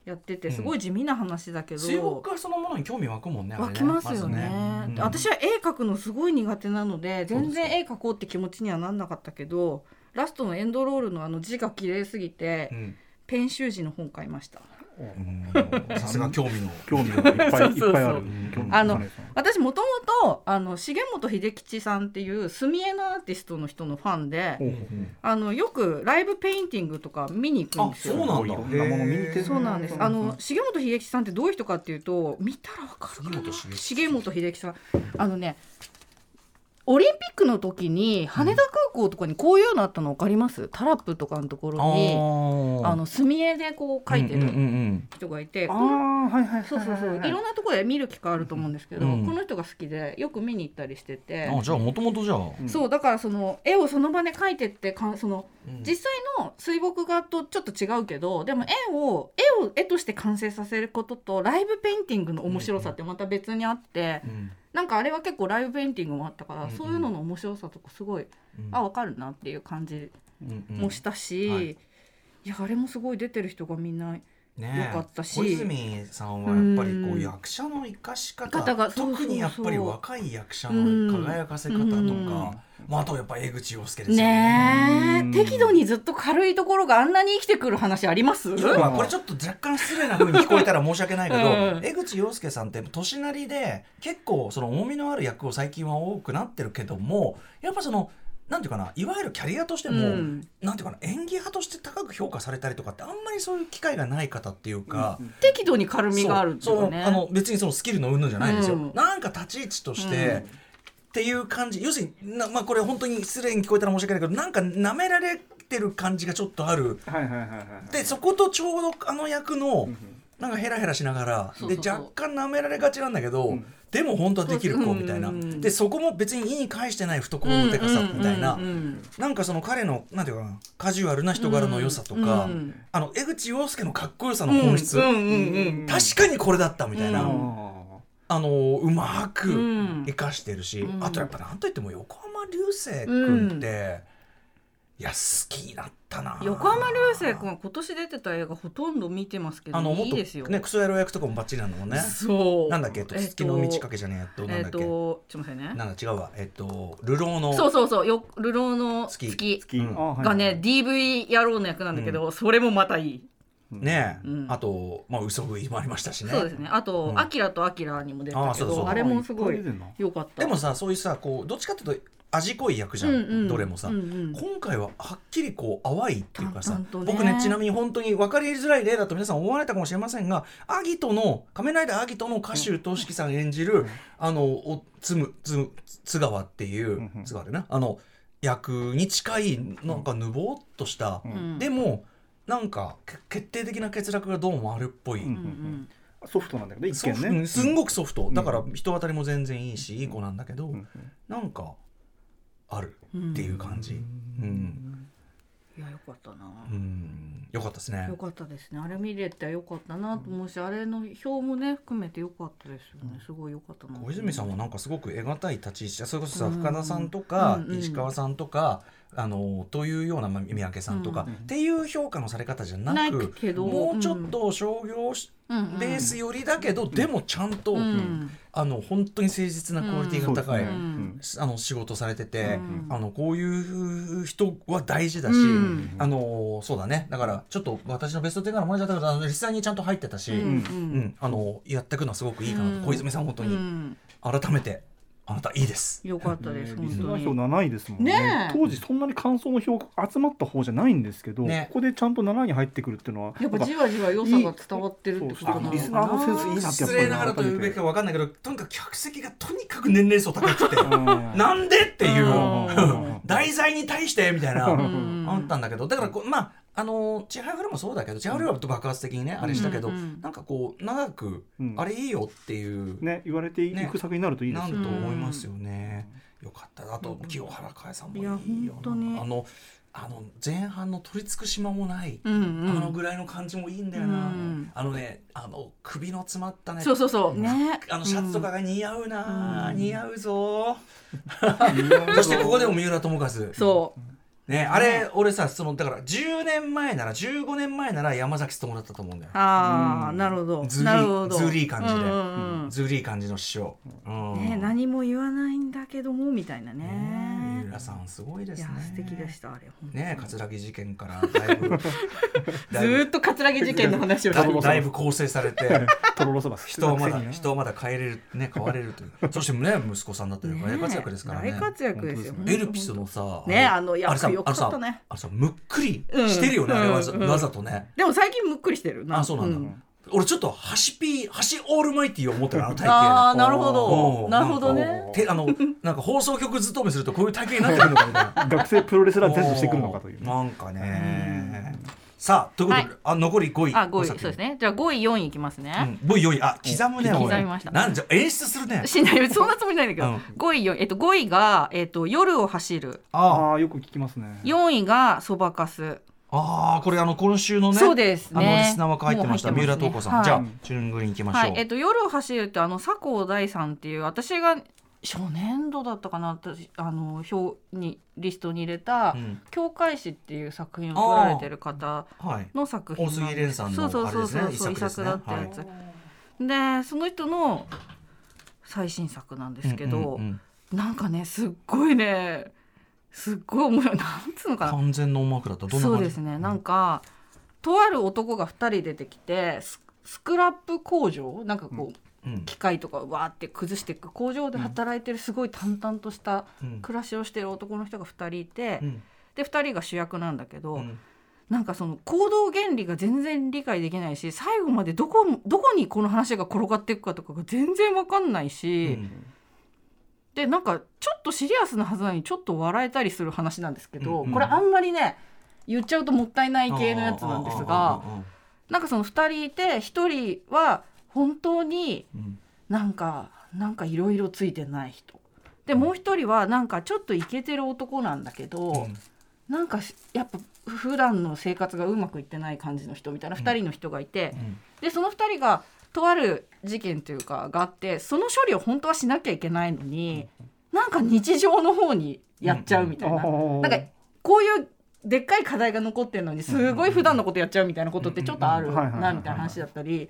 やっててすごい地味な話だけど、
水墨画そのものに興味湧くもんね
湧
ね。
きますよね。
まず
で私は絵描くのすごい苦手なので全然絵描こうって気持ちにはなんなかったけどラストのエンドロールのあの字が綺麗すぎて、
うん。
ペン習字の本買いました。
うんさすが興味の。
興味がいっぱい
そうそうそう。
いっぱいある。
あの私もともとあの重本秀吉さんっていう墨絵のアーティストの人のファンであのよくライブペインティングとか見に行くん
あ
ですよ。
そうなんだ。
いろんなもの見に行ってる
そうなんです。
うん。
あの重本秀吉さんってどういう人かっていうと見たらわかるかな。重本秀吉さん。あのねオリンピックの時に羽田空港とかにこういうのあったの分かります？タラップとかのところにあの墨絵でこう描いて
うんうんう
る
ん。
人がいて、
あ
この
あはいはい
そうそうそう。いろんなところで見る機会あると思うんですけど、
うん
この人が好きでよく見に行ったりしてて。
あじゃあもともとじゃあ、
うん。
そうだからその絵をその場で描いてってかんその
うん。
実際の水墨画とちょっと違うけどでも絵を絵を絵として完成させることとライブペインティングの面白さってまた別にあって、
うん
なんかあれは結構ライブペインティングもあったから、
うんうん。
そういうのの面白さとかすごい、
うん。
あ分かるなっていう感じ
うんうん。
もしたし、
はい。
い、やあれもすごい出てる人がみんな
ね。え
よかったし。
小泉さんはやっぱりこ
う
うん。役者の生かし方
方がそうそうそう。
特にやっぱり若い役者の輝かせ方とか、
うん。
まあ、あとやっぱ江口洋介ですよ
うん
ねえ。適度にずっと軽いところがあんなに生きてくる話あります？
要はこれちょっと若干失礼な風に聞こえたら申し訳ないけど、
うん。
江口洋介さんって年なりで結構その重みのある役を最近は多くなってるけどもやっぱそのなんていうかないわゆるキャリアとしても、
うん。
なんていうかな演技派として高く評価されたりとかってあんまりそういう機会がない方っていうか。
適度に軽みがあるってい
そう
ね
あの別にそのスキルの云々じゃないんですよ、
うん。
なんか立ち位置として、
うん。
っていう感じ。要するにな、まあ、これ本当に失礼に聞こえたら申し訳ないけどなんか舐められてる感じがちょっとある。
はいはいはいはい
でそことちょうどあの役の
うん
なんかヘラヘラしながらで若干舐められがちなんだけど、
うん。
でも本当はできる子みたいな、
うん。うんうん
でそこも別に意に介してない懐の手かさみたいな、
うんうんうん
なんかその彼のなんていうかなカジュアルな人柄の良さとか、
うん
あの江口洋介のかっこよさの本質、
うんうんうんうん
確かにこれだったみたいな、
うん。
あのうまく
うん。
生かしてるし、
うん。
あとやっぱなんといっても横浜流星君って、いや好きになったな。
横浜流星君は今年出てた映画ほとんど見てますけど
あの
いいですよ。
ねクソ野郎役とかもバッチリなのもんね。
そう。
なんだっけ、月の満ち欠けじゃねえやっと、なん
えっ
だっけ、
とちょっと待ってね。
なんだ違うわ、えっと、流浪の
そうそうそう。よ流浪の
月。
月
月。
うん。
DV 野郎の役なんだけど、それもまたいい。
ねえ、
うん。
あと、まあ、嘘食いもありましたしね。
そうですね。あと
うん。
アキラとアキラにも出たけ
あそうそう
ど、あれもすごい
い。っぱ出てんな
良かった。
でもさ、そういうさ、こう、どっちかっていうと、味濃い役じゃん、
うんうん。
どれもさ。
うんうん。
今回ははっきりこう淡いっていうかさ、
ね。
僕ねちなみに本当に分かりづらい例だと皆さん思われたかもしれませんがアギトの仮面ライダーアギトの歌手としきさん演じる、あのおつむつむ津川っていう、
うんうん。
津川でなあの役に近いなんかぬぼーっとした、
うん。
でもなんかけ決定的な欠落がどうもあるっぽい、
うん
うん
ソフトなんだけど一見ね。
うん。すんごくソフト、
ん。
だから人当たりも全然いいし、いい子なんだけど、
うんうん。
なんかある
うん
っていう感じ、うん。
いやよかったな、
うん。よかったですね。
よかったですね。あれ見れてよかったなと思うし、あれの表もね含めてよかったですよね。すごいよかったな
小泉さんはなんかすごく得難い立ち位置。それこそさ
うん。
深田さんとか
うんうん。
石川さんとかあのというようなまあ三宅さんとか
うん
っていう評価のされ方じゃなくもうちょっと商業
うん。うん
ベース寄りだけどでもちゃんと
うん
あの本当に誠実なクオリティが高い
そう
ん
あの仕事されてて
うん
あのこういう人は大事だし
うん
あのそうだね。だからちょっと私のベスト10から漏れちゃったけど実際にちゃんと入ってたし
うん
うんあのやっていくのはすごくいいかな
うん。
と小泉さん本当に。
うん。
改めてあなたいいです。
よかったです、
ねリスナー票
本当に
7位ですもんね。当時そんなに感想の票が集まった方じゃないんですけど、
ね。
ここでちゃんと7位に入ってくるっていうのは
やっぱじわじわ良さが伝わってるってことなのかな。
リスナーのセンスいいなってやっぱり
失礼ながらと言うべきか分かんないけどとにかく客席がとにかく年齢層高くて
うん。
なんでっていう。
うん。
題材に対してみたいな。
うん。
あったんだけど。だからまああのチハフルもそうだけどチハフルは爆発的にねあれしたけど
うんうん。
なんかこう長く
うん。
あれいいよっていう。
ね言われていく作品になるといいですよね。
なんと思いますよね。よかった。あと清原かえさんもいいよあのあの前半の取り付く島もない、
うんうん。
あのぐらいの感じもいいんだよな、
うん
あのねあの首の詰まったね。
そうそうそう。ね。
あのシャツとかが似合うな、
うん。
似合うぞ。そしてここでも三浦友和。
そう
ねあれ俺さそのだから10年前なら15年前なら山崎努だったと思うんだよ。
ああ、
うん。
なるほど。
ずり
なるほど。
ずりい感じで。
うん
ずるい感じの師匠、うん。
ね何も言わないんだけどもみたいな
ね浦さんすごいですね。
素敵でしたあれ
ね桂木事件から だいぶ。
ずーっと桂木事件の話を
だいぶ構成されて 人はまだ人はまだ変えれるね変われるという。そしてね息子さんだったり大活躍ですからね。
大活躍ですよ
エルピスのさ
ねあの役
あれさ
よかったね。
あのさむっくりしてるよね、
うん
あれわざ
うん
わざとね。
でも最近むっくりしてるな。
あそうなんだ、俺ちょっと端ピー端オールマイティーを持ってるあの体
ああ
型
なるほ
うん。
どなるほどね。
て あのなんか放送局勤めするとこういう体型になってくるのかみたいな。
学生プロレスラー全部してくるのかというね。
なんかね。さあということで、あ残り5位。
あ5位。そうですね。じゃあ5位4位いきますね、
うん、5位4位。あ刻むね
刻みました。
なんじゃ演出するね。
しない。そんなつもりないんだけど、
うん
5位4位、えっと、5位が、えっと、夜を走る。
あ
ああよく聞きますね。
4位がそばかす
ああこれあの今週のね
そうですね。
あのリスナーは書いてました。
ね。
浦透子さん、
はい。
じゃあチューングリーン行きましょう、
はい。えっと、夜を走るってあの佐藤大さんっていう私が初年度だったかな私あの表にリストに入れた
うん「
教会史」っていう作品を撮られてる方
はい
の作品
大杉蓮さんの
そうそうそうそうそう遺作だったやつ、でその人の最新作なんですけど、
うんうんうん。
なんかねすっごいねすっごい面白い。なんつうのかな。
完全ノーマークだった。どんな
そうですね。なんかとある男が2人出てきてススクラップ工場？なんかこう、
うん。
機械とかわーって崩していく工場で働いてるすごい淡々とした
うん。
暮らしをしてる男の人が2人いて、
うん。
で2人が主役なんだけど、
うん。
なんかその行動原理が全然理解できないし最後までどこどこにこの話が転がっていくかとかが全然わかんないし、でなんかちょっとシリアスなはずなのにちょっと笑えたりする話なんですけど、
うん
これあんまりね言っちゃうともったいない系のやつなんですがなんかその2人いて1人は本当に
うん。
なんかなんかいろいろついてない人。でもう1人はなんかちょっとイケてる男なんだけど、
うん。
なんかやっぱ普段の生活がうまくいってない感じの人みたいな2人の人がいて、
うん。
でその2人がとある事件というかがあってその処理を本当はしなきゃいけないのになんか日常の方にやっちゃうみたいな。なんかこういうでっかい課題が残ってるのにすごい普段のことやっちゃうみたいなことってちょっとあるなみたいな話だったり。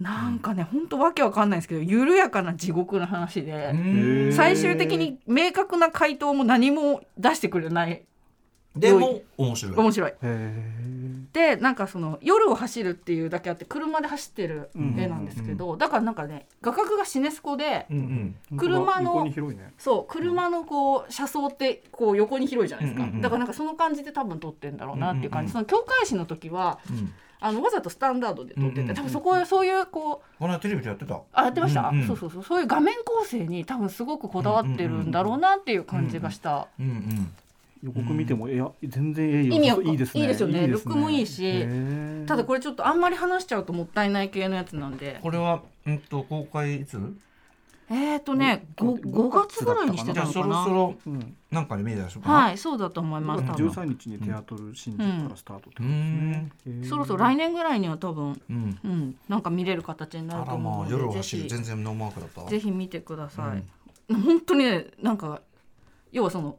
なんかね本当わけわかんないんですけど緩やかな地獄の話で
うん
最終的に明確な回答も何も出してくれない
でも面白い。
面白い。
へ
でなんかその夜を走るっていうだけあって車で走ってる絵なんですけど、だからなんかね画角がシネスコで
うんうん。
え
車の
ね。
そう車のこう車窓ってこう横に広いじゃないですか、
うんうんうん
だからなんかその感じで多分撮ってんだろうなっていう感じ、
うんうんうん。
その教会誌の時は
うん。
あのわざとスタンダードで撮ってて、
うんうん
多分そこそういうこう
この間テレビでやってた？
あやってました、
うんうん
そうそうそう。そういう画面構成に多分すごくこだわってるんだろうなっていう感じがした、
うんうん
予告見てもいや全然ええよ。
意味わ
いいですね。
いいですよね。
す
ルックもいいしただこ
れ
れちょっとあんまり話しちゃうともったいない系のやつなんで。
これはうん？と公開いつ？
えっ、ー、とね 5, 5月ぐらいにして
じゃあそ
たのかな？
ろそろ
うん
なんかで見えたでしょうか。な
はいそうだと思います多分。
13日にテアトル新宿からスタートってことですね。
そろそろ来年ぐらいには多分
うん。
うん。なんか見れる形になると思う
夜を走
のでぜひ。
る全然ノーマークだったわ。
ぜひ見てください、本当にねなんか要はその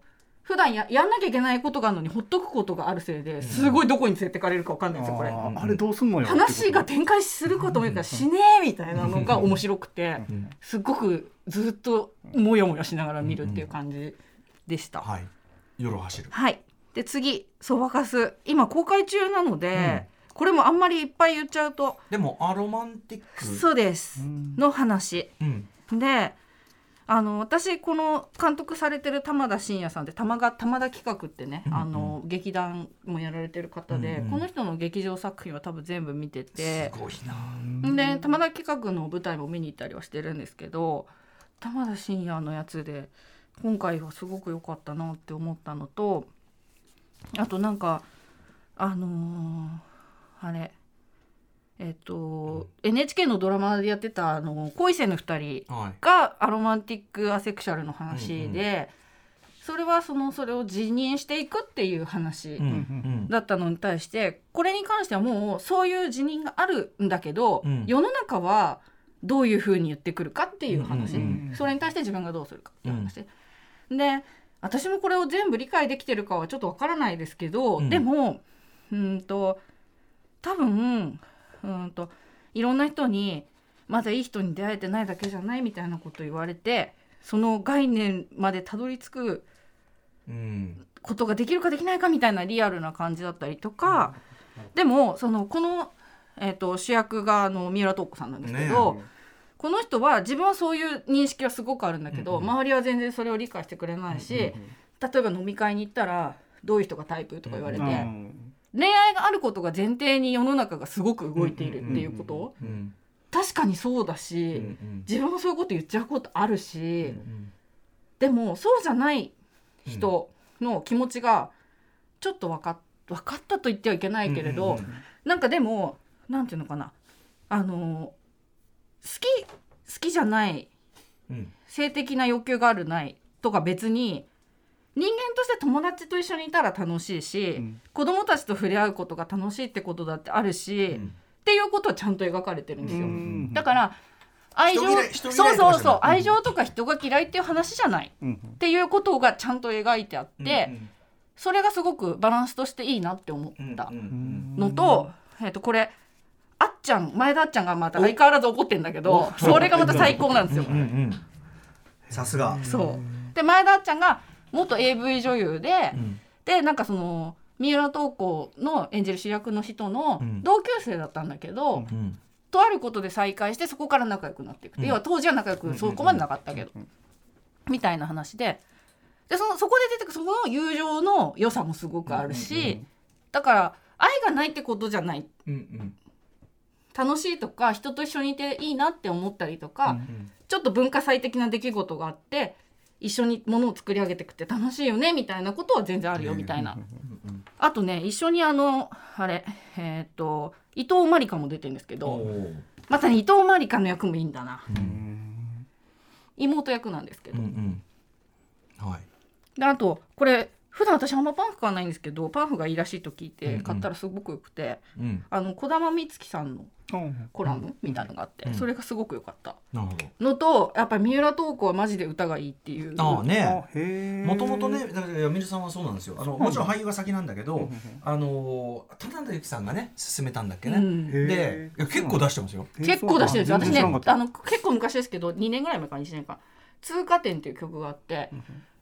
普段ややんなきゃいけないことがあるのにほっとくことがあるせいですごいどこに連れてかれるかわかんないんですよこれ。
あれどうすんのよ
話が展開するかと思ったらしねえみたいなのが面白くて
ん
すっごくずっともやもやしながら見るっていう感じでした。
はい。夜を走る。
はい。で次「そばかす」今公開中なので、これもあんまりいっぱい言っちゃうと。
でもアロマンティック。
そうです。の話。
うん。
であの私この監督されてる玉田真也さんって玉が玉田企画ってね、
うんうん。
あの劇団もやられてる方で、
うんうん。
この人の劇場作品は多分全部見てて
すごいな。
で玉田企画の舞台も見に行ったりはしてるんですけど玉田真也のやつで今回はすごく良かったなって思ったのとあとなんかあのーあれえっと NHK のドラマでやってたあの恋せぬ二人
はい。
がアロマンティック・アセクシャルの話
うん
で、それはそのそれを辞任していくっていう話
うんうん。
だったのに対してこれに関してはもうそういう辞任があるんだけど、
うん。
世の中はどういうふうに言ってくるかっていう話、
うんうん
うん
それに対して自分がどうするかっていう話、で私もこれを全部理解できてるかはちょっとわからないですけど、
うん。
でもうんと多分うんといろんな人にまだいい人に出会えてないだけじゃないみたいなこと言われてその概念までたどり着く
うん
ことができるかできないかみたいなリアルな感じだったりとか、でもそのこの、えー、と主役があの三浦透子さんなんですけど、
ね
この人は自分はそういう認識はすごくあるんだけど、
うんうん。
周りは全然それを理解してくれないし、例えば飲み会に行ったらどういう人がタイプとか言われて、恋愛があることが前提に世の中がすごく動いているっていうこと、
うん
確かにそうだ
う
し、
ん。
自分もそういうこと言っちゃうことあるし、
うん
でもそうじゃない人の気持ちがちょっと分かっ分かったと言ってはいけないけれど、
うんうん。
なんかでもなんていうのかな。あの好き好きじゃない
うん。
性的な欲求があるないとか別に人間として友達と一緒にいたら楽しいし、
うん。
子供たちと触れ合うことが楽しいってことだってあるし、っ
うん。
ていうことはちゃんと描かれてるんですよ。
うん
だから愛情そうそうそう愛情とか人が嫌いっていう話じゃない。
うん
っていうことがちゃんと描いてあって、
うん
それがすごくバランスとしていいなって思ったのと,、えっとこれあっちゃん前田あっちゃんがまた相変わらず怒ってんだけどそれがまた最高なんですよ。
さすが。
そう。で前田あっちゃんが元 AV 女優で、
うん。
でなんかその三浦透子の演じる主役の人の
うん。
同級生だったんだけど、
うん。
とあることで再会してそこから仲良くなっていくって、
うん。
要は当時は仲良くそこまでなかったけど、みたいな話で。でそのそこで出てくるそこの友情の良さもすごくあるし、だから愛がないってことじゃない。
うんうん。
楽しいとか人と一緒にいていいなって思ったりとか、
ん。
ちょっと文化祭的な出来事があって一緒にものを作り上げていくって楽しいよねみたいなことは全然あるよみたいな。あとね一緒にあのあれえっ、と伊藤まりかも出てるんですけ
お
ど
ー。
またね伊藤まりかの役もいいんだな。
うん。
妹役なんですけ
うん
ど、
うん。はい。
であとこれ普段私あんまパンフ買わないんですけどパンフがいいらしいと聞い
うんうん。
て買ったらすごくよくて、
うん。
あの児玉光希さんの
うん
コラムみたいなのがあって、
うん。
それがすごく良かった。
なるほど。
のとやっぱり三浦透子はマジで歌がいいっていう。
あ
ああねもともとねだから山水さんはそうなんですよ。あのもちろん俳優が先なんだけどあの田中由紀さんがね勧めたんだっけね。で結構出してますよ。
結構出してるんですよ。私ねあの結構昔ですけど2年ぐらい前か1年間「通過点」っていう曲があって、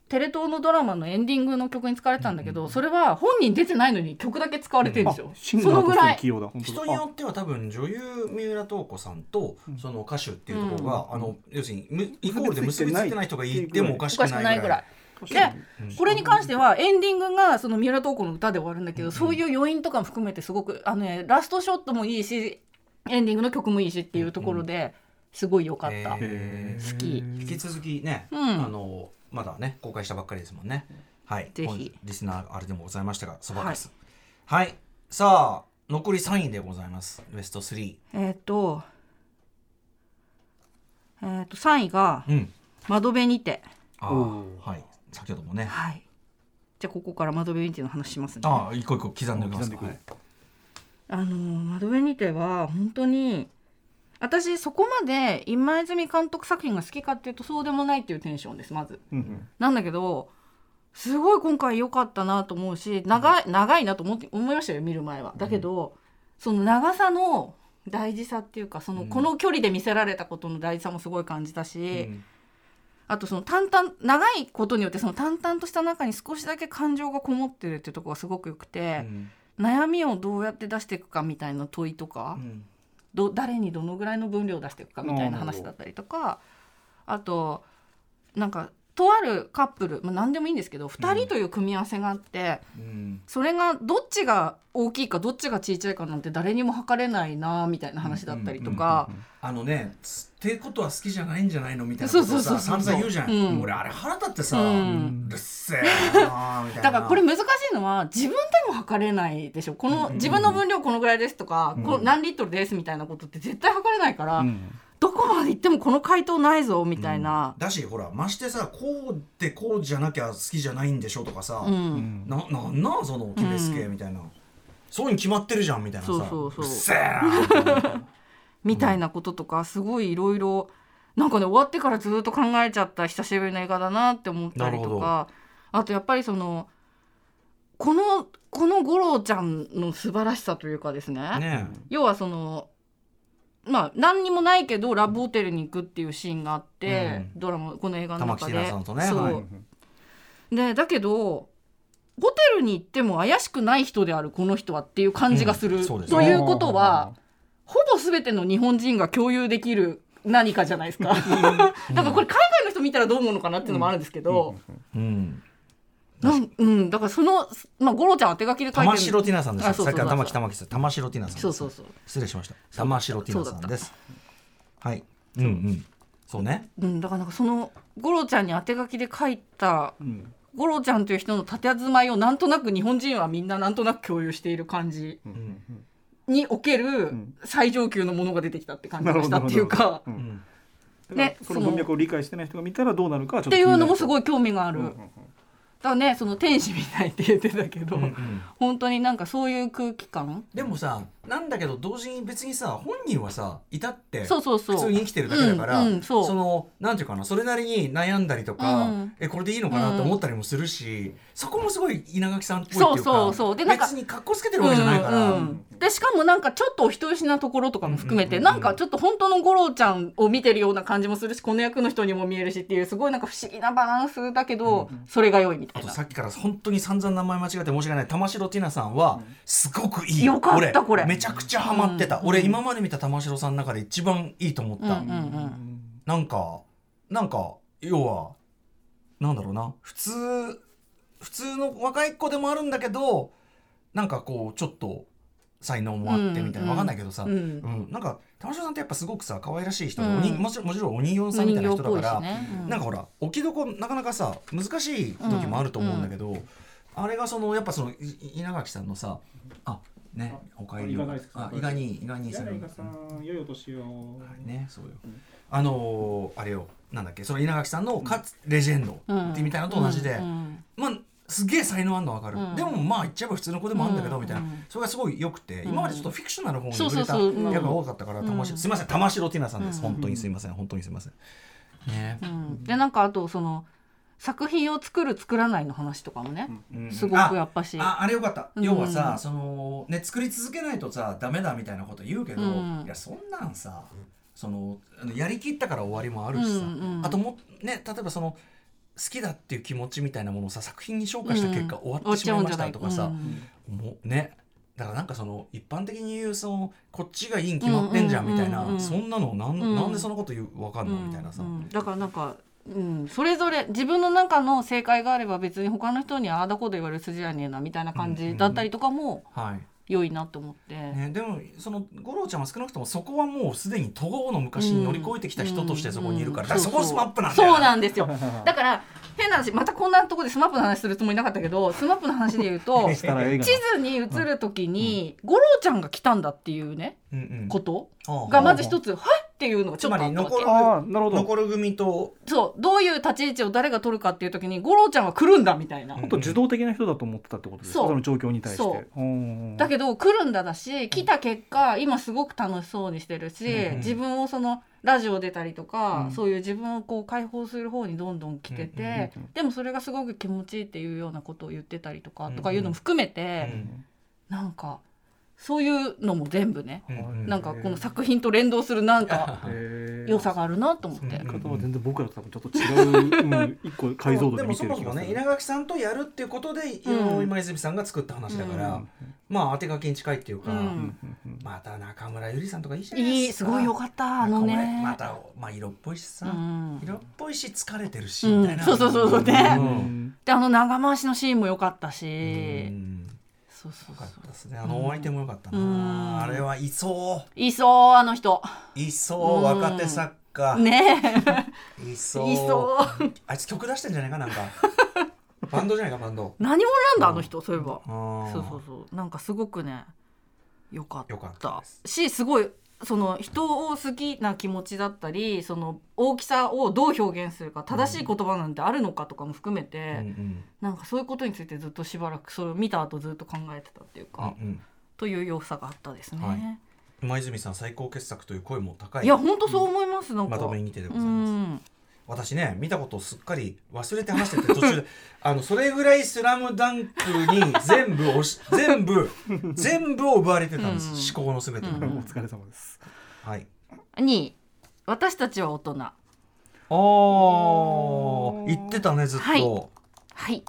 テレ東のドラマのエンディングの曲に使われてたんだけど、それは本人出てないのに曲だけ使われてるんですよ、
シンガーとして
そのぐらい
人によっては多分女優三浦透子さんとその歌手っていうところが、あの要するにむイコールで結びついてない人がいてもおかしくなぐらい。
ぐらいでこれに関してはエンディングがその三浦透子の歌で終わるんだけど、そういう余韻とかも含めてすごくあの、ね、ラストショットもいいしエンディングの曲もいいしっていうところですごい良かった、
えー。
好き。
引き続きね、
うん。
あのまだね公開したばっかりですもんね。はい。
ぜひ。
リスナーあれでもございましたがそばかす。はい、さあ残り3位でございます。ベスト3
えっ、とえっ、と3位が
うん「
窓辺にて。
あ
お
あはい。先ほども」ね。
はい。じゃあここから窓辺にての話しますね。
ああ一個一個刻んでおきます
いく
あの窓辺にては本当に私そこまで今泉監督作品が好きかっていうとそうでもないっていうテンションですまず。
うんうん
なんだけどすごい今回良かったなと思うし長い長いなと思って思いましたよ見る前は。だけど、その長さの大事さっていうかその、
うん
この距離で見せられたことの大事さもすごい感じたし、
うん
あとその淡々長いことによってその淡々とした中に少しだけ感情がこもってるっていうところがすごくよくて、悩みをどうやって出していくかみたいな問いとか。
うん
ど誰にどのぐらいの分量を出していくかみたいな話だったりとかあとなんかとあるカップル、まあ、何でもいいんですけど2人という組み合わせがあって、
うん。
それがどっちが大きいかどっちが小さいかなんて誰にも測れないなみたいな話だったりとか。
あのねつってことは好きじゃないんじゃないのみたいなことさ散々言うじゃん、
う。ん
俺あれ腹立ってさ、
う
うんるっせえなみたいな
だからこれ難しいのは自分でも測れないでしょこの自分の分量このぐらいですとか、この何リットルですみたいなことって絶対測れないから、
うん
どこまで行ってもこの回答ないぞみたいな。
だしほらましてさこうでこうじゃなきゃ好きじゃないんでしょとかさ、
うん。
ななんなんその決めつけみたいな、そういうに決まってるじゃんみたいなさ
そうそうそう。
みたいな
こととかすごいいろいろなんかね終わってからずっと考えちゃった久しぶりの映画だなって思ったりとかあとやっぱりそのこのこの五郎ちゃんの素晴らしさというかですね。
ね。
要はそのまあ何にもないけどラブホテルに行くっていうシーンがあって、ドラマこの映画の中
玉木
で。
ティナさんとね。
そう、
はい。
でだけどホテルに行っても怪しくない人であるこの人はっていう感じがする、
うん。そうです
ということはほぼ全ての日本人が共有できる何かじゃないですか。だからこれ海外の人見たらどう思うのかなっていうのもあるんですけど、
うん
なんうん、だからその、まあ、五郎ちゃんは手書きで書いてる。
玉城ティナさんです
あそうそう
さっき玉木玉木さん玉城ティナさんです。
そうそうそう。
失礼しました。玉城ティナさんです。はい。うんうん。そうね。
うん、だからなんかその五郎ちゃんに当て書きで書いた
うん。
五郎ちゃんという人の佇まいをなんとなく日本人はみんななんとなく共有している感じ
うん。
における
ん。
最上級のものが出てきたって感じがしたっていうか。
うん。
うん。
ね
その文脈を理解してない人が見たらどうなるかはちょっと
っていうのもす
い
ごい興味がある。
うんうん
だからねその天使みたいって言ってたけど、
うんうん。
本当になんかそういう空気感？
でもさなんだけど同時に別にさ本人はさいたって
そうそうそう。
普通に生きてるだけだから、
うんうんそう。
のなんていうかなそれなりに悩んだりとか、
うん。
えこれでいいのかなと思ったりもするし、そこもすごい稲垣さんっぽいっていうか
そうそうそう。でなんか
別に格好つけてるわけじゃないから、
うんうん。でしかもなんかちょっとお人よしなところとかも含めて、
うん。うんうん
なんかちょっと本当の五郎ちゃんを見てるような感じもするしこの役の人にも見えるしっていうすごいなんか不思議なバランスだけど、それが良いみたいな。
あとさっきから本当に散々名前間違って申し訳ない。玉城ティナさんはすごくいい、
よかったこれ
めちゃくちゃハマってた、
うん
俺今まで見た玉城さんの中で一番いいと思った、
うんうんうん。
なんかなんか要はなんだろうな。普通普通の若い子でもあるんだけどなんかこうちょっと才能もあってみたいな、
うん
わかんないけどさ、
うん。
うん。なんか玉城さんってやっぱすごくさ可愛らしい人で、
うん。
もちろんもちろんお人形さんみたいな人だから、
ね。うん。
なんかほら置きどこなかなかさ難しい時もあると思うんだけど、あれがそのやっぱそのい稲垣さんのさあねおかえりあ伊賀に伊賀に
伊賀さん良いお年を。
ねそうよ、あのーあれよなんだっけその稲垣さんのかつレジェンドってみたいなのと同じで、
うん
まあすげえ才能あるの分かる、
うん。
でもまあ言っちゃえば普通の子でもあるんだけど、
うん。
みたいな。
うん。
それがすごい良くて、今までちょっとフィクショナルの方に触れた
そう。そううん。
役が多かったから、玉城
うん
すいません玉城ティナさんです、
うん。
本当にすいません本当にすいません。ね。
うん。でなんかあとその作品を作る作らないの話とかもね、
うん。
すごくやっぱし。
ああれよかった、
うん。
要はさそのね作り続けないとさダメだみたいなこと言うけど、
うん。
いやそんなんさそのやりきったから終わりもあるしさ、
うんうん
あともね例えばその好きだっていう気持ちみたいなものをさ作品に昇華した結果、終わってしまいましたとかさ、
うん。
もうね。だからなんかその一般的に言うそのこっちがいいに決まってんじゃんみたいな、そんなのなん,、
うん。
なんでそのこと言うわかんのみたいなさ、
だからなんかうん、それぞれ自分の中の正解があれば別に他の人にああだこうだ言われる筋はねえなみたいな感じだったりとかも
はい。
良いなと思って、
ね、でもその五郎ちゃんは少なくともそこはもうすでにとうの昔に乗り越えてきた人としてそこにいるから,、
うん。
だからそこスマップなんだよ。
そうなんですよ。だから変な話またこんなところでスマップの話するつもりなかったけど スマップの話で言うと 地図に移る時に五郎ちゃんが来たんだっていうね
うんうん。
ことがまず一つ「はい!」っていうのがちょっとあったわけ。
ああなるほど。
残る組と。
そう。どういう立ち位置を誰が取るかっていう時に五郎ちゃんは来るんだみたいな。
うん。
もっと受動的な人だと思ってたってことですか？
そう。
その状況に対して。
だけど来るんだだし来た結果今すごく楽しそうにしてるし、
うんうん
自分をそのラジオ出たりとか、
うん。
そういう自分をこう解放する方にどんどん来てて、でもそれがすごく気持ちいいっていうようなことを言ってたりとか、とかいうのも含めて、
うん。
なんかそういうのも全部ね、なんかこの作品と連動するなんか良さがあるなと思って。
うん。
方は全然僕らと多分ちょっと違う、うん、一個解像度で見
でもそもそもね
てる気がする
稲垣さんとやるっていうことで、
うん
今泉さんが作った話だから、
う
まあ当て書きに近いっていうか、また中村ゆりさんとかいいじゃないですか。
いいすごいよかったあのね。
また、まあ、色っぽいしさ、
うん。
色っぽいし疲れてるし、
うん
みたいな。
そうそうそうそうね。であの長回しのシーンも良かったし、
うん
そうそう。
よか
そう
ったですね。あのお相手もよかったな、
うん。
あれはいそ
いそうあの人。
ういそう若手作家、
ね
いそう。
えいそう。
あいつ曲出してんじゃないかなんか。バンドじゃないかバンド。
何者なんだあの人そういえば。
そ
そうそうそう。なんかすごくねよかっ
よかった
しすごいその人を好きな気持ちだったりその大きさをどう表現するか正しい言葉なんてあるのかとかも含めて、
うんうん。
なんかそういうことについてずっとしばらくそれを見た後ずっと考えてたっていうか、
うん
という良さがあったですね、
はい。今泉さん最高傑作という声も高い。
い、や本当そう思います、なんか
まとめにてでござ
う
います、
ん
私ね見たことをすっかり忘れて話してて途中で。あのそれぐらい「スラムダンクに全部押し 全部全部を奪われてたんです、
うん。
思考のすべてが、
うん。
お疲れ様です。
はい。
に私たちは大人。
あー。言ってたねずっと、
はい。はい。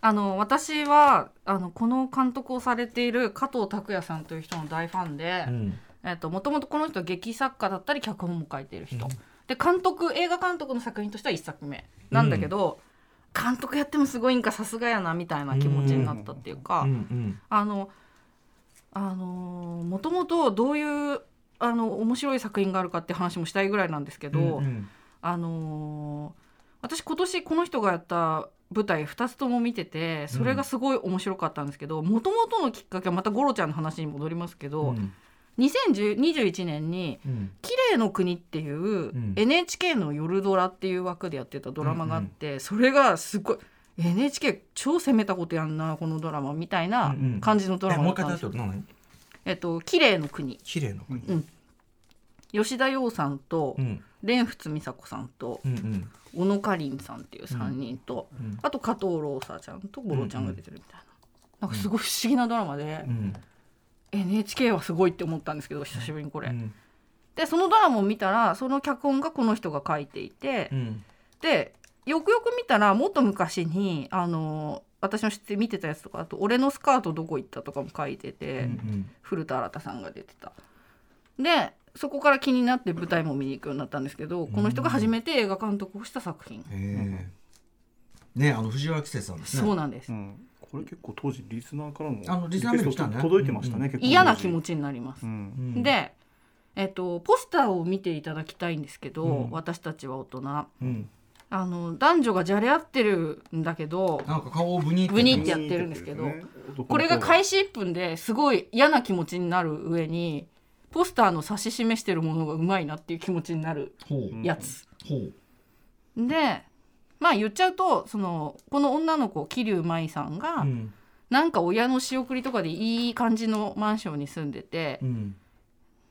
あの私はあのこの監督をされている加藤拓也さんという人の大ファンで、
うん。
えっともともとこの人は劇作家だったり脚本も書いている人、
うん
で監督映画監督の作品としては1作目なんだけど、監督やってもすごいんかさすがやなみたいな気持ちになったっていうか、
うんうん。
あのあのもともとどういうあの面白い作品があるかって話もしたいぐらいなんですけど、
うん
あの私今年この人がやった舞台2つとも見ててそれがすごい面白かったんですけどもともとのきっかけはまたゴロちゃんの話に戻りますけど、
うん
2021年に
うん「
綺麗の国」っていう NHK の夜ドラっていう枠でやってたドラマがあって、それがすごい NHK 超攻めたことやんなこのドラマみたいな感じのドラマだったえっと綺麗の国。
綺麗な国。
吉田羊さんと
うん。
蓮仏美佐子さんと
うんうん。
小野かりんさんっていう3人と、
うん
あと加藤ローサちゃんとゴロちゃんが出てるみたいな、なんかすごい不思議なドラマで、
うん
NHK はすごいって思ったんですけど久しぶりにこれ。
うん。
でそのドラマを見たらその脚本がこの人が書いていて、
うん。
でよくよく見たらもっと昔にあの私の知って見てたやつとかあと「俺のスカートどこ行った?」とかも書いてて、
うん
古田新太さんが出てた。でそこから気になって舞台も見に行くようになったんですけど、この人が初めて映画監督をした作品、
へえねあの藤原季節さんですね。
そうなんです、
うん、これ結構当時リスナーからの
あのリスナーメール来たね。
届いてましたね、
うん。
結構。
嫌な気持ちになります。
う、ん。
うん。
で、えっと、ポスターを見ていただきたいんですけど、
うん。
私たちは大人。
うん。
あの男女がじゃれ合ってるんだけど
なんか顔をブニって
ブニってやってるんですけどこれが開始1分ですごい嫌な気持ちになる上にポスターの指し示してるものがうまいなっていう気持ちになるやつ。でまあ言っちゃうとそのこの女の子桐生舞さんが、
うん。
なんか親の仕送りとかでいい感じのマンションに住んでて、
うん。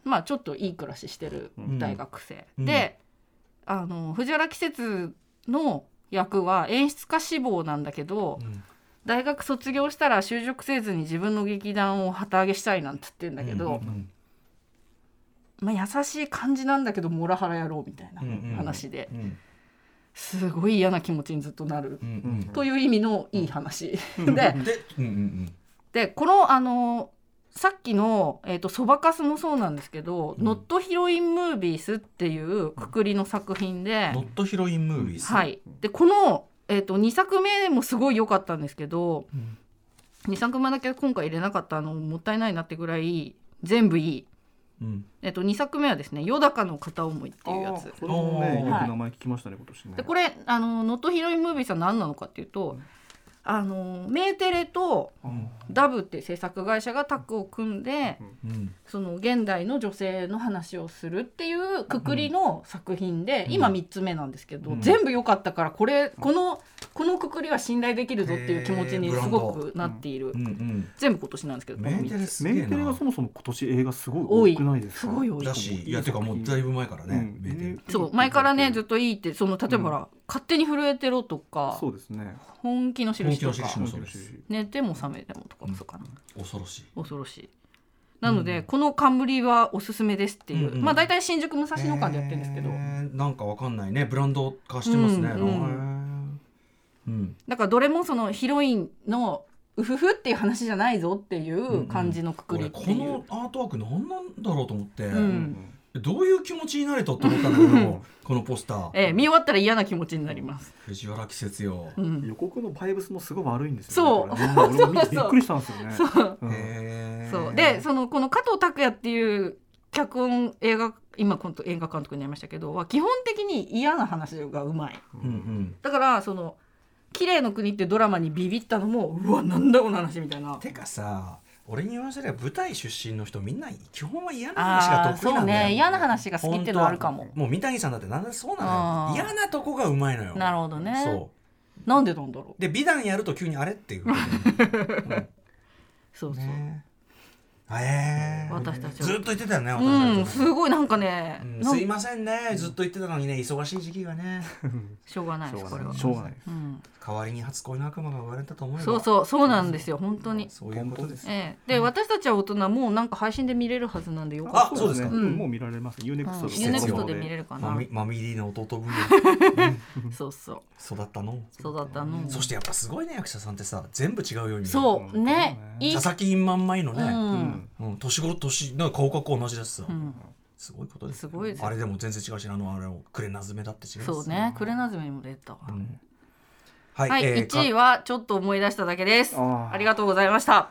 まあちょっといい暮らししてる大学生、
うん。
であの藤原季節の役は演出家志望なんだけど、
うん。
大学卒業したら就職せずに自分の劇団を旗揚げしたいなんて言ってるんだけど、
うん
まあ、優しい感じなんだけどモラハラ野郎みたいな
うんうん。
話で、
うん
すごい嫌な気持ちにずっとなる、
うんうん
という意味のいい話、で
で
このあのさっきの、えー、とそばかすもそうなんですけど「ノットヒロインムービース」っていうくくりの作品で、
ノットヒロインムービーズ
はい、でこの、えー、と2作目もすごい良かったんですけど、2作目だけ今回入れなかったのもったいないなってぐらい全部いい。
うん。
えっと、2作目はですね「よだかの片思い」っていうやつ。
それもねよく名前聞きましたね今年ね。
でこれあの能登ヒロインムービーさん何なのかっていうと、あのメーテレと
うん。
ダブっていう制作会社がタッグを組んで、
うん。
その現代の女性の話をするっていうくくりの作品で、今3つ目なんですけど、
うん。
全部良かったからこれこのこのくくりは信頼できるぞっていう気持ちにすごくなっている、
うんうん。
全部今年なんですけど
メンテ
3つ
レ
メンテレが
な
そもそも今年映画すご
多い
い多くないですか？
すごい。多い
だしいやてかもうだいぶ前からね、メンテレ
そう前からねずっ
と
といいってその例えばほら、勝手に震えてろとか
そうですね。
本気の印とか。
印もそうです
寝ても覚めてもとかもそうかな、
恐ろしい。
恐ろしい。なので、この冠はおすすめですっていう、
うんうん。
まあ大体新宿武蔵野間でやってるんですけど、
へーなんかわかんないね。ブランド化してますね、
うん。
へーうん。
だからどれもそのヒロインのうふふっていう話じゃないぞっていう感じのくくりっていう、
のアートワーク何なんだろうと思って、
うん。
どういう気持ちになれとって思ったんだけどこのポスター、
ええ見終わったら嫌な気持ちになります、
藤原季節よ、
うん、
予告のバイブスもすごい悪いんです
そう。
よねこれね俺も見てびっくりしたんですよね。
そう。
うん。
へー。
そう。でそのこの加藤拓也っていう脚本映画今今度映画監督になりましたけどは基本的に嫌な話がうまい。
うんうん。
だからその「綺麗の国」ってドラマにビビったのもうわなんだこの話みたいな。
てかさ俺に言わせれば舞台出身の人みんな基本は嫌な話が得意なんだよ。
そうね。嫌な話が好きってのはあるかも。
もう三谷さんだってなんだそうなの嫌なとこがうまいのよ。
なるほどね。
そ
なんでなんだろう。
うで美談やると急にあれっていう。こ と
そうそう、
ね。えー。
私たちは。
ずっと言ってたよね
うん
私たち
すごいなんかね、
うん。すいませんね。ずっと言ってたのにね忙しい時期がね。
しょうがないですこれは。
しょうがないです。
うん、
代わりに初恋の悪魔が生まれたと思えば。
そうそうそうなんですよ本当に。
そういうことです。
ええ。で私たちは大人もうなんか配信で見れるはずなんでよかった
あそうですか。
ね
うん。
もう見られます。ユーネクスト
うん。
季節
UNEXT で見れるかな。
マミマミリーの弟分
そうそう。
育ったの？
そうだったの。
そしてやっぱすごいね役者さんってさ全部違うように。見える
そうね
佐々木インマンマイのね、
うん。
うん。
うん、年頃年なんか顔格好同じだしさ、
うん。
すごいことです
すごいですよ。
あれでも全然違うしあのあれをクレナズメだって違うし。
そうね。クレナズメにも出たわ。
うんはい、
はい、
えー
1位はちょっと思い出しただけです。
あ
りがとうございました。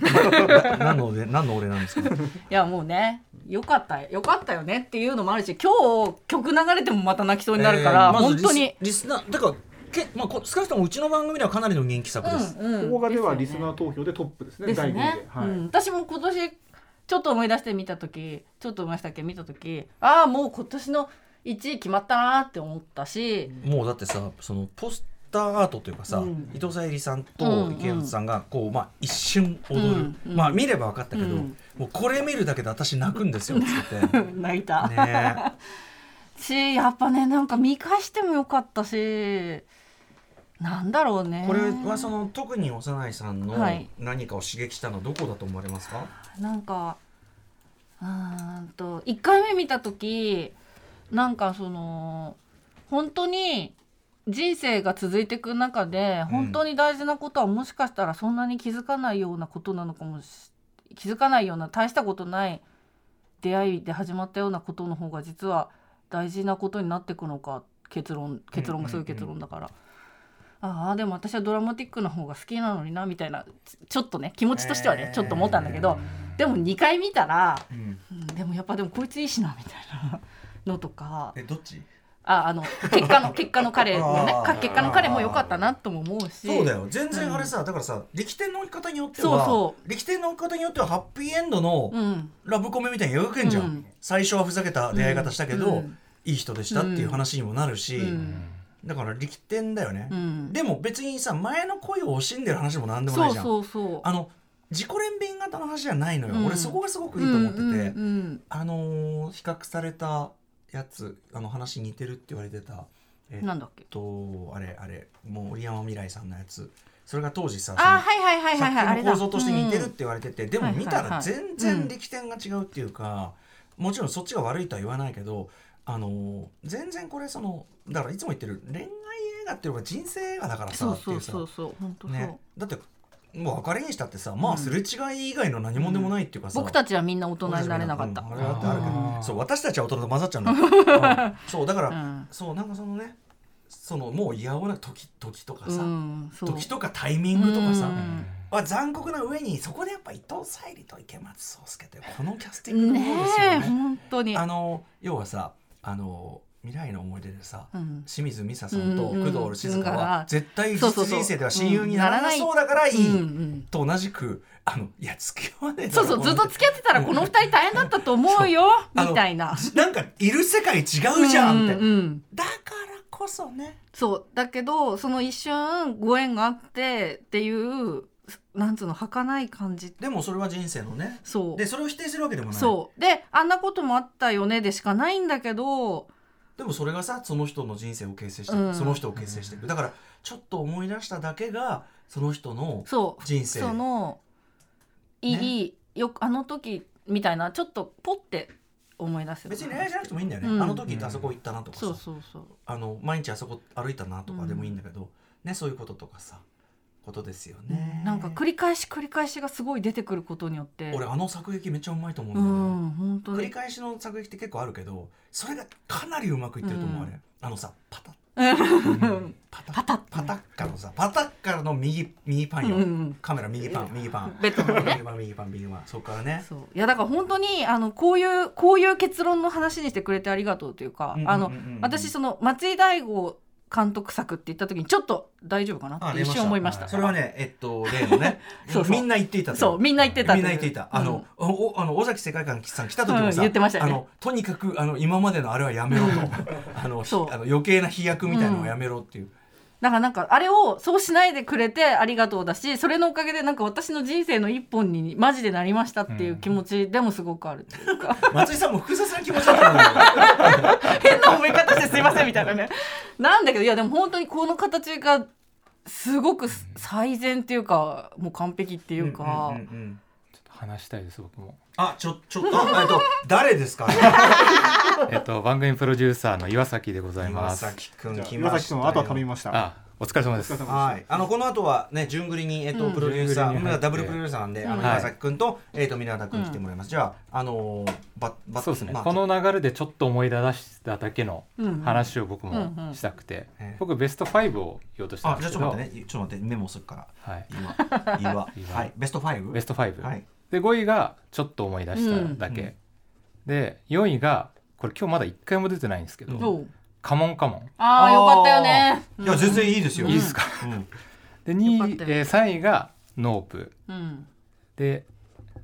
か何の俺何の俺なんですか？
いやもうねよかったよかったよねっていうのもあるし今日曲流れてもまた泣きそうになるから、
えーまず
本当に。
リスリスナーだからけ、まあ、こ少なくともうちの番組ではかなりの人気作です、
うんうん。
動画ではリスナー投票でトップですね
です
第2位で。
ね、
はい。
うん、私も今年ちょっと思い出して見た時ちょっと思い出したっけ見た時ああもう今年の1位決まったなって思ったし、
もうだってさそのポスターアートというかさ、
うん。
伊藤沙莉さん
うん
と池内さんがこう、まあ、一瞬踊る、
うんうん。
まあ見れば分かったけど、
うん。
もうこれ見るだけで私泣くんですよっつって。
泣いた、
ね。
しやっぱねなんか見返してもよかったしなんだろうね。
これはその特に幼いさんの
はい。
何かを刺激したのはどこだと思われますか、
なんかうーんと1回目見た時なんかその本当に人生が続いていく中で本当に大事なことはもしかしたらそんなに気づかないようなことなのかもし気づかないような大したことない出会いで始まったようなことの方が実は大事なことになっていくのか結論結論がそういう結論だから。ああでも私はドラマティックな方が好きなのになみたいなちょっとね気持ちとしてはねちょっと思ったんだけどでも2回見たら、
うん。
うんでもやっぱでもこいついいしなみたいなのとか。
えどっち？
ああの結果の 結果の彼のね結果の彼も良かったなとも思うし。
そうだよ。全然あれさ、だからさ力点の置き方によっては
そうそ
力点の置き方によってはハッピーエンドの
うん。
ラブコメみたいに描けんじゃん、
うん。
最初はふざけた出会い方したけど、
うん。
いい人でしたっていう話にもなるし、
うん。
だから力点だよね、
うん。
でも別にさ前の恋を惜しんでる話も何でもな
そ
いうじゃん。
そうそう
あの自己憐憫型の話じゃないのよ、
うん。
俺そこがすごくいいと思ってて、
うんうん。
あのー比較されたやつあの話似てるって言われてたえ
なんだっけ？
とあれあれもう森山未来さんのやつ。それが当時さ
あはいはいはいはいはい
構造として似てるって言われてて、でも見たら全然力点が違うっていうか、もちろんそっちが悪いとは言わないけどあのー全然これそのだからいつも言ってる恋愛映画っていうのが人生映画だからさ
そう
っていうさだってもう別れにしたってさまあすれ違い以外の何もでもないっていうかさ、
僕たちはみんな大人になれなかった、
うんあれだってあるけど。そう私たちは大人と混ざっちゃうんだ。うん。そうだから、
うん。
そうなんかそのねそのもういやおな時時とかさ、時とかタイミングとかさ、
うん。
は残酷な上にそこでやっぱ伊藤沙莉と池松壮亮ってこのキャスティングの
ね
ものです
え
よね。
本当に。
あの要はさあの未来の思い出でさ、
うん。
清水美沙さんと
うんうん
工藤静香
うん
は絶対人生では親友にならなそうだからい
うんう
い
ん。
と同じくあのいや付き合わねえ
そうそうずっと付き合ってたらこの二人大変だったと思うよみたいな。
なんかいる世界違うじゃんって、
うんうん。
だからこそね。
そう。だけどその一瞬ご縁があってっていうなんつうの儚い感じ。
でもそれは人生のね。
そう。
でそれを否定するわけでもない。
そう。であんなこともあったよねでしかないんだけど
でもそれがさその人の人生を形成して、
うん。
その人を形成していくだからちょっと思い出しただけがその人の
そう。
人生。
そのいい、よくあの時みたいなちょっとポッて思い出せる。
別に恋愛じゃなくてもいいんだよね、
うん。
あの時あそこ行ったなとかさ、
そうそうそう。
あの毎日あそこ歩いたなとかでもいいんだけど、ねそういうこととかさことですよね、
なんか繰り返し繰り返しがすごい出てくることによって。
俺あの作劇めっちゃうまいと思うん
う
だよね、
ん本当
繰り
に
返しの作劇って結構あるけどそれがかなりうまくいってると思う、
うん。
あれあのさパタッ。
うん。
パタッ。
パタッ。
パタッカのさパタッカの右右パンよ、
うん
カメラ右パン右パン。
ベッドのね。
右パン右パン右パン。そこからね。
そう。いやだから本当にあのこういうこういう結論の話にしてくれてありがとうというか、あの私その松井大悟監督作って言った時にちょっと大丈夫かなって一瞬思いました。
それはねえっと例のね。みんな言っていたと
そうみんな言ってた
みんな言っていた。あの、あの尾崎世界観さん来た時もさ、
うん言ってました
あのとにかくあの今までのあれはやめろと。あのあの余計な飛躍みたいなのはやめろっていう、
だからなんかあれをそうしないでくれてありがとうだしそれのおかげでなんか私の人生の一本にマジでなりましたっていう気持ちでもすごくあるっていうか、
松井さんも複雑な気持ちだったんだ
変な思い方してすいませんみたいなね。なんだけどいやでも本当にこの形がすごく最善っていうかもう完璧っていうか、
うんうんうん
ちょっと話したいです僕も。
あちょちょっとあえっと誰ですか？
えっと番組プロデューサーの岩崎でござい
岩
ます。
崎くん来
岩
ました。よ
崎君あとは頼みました。
あお疲れ様です。
お疲れ様
はい、あのこの後はね順繰りにえっと、
うん。
プロデューサー、ダブルプロデューサーなんで、あの
うん
岩崎君と、えっと皆田君来てもらいます。じゃああのーばば
そうですね、
まあ
この流れでちょっと思い出しただけの
うん。
話を僕もしたくて、
ええ。
僕ベスト5を言おうとしたん
あ
ですけど。
じゃあちょっと待ってね、ちょっと待って。メモするから。
はい、
岩岩
岩
はい。ベストファイブ？
ベスト5、
はい。
で5位がちょっと思い出しただけ、
うん。うん
で4位がこれ今日まだ1回も出てないんですけど、カモンカモン。
ああよかったよね。
いや全然いいですよ。
うん
いいですか？
うん。
で
よ
2位、えー3位がノープ。
うん。
で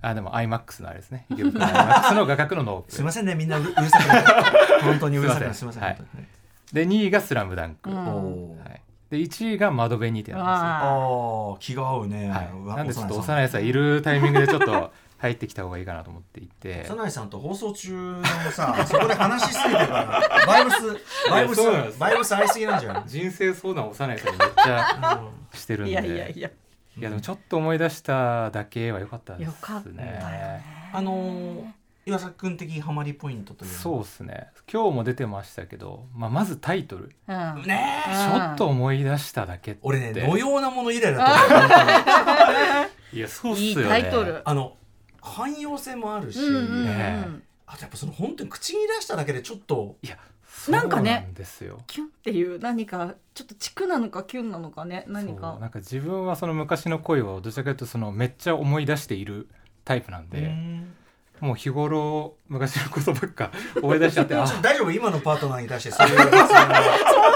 あでも iMAX のあれですね。池袋 iMAX の画角のノープ。
すみませんねみんなうるうるさく本当にうるさくすみません。
すい。で2位が「スラムダンク、
うん。
はい、で1位が「窓辺にて」なんですよ。
あ
ああ気が合うね。
はい、なんでちょっと
幼
幼いさんいるタイミングでちょっと入ってきた方がいいかなと思っていて。
幼いさんと放送中のさそこで話しすぎてるからバイブス バイブスバイブス合いすぎなんじゃない？
人生相談を幼いさんにめっちゃしてるんで。
いやいやいや。
いやでもちょっと思い出しただけは良かったですね。
よかったよね。
あのー岩崎君的ハマりポイントという
そうですね。今日も出てましたけど、まあ、まずタイトル。
うん。
ねえ。
ちょっと思い出しただけって。
俺ね同様なもの以来だと
いやそうっす
いい
よね
タイトル。
あの汎用性もあるし、
うんうんうん。
ね
あとやっぱその本当に口に出しただけでちょっと。
いや
なんかね
そうなんですよ。
キュンっていう何かちょっとチクなのかキュンなのかね何
そう
か
なんか自分はその昔の恋をどちらかというとそのめっちゃ思い出しているタイプなんで、
うん
もう日頃昔のことばっか思い出しちゃって あ
ちょ大丈夫今のパートナーに対してそういう
そう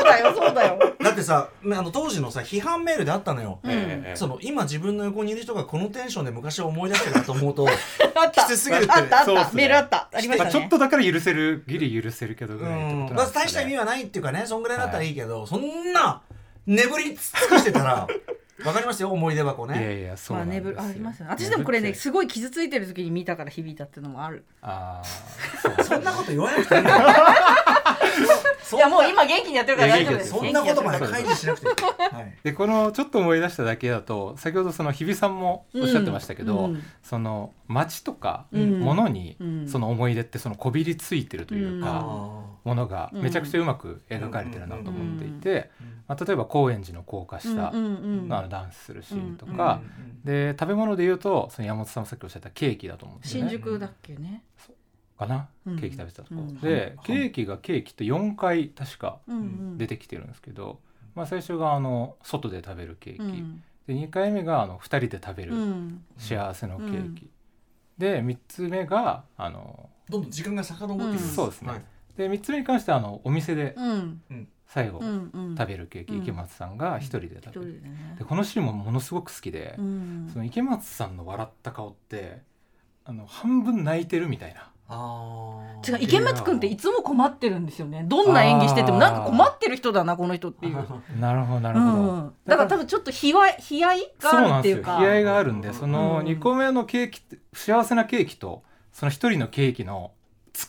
だよそうだよ。
だってさあの当時のさ批判メールであったのよ、
うん。
ええ
その今自分の横にいる人がこのテンションで昔を思い出してるなと思うと
あった
きつすぎるって
あったあった、メールあった。ありまし
まあ、
たね
ちょっとだから許せるギリ許せるけどね
まず大した意味はないっていうかねそんぐらいだったらいいけど、そんな眠り尽くしてたら わかりますよ思い出箱
いや
ね
いやそう
まあ
なんですよ、
ねぶありますよ私でもこれねすごい傷ついてる時に見たから響いたっていうのもある。
あー。そう。
そんなこと言わなくていい
いやもう今元気にやってるから大丈夫です。
そんなことまで開示しなくていい、はい、
でこのちょっと思い出しただけだと先ほどその日比さんもおっしゃってましたけど、
うん。
その街とか
うん。
物に
うん。
その思い出ってそのこびりついてるという
うん。
か、ものがめちゃくちゃうまく描かれてるなと思っていて、まあ、例えば高円寺の高架下のあのダンスするシーンと
うん
か、で食べ物で言うとその山本さんもさっきおっしゃったケーキだと思うんですよ
新
ね。
宿だっけね。
かな、
うん。
ケーキ食べてたとこ、
うん。
でケーキがケーキって4回確か出てきてるんですけど、まあ、最初があの外で食べるケーキ、
うん。
で2回目があの2人で食べ
う
る
ん。
幸せのケーキ、で3つ目があの
どんどん時間が遡ってくるんです、
そうですね。
はい
で3つ目に関してはあのお店で
うん
最後
うんうん。
食べるケーキ、
うん。
池松さんが一人で
一
食べる、
人でね。
でこのシーンもものすごく好きで、
うん。
その池松さんの笑った顔ってあの半分泣いてるみたいな。
あ
違う池松君っていつも困ってるんですよね。どんな演技しててもなんか困ってる人だなこの人っていう、
なるほどなる
う
ほど、
ん、だから多分ちょっと悲哀悲哀が
そう
あ
なんですよ。
るっていうか
悲哀があるんでその
うん
2個目のケーキって幸せなケーキとその1人のケーキの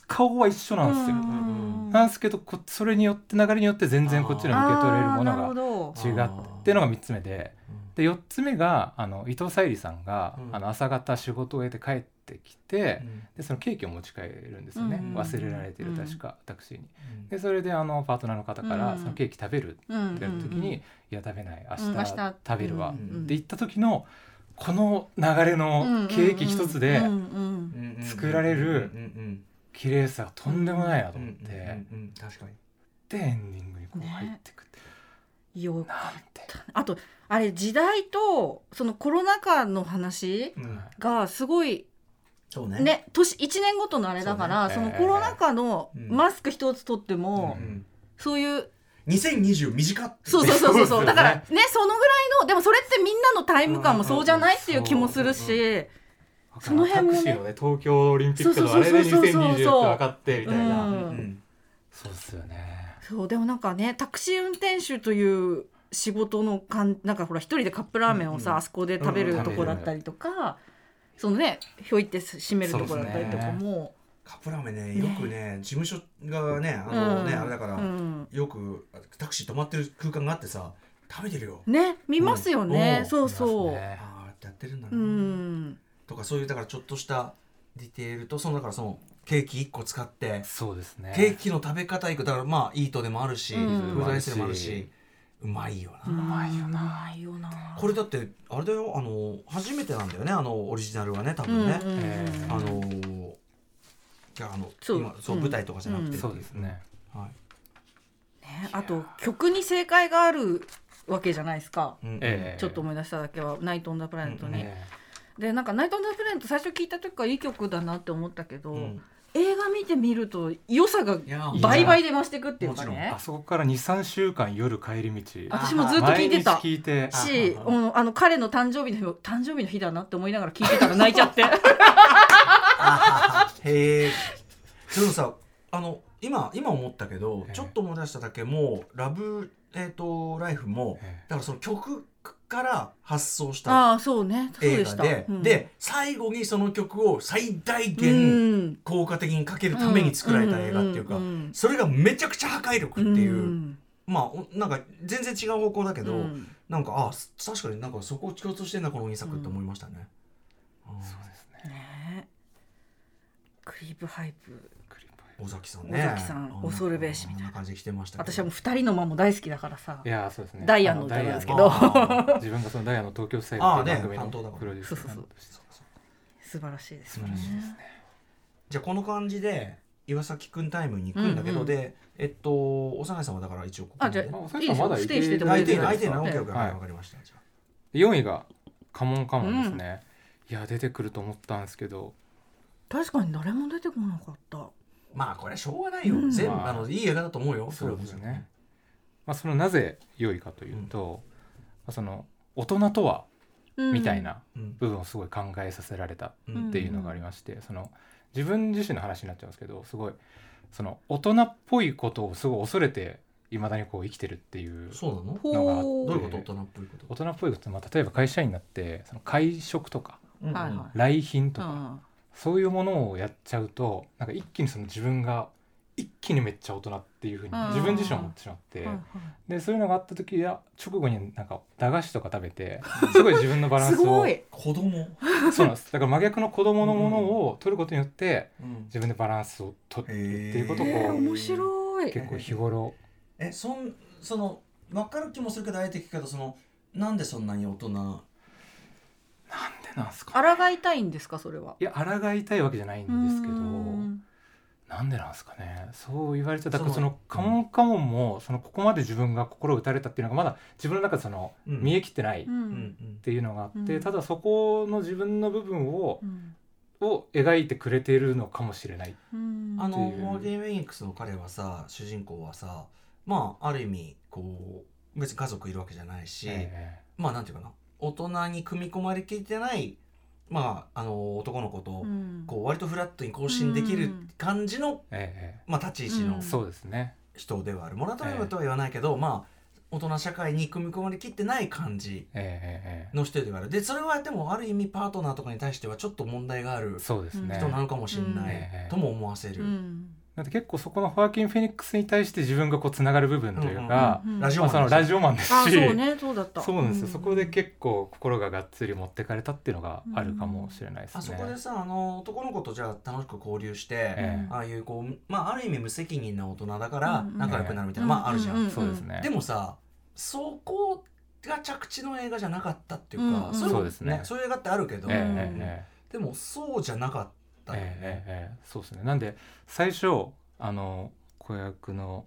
顔は一緒なんですよ、
うん
なんですけどこそれによって流れによって全然こっちの受け取れるもの
ど。
が違ってのが3つ目で。で4つ目があの伊藤沙莉さんが、
うん。
あの朝方仕事を終えて帰ってきて、でそのケーキを持ち帰るんですよね、
うん。
忘れられてる確か、タクシーに。
うん。
でそれであのパートナーの方から、
うん。
そのケーキ食べる
うん
って言った時に、
うん
いや食べない明日,、食べるわ、
うん
って言った時のこの流れのケーキ一つで作られる綺麗さがとんでもないなと
うんうん
思って、
うんうん確かに。
でエンディングにこう入ってくって、
うんよ
なんて、
あとあれ時代とそのコロナ禍の話
うん。
がすごい
そうね。
ね年1年ごとのあれだからそ,、
そ
のコロナ禍の
うん。
マスク一つ取っても、
うん
そういう
2020短っ
そうそうそうそうだからねそのぐらいのでもそれってみんなのタイム感もそうじゃないっていう気もするし、その辺もね。
タクシーのね東京オリンピックのあれで
そうそうそうそう。
2020って分かってみたいな、
うん。
うん
そうですよね。
そうでもなんかねタクシー運転手という仕事のかんなんかほら一人でカップラーメンをさ、
うん
あそこで食べる
うん
とこだったりとか、そのねひょいって閉めるとこだったりとかも。
カップラーメンねよくね事務所がねあのね
うん。
あれだから
うん。
よくタクシー止まってる空間があってさ食べてるよ。
ね見ますよね、
うん。
そうそう、
ね。
ああやってるんだ
う
なんとかそういうだからちょっとしたディテールとそのだからそのケーキ1個使って
そうですね。
ケーキの食べ方いくだからまあイートでもあるし、
うん。
フードエッセイでもあるしうまいよな、
うまいよな。うまいよな。
これだってあれだよ。あの初めてなんだよねあのオリジナルはね多分ね、
うんうんうん
えー
あのーじゃああの
そう。
今そう
うん。
舞台とかじゃなくて、
そうですね。
はい。
ね、あと曲に正解があるわけじゃないですか、
うん。
ええ。
ちょっと思い出しただけは「ナイト・オン・ザ・プラネットに」
え
でなんか「ナイト・オン・ザ・プラネット」最初聞いた時からいい曲だなって思ったけど、
うん。
映画見てみると良さが倍々で増していくっていうか
もちろ
ね
ーあそこから23週間夜帰り道。
私もずっと聞いてた。
毎日聞いて
し、
あ
うん、あの彼の誕生日の日誕生日の日だなって思いながら聞いてたら泣いちゃって。
へえ。でもさあの今今思ったけど、
ええ。
ちょっと思い出しただけもうラブえっ、とライフも
え。
だからその曲から発想した映画で、
うん。
で最後にその曲を最大
う
限
ん。
効果的にかけるために作られた映画っていうか、それがめちゃくちゃ破壊力っていう、
ん。
まあおなんか全然違う方向だけど、
うん。
なんかあ確かになんかそこを共通してんだこの2作って思いましたね。うん。
ね。クリープハイプ
尾崎さんね。
尾崎さん
あ
恐るべしみたいな。
感じで来てました。
私はもう二人の間も大好きだからさ。
いやーそうですね。
ダイアンの歌なんですけど。
自分がそのダイアンの東京スタイルっていう番組
あーね担当だから
のプロデュース
素晴らしいですよ
素晴らしいです
ね。
じゃあこの感じで岩崎くんタイムに行くんだけど、
うんうん
でえっと幼いさんはだから一応ここ
あじゃ
ね
あいいですよステイしててもいい
相手
ですよ
相手のオッケーオッケー
はい。
はいわかりました。じゃ
4位がカモンカモンですね、いや出てくると思ったんですけど。
確かに誰も出てこなかった。
あまあこれはしょうがないよ、
うん。
全部
まあ。
あのいい映画だと思うよ
そうですね。まあ、そのなぜ良いかというと、まあその大人とはみたいな
うん。
部分をすごい考えさせられた
うん
っていうのがありまして、その自分自身の話になっちゃうんですけどすごいその大人っぽいことをすごい恐れていまだにこう生きてるっていう
そうなの？
があって
う
どういうこと？大人っぽいこと？
大人っぽいことって、まあ、例えば会社員になってその会食とか
うん。
来賓とか、
うん
そういうものをやっちゃうとなんか一気にその自分が一気にめっちゃ大人っていうふうに
うん。
自分自身は思ってしまってでそういうのがあった時や直後になんか駄菓子とか食べてすごい自分のバランスを
子供、
そうなんです。だから真逆の子供のものを取ることによって
うん。
自分でバランスを取っていくっていうことを
えー、
こ
面白い。う
結構日頃。
えそんその分かる気もするけどあえて聞くけどそのなんでそんなに大人？
なんでなんですか？
抗いたいんですか？それはい
や抗いたいわけじゃないんですけどなんでなんですか？ねそう言われてだか？ら
その
カモンカモンもそのここまで自分が心打たれたっていうのがまだ自分の中でその見えきってないっていうのがあってただそこの自分の部分をを描いてくれているのか？もしれない
あの
っていう
モー・ウェインクスの彼はさ主人公はさまあある意味こう別に家族いるわけじゃないし、
え
まあなんていうか？な大人に組み込まれきってないまああの男の子と、
うん。
こう割とフラットに交信できる感じの、
ええ
まあ、立ち位置の
うん。
えそうですね。
人ではある。モラトリアムとは言わないけど、まあ大人社会に組み込まれきってない感じ
ええ。え
の人ではある。でそれはでもある意味パートナーとかに対してはちょっと問題がある
えそうですね。
人なのかもしれな
うん。
いとも思わせる。
うん
だって結構そこのホアキン・フェニックスに対して自分がこうつながる部分というか、
うん
ラジオ
まあ、そのラジオマンですし。
あそうね。そうだった。
そうなんですよ、
ん
そこで結構心ががっつり持ってかれたっていうのがあるかもしれないですね。
あそこでさあの男の子とじゃあ楽しく交流して、
え
ああいうこうまあある意味無責任な大人だから
うん
仲良くなるみたいな、まああるじゃん。
うん
そうですね。
でもさそこが着地の映画じゃなかったっていうか、
うん
そう
ですね。
そういう映画ってあるけど、
ええ
うん
ええ。
でもそうじゃなかった。よね、
ええええ。そうですね。なんで最初あの子役の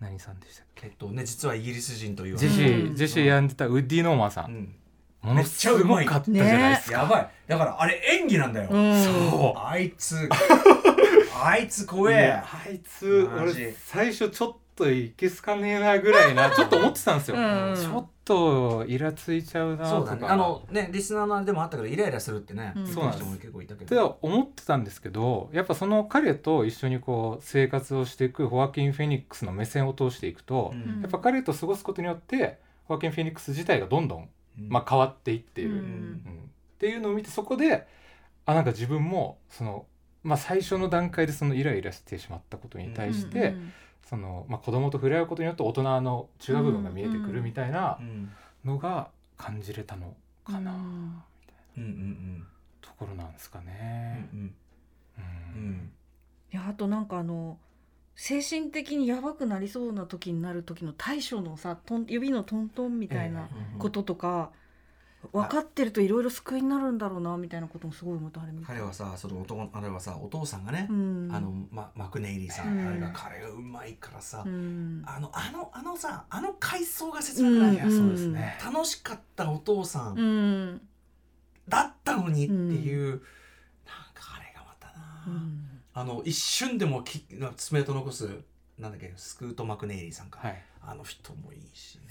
何さんでしたっけ？
えっとね実はイギリス人という
ジェシー、
うん。
ジェシーやんでたウッディ・ノーマンさ、
うん。ん
ものすごかったじゃないですか。
やばい。だからあれ演技なんだよ、
うん。
そう。
あいつ。あいつ怖え。
あいつ俺最初ちょっといけすかねえなぐらいなちょっと思ってたんですよ、
うん。
ちょっとイラついちゃうな
そうだ
とか
ね。あのねリスナーのあれでもあったけどイライラするってね、
うん。
言ってる人も結構いたけ
って思ってたんですけどやっぱその彼と一緒にこう生活をしていくホアキン・フェニックスの目線を通していくと、
うん。
やっぱ彼と過ごすことによってホアキン・フェニックス自体がどんどん、
うん。
まあ、変わっていっている、
うん。
うん。っていうのを見てそこであなんか自分もその、まあ、最初の段階でそのイライラしてしまったことに対して、
うん
そのまあ、子供と触れ合うことによって大人の違う部分が見えてくるみたいな
うん。
のが感じれたのかな、
うん。
うんうん
ところなんですか
うん
ね。
うん。
うん。
うん。
いやあとなんかあの精神的にやばくなりそうな時になる時の対処のさトン指のトントンみたいな
うん。
こととか、分かってるといろいろ救いになるんだろうなみたいなこともすごい思った
彼はさその男あれはさお父さんがね、
うん。
あのママクネイリーさん、
うん。
あれが彼がうまいからさ、
うん。
あのあのあのさあの回想が切なくない、
うん
いやそうですね。
楽しかったお父さん
うん。
だったのにっていう、なんかあれがまたな、
うん。
あの一瞬でもき爪痕残すなんだっけスクート・マクネイリーさんか、
はい。
あの人もいいしね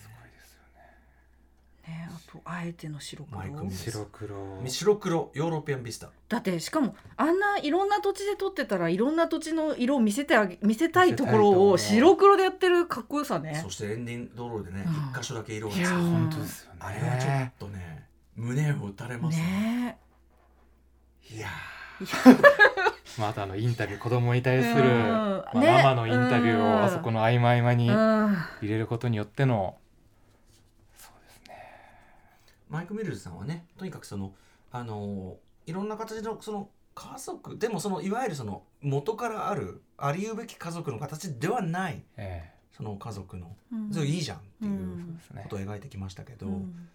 ね。あとあえての白黒。
白黒。
白黒ヨーロピアンビスタ。
だってしかもあんないろんな土地で撮ってたらいろんな土地の色を見せてあげ見せたいところを白黒でやってるかっこよさね。
そしてエンディングドロールでね
うん
一箇所だけ色が
いや
つく
ー。
本当ですよね。
あれはちょっとね胸を打たれますね。
ね。
いや
まあ、あのインタビュー子供に対する、
うん。
まあ、のインタビュー
うん。
をあそこの合間合間に
うん。
入れることによっての
マイク・ミルズさんはねとにかくそのあのいろんな形のその家族でもそのいわゆるその元からあるありうべき家族の形ではない
え
その家族の
うん。
それいいじゃんっていうことを描いてきましたけど、
うん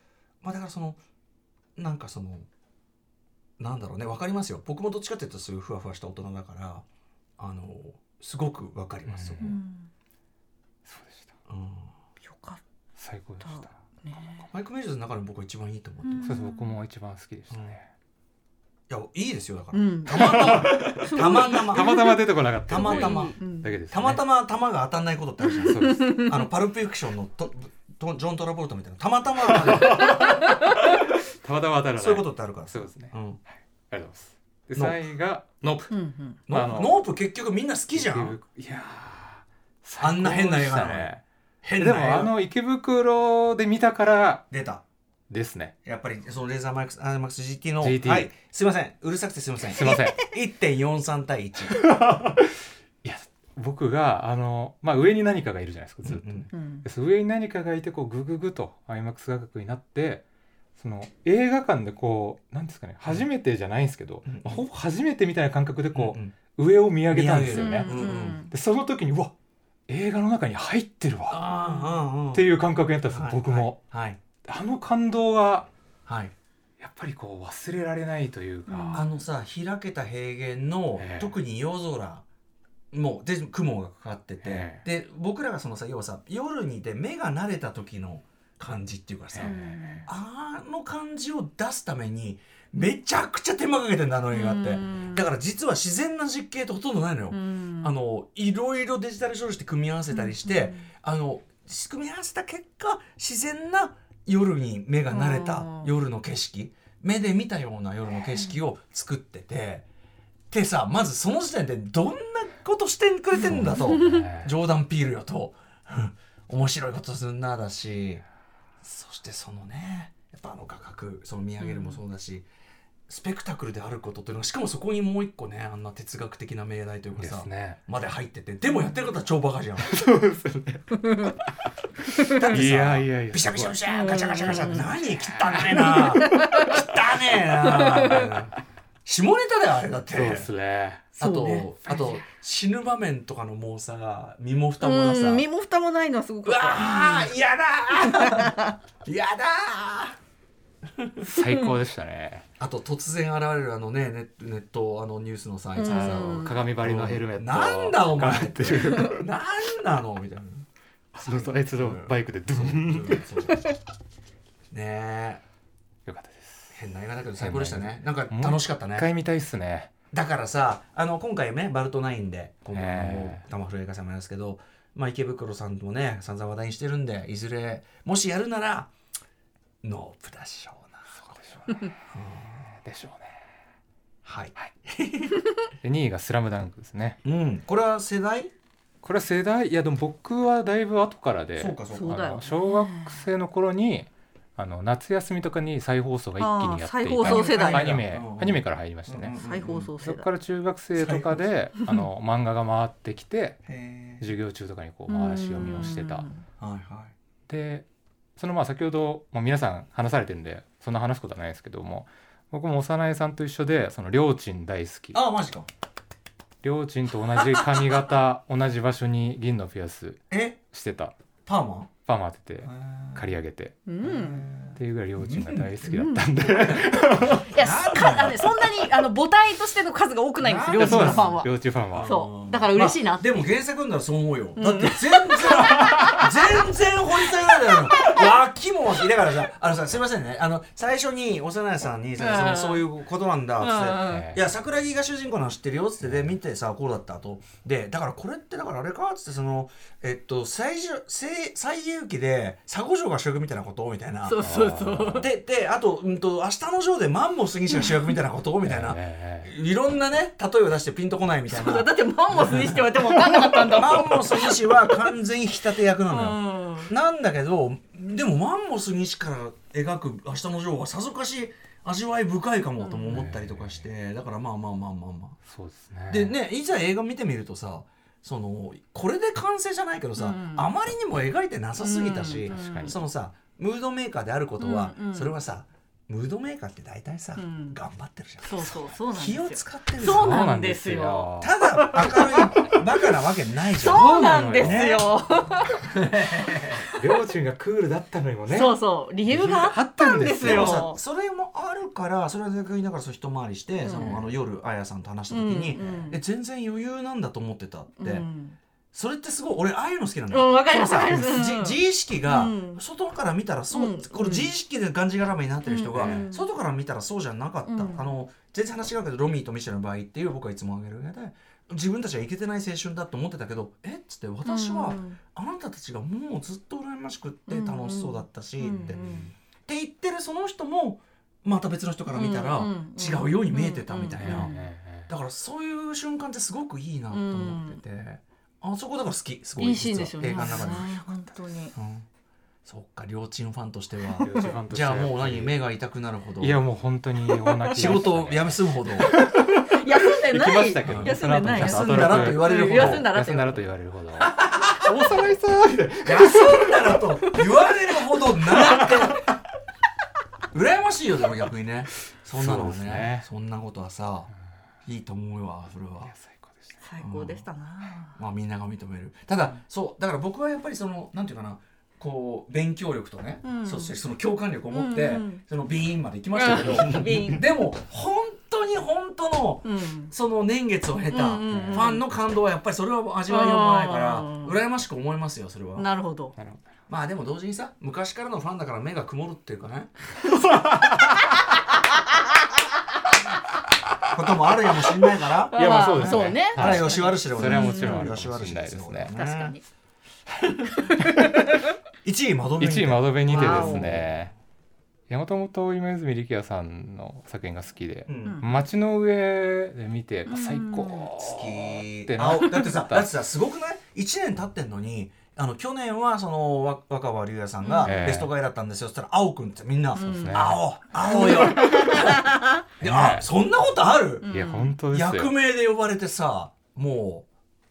まあだからそのなんかそのなんだろうねわかりますよ。僕もどっちかっていうとそういうふわふわした大人だからあのすごくわかります、そこ
うん。
そうでした。
うん。
よかっ
最高でした、
たね。
マイク・ミルズの中でも僕は一番いいと思ってます、
そうです僕も一番好きでしたね、
いやいいですよだから、
うん。
たまたま。たまたま。
たまたま出てこなかった。
たまたま。
うん
だけです、ね、
たまたま弾が当たんないことってあるじゃん。
そうです
あのパルプフィクションのととジョン・トラボルトみたいな。たまたま。当た
またま当たらない。
そういうことってあるから。
そうですね。
うん、
ありがとうございます。で
ノー
3位がノープ。
うんうん。
ノ
まあ
ノープ結局みんな好きじゃん。
いやー
あんな変な映画なの
ね
変な
でもあの池袋で見たから
出た。
ですね。
やっぱりそのレーザーマイクスアイマックス GT の
GT
はい。すいません。うるさくてすいません。
すいません。
1.43対1
いや僕があの、まあ、上に何かがいるじゃないですかずっと、
うん
うん。
でその上に何かがいてこうグググと IMAX 画角になってその映画館でこうなんですかね初めてじゃないんですけど、
うん。
まあほぼ初めてみたいな感覚でこう、
うん
上を見上げたんですよ
見
ね
うんうん
でその時にうわ映画の中に入ってるわ。っていう感覚になったんですよ、僕も。
はい
あの感動が
はい。
やっぱりこう忘れられないというか、
あのさ開けた平原の、
ええ。
特に夜空もうで雲がかかってて、
え
で僕らがそのさ要はさ夜にで目が慣れた時の感じっていうかさ、
え。
あの感じを出すためにめちゃくちゃ手間かけてんだあの映画って、だから実は自然な実景ってほとんどないのよ、あのいろいろデジタル処理して組み合わせたりして、あの組み合わせた結果自然な夜に目が慣れた
うん。
夜の景色目で見たような夜の景色を作ってて。でさまずその時点でどんなことしてくれてんだと
え
ジョーダン・ピールよと。面白いことすんなだし。そしてそのねやっぱあの画角その見上げるもそうだし、スペクタクルであることっていうのがしかもそこにもう一個ねあんな哲学的な命題というか
で
さ、
すね。
まで入っててでもやってることは超バカじゃん。
そうですよね。
だってさ
いやいやいや
ビシャビシャビシャガチャガチャガチャ何汚ねえな汚ねえな下ネタだよあれだって。
そうですね。
あと、
ね
あと死ぬ場面とかのもうさ身も蓋もなさ、
うん身も蓋もないのはすごく
うわー嫌だー嫌だー
最高でしたね。
あと突然現れるあのねネットネットあのニュースのさあいつがさ、
うん
鏡張りのヘルメット。
なんだお前
ってる。
なんなのみたいな
そうそうあいつのバイクでドゥン。
ねえ
よかったです。
変な映画だけど最高でしたねなんか楽しかったね
一回見たいっすね。
だからさあの今回ねバルトナインで今回
え
の玉古映画祭もやりますけど、まあ、池袋さんともね散々話題にしてるんでいずれもしやるならノープでしょうな
そうでしょうね。でしょうね。
はい、
で2位がスラムダンクですね。
うん、これは世代？
これは世代？いやでも僕はだいぶ後からで。
そうかそうか。
そうだよ
あの小学生の頃にあの夏休みとかに再放送が一気にやっていた
あー再放送世代
アニメ
うん。
アニメから入りましたね、
再放送世代。
そこから中学生とかであの漫画が回ってきて
へ
授業中とかにこう回し読みをしてた。
はいは
でそのまあ先ほどもう皆さん話されてるんでそんな話すことはないですけども僕も幼いさんと一緒でそのりょーちん大好き。
いあマジか。
りょーちんと同じ髪型 同じ場所に銀のピアス
え？
してた。
パーマ？
パーマ当てて刈り上げて。
うん。
っていうぐらいりょーちんが大好きだったんで、
いやすかあのねそんなにあの母体としての数が多くないんですよ両
いやそうなん
親のファンは。
両親ファンは。
そう。だから嬉しいな
まあでも原作読んだらそう思うよ、だって全然全然掘り下げられないの脇も脇だからさあのさすいませんね。あの最初に幼いさんにさ、そのそういうことなんだっつって、
ええ。
いや桜木が主人公なの知ってるよっつって。で見てさこうだったと。でだからこれってだからあれかっつってそのえっと最初最最遊記で佐護城が主役みたいなこと？みたいな。
そうそうそう。
でであと,、うん、と明日のジョーでマンモス西が主役みたいなこと？みたいな、
え
いろんなね例えを出してピンとこないみたいな。
だ。ってマンモスにして言われても分かんなかったんだ
マンモス西は完全に引き立て役なのよ、
うん。
なんだけどでもマンモス西から描く明日のジョーはさぞかし味わい深いかもとも思ったりとかして、だからまあまあまあまあま
そうですね。
あでねいざ映画見てみるとさそのこれで完成じゃないけどさ、
うん
あまりにも描いてなさすぎたし、
うん
そのさムードメーカーであることは、
うんうん。
それはさムードメーカーって大体さ、
うん。
頑張ってるじゃん。
そうそうそうなんですよ。
気を使ってる
そうなんですよ。
ただ明るいバカなわけないじゃん。
そうなんですよ。
りょーちんがクールだったのにもね。
そうそう理由があったんですよ。
それもあるからそれは逆にだからそう一回りして、そのあの夜あやさんと話した時に、
うんうん。
え全然余裕なんだと思ってたって、
うん
それってすごい俺ああいうの好きなのよ、
うんわかります
自意識が、
うん。
外から見たらそう、
うん。
これ自意識でがんじがらめになってる人が、
うん
外から見たらそうじゃなかった、
うん。
あの全然話違うけどロミーとミシェルの場合っていう僕はいつも挙げる上で自分たちはいけてない青春だと思ってたけどえっ？つって私は、
うん
あなたたちがもうずっと羨ましくって楽しそうだったし、って。
うん。
って。言ってるその人もまた別の人から見たら違うように見えてたみたいな、だからそういう瞬間ってすごくいいなと思ってて、あそこだから好きすごい
いいシーンですよね。
映画の中で、
本当に。
うん、そっか両チームファンとしては。じゃあ
は
もう何目が痛くなるほど。
いやもう本当に。
仕事を
や
休むほど。
休んでない。
行きましたけど
休んでない。
休んだらと言われるほど。
休んだら
休んだらと言われるほど。
おさらいさーみたいな
休んだらと言われるほどなって。羨ましいよでも逆にね。そんなのはね。
そ
んなことはさいいと思うわそれは
最高でした
最高でしたな
まあみんなが認める。ただそうだから僕はやっぱりそのなんていうかなこう勉強力とね、
うん。
そしてその共感力を持って、
うんうん
そのビーンまで行きましたけど、でも本当に本当の
うん。
その年月を経たフ
うんうんうん。
ァンの感動はやっぱりそれは味わいようもないから
うん
羨ましく思いますよそれは。
なるほど。
なるほど。
まあでも同時にさ昔からのファンだから目が曇るっていうかね こともあるやもしんないから。
いやまあそうですね。
そうね。
はい。
吉原市でござい
それは
ます
もちろん
吉原
しれないですね。
確かに。
1位窓辺
1位窓辺にてですね。いやもともと今泉力也さんの作品が好きで
う、ん。
街の上で見て、
うん
最高
好き
ってな
ってさだってさすごくない？1年経ってんのにあの去年はそのわ若葉龍也さんがベストガイだったんですよ、そしたら青くんってみんな、
そうですね。
青。青よ。であそんなことある、
いや本当ですよ。
役名で呼ばれてさも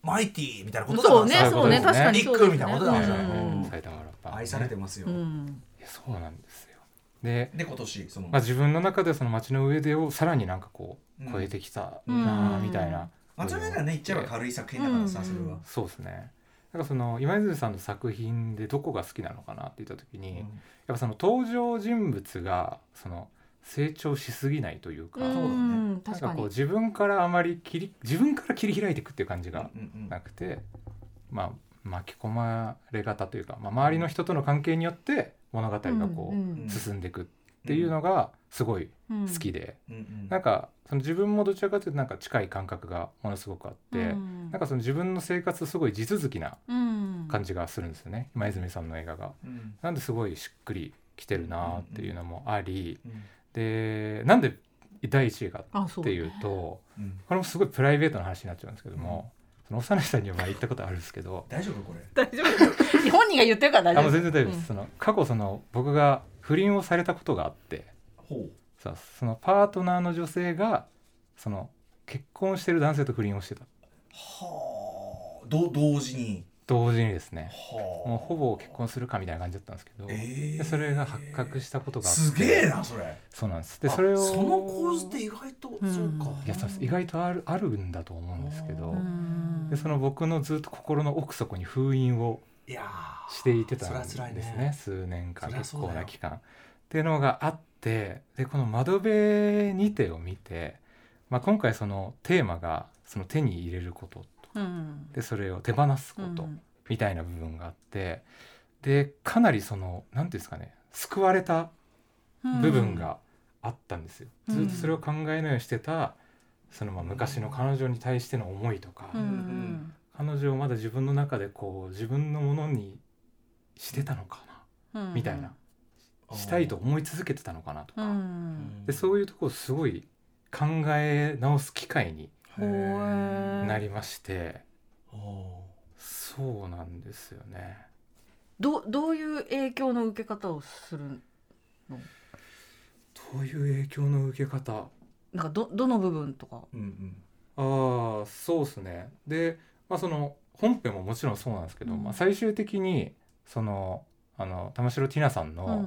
うマイティみたいなことだから
そうね
さ
そうね。確かに
ニックみたいなことだからさ、
うん。
うん。
埼玉ラッパー
愛されてますよ、
うん。
いやそうなんですよ。で、
で今年その、
まあ、自分の中でその街の上でをさらになんかこう
うん。
超えてきた
うん。
なあみたいな、
松村がね言っちゃえば軽い作品だからさ、
うん。
それは、
そうですねだからその今泉さんの作品でどこが好きなのかなって言った時に、やっぱその登場人物がその成長しすぎないというか、
そう
ん
なん
確かに。
かこう自分からあまり切り自分から切り開いていくっていう感じが
うんうん
なくて、まあ巻き込まれ方というか、まあ、周りの人との関係によって物語がこう、
うん
進んでいくっていうのがすごい
うん。
好きで、
うん。うん。
なんかその自分もどちらかというとなんか近い感覚がものすごくあって、
うん。
なんかその自分の生活すごい地続きな
うん。
感じがするんですよね。今泉さんの映画が。
うん。
なんですごいしっくりきてるなっていうのもあり、
うん。
でなんで第1位かっていうと
うん。
これもすごいプライベートな話になっちゃうんですけども、その幼いさんには前言ったことあるんですけど
大丈夫これ。
大丈夫。本人が言ってるから大丈夫。
あもう全然大丈夫です、その過去その僕が不倫をされたことがあって
ほ
さそのパートナーの女性がその結婚してる男性と不倫をしてた。
うはあ。ど同時に。
同時にですね。
はあ。
もうほぼ結婚するかみたいな感じだったんですけど、
え
でそれが発覚したことがあって
すげえなそれ。
そうなんです。で
あ
それを
その構図って意外と、
うん。
そうか。
いやそうです。意外とあるあるんだと思うんですけど、
うん。
でその僕のずっと心の奥底に封印をしていてたんですね
ね。
数年間結構な期間っていうのがあってでこの「窓辺にて」を見て、まあ、今回そのテーマがその手に入れること
うん。
でそれを手放すこと
うん。
みたいな部分があってでかなりその何ていうんですかね救われた部分があったんですよ、
うん。
ずっとそれを考えのようにしてたそのまあ昔の彼女に対しての思いとか、
うんうん
彼女をまだ自分の中でこう自分のものにしてたのかな、
うん。
みたいな。したいと思い続けてたのかなと
う
か、
ん。
でそういうところすごい考え直す機会になりまして、
お
そうなんですよね。
どうどういう影響の受け方をする
どういう影響の受け方？
なんかどどの部分とか？
ーうんうん。
ああそうですね。で、まあ、その本編ももちろんそうなんですけど、
うん。
まあ、最終的にそのあの玉城ティナさん
うん
の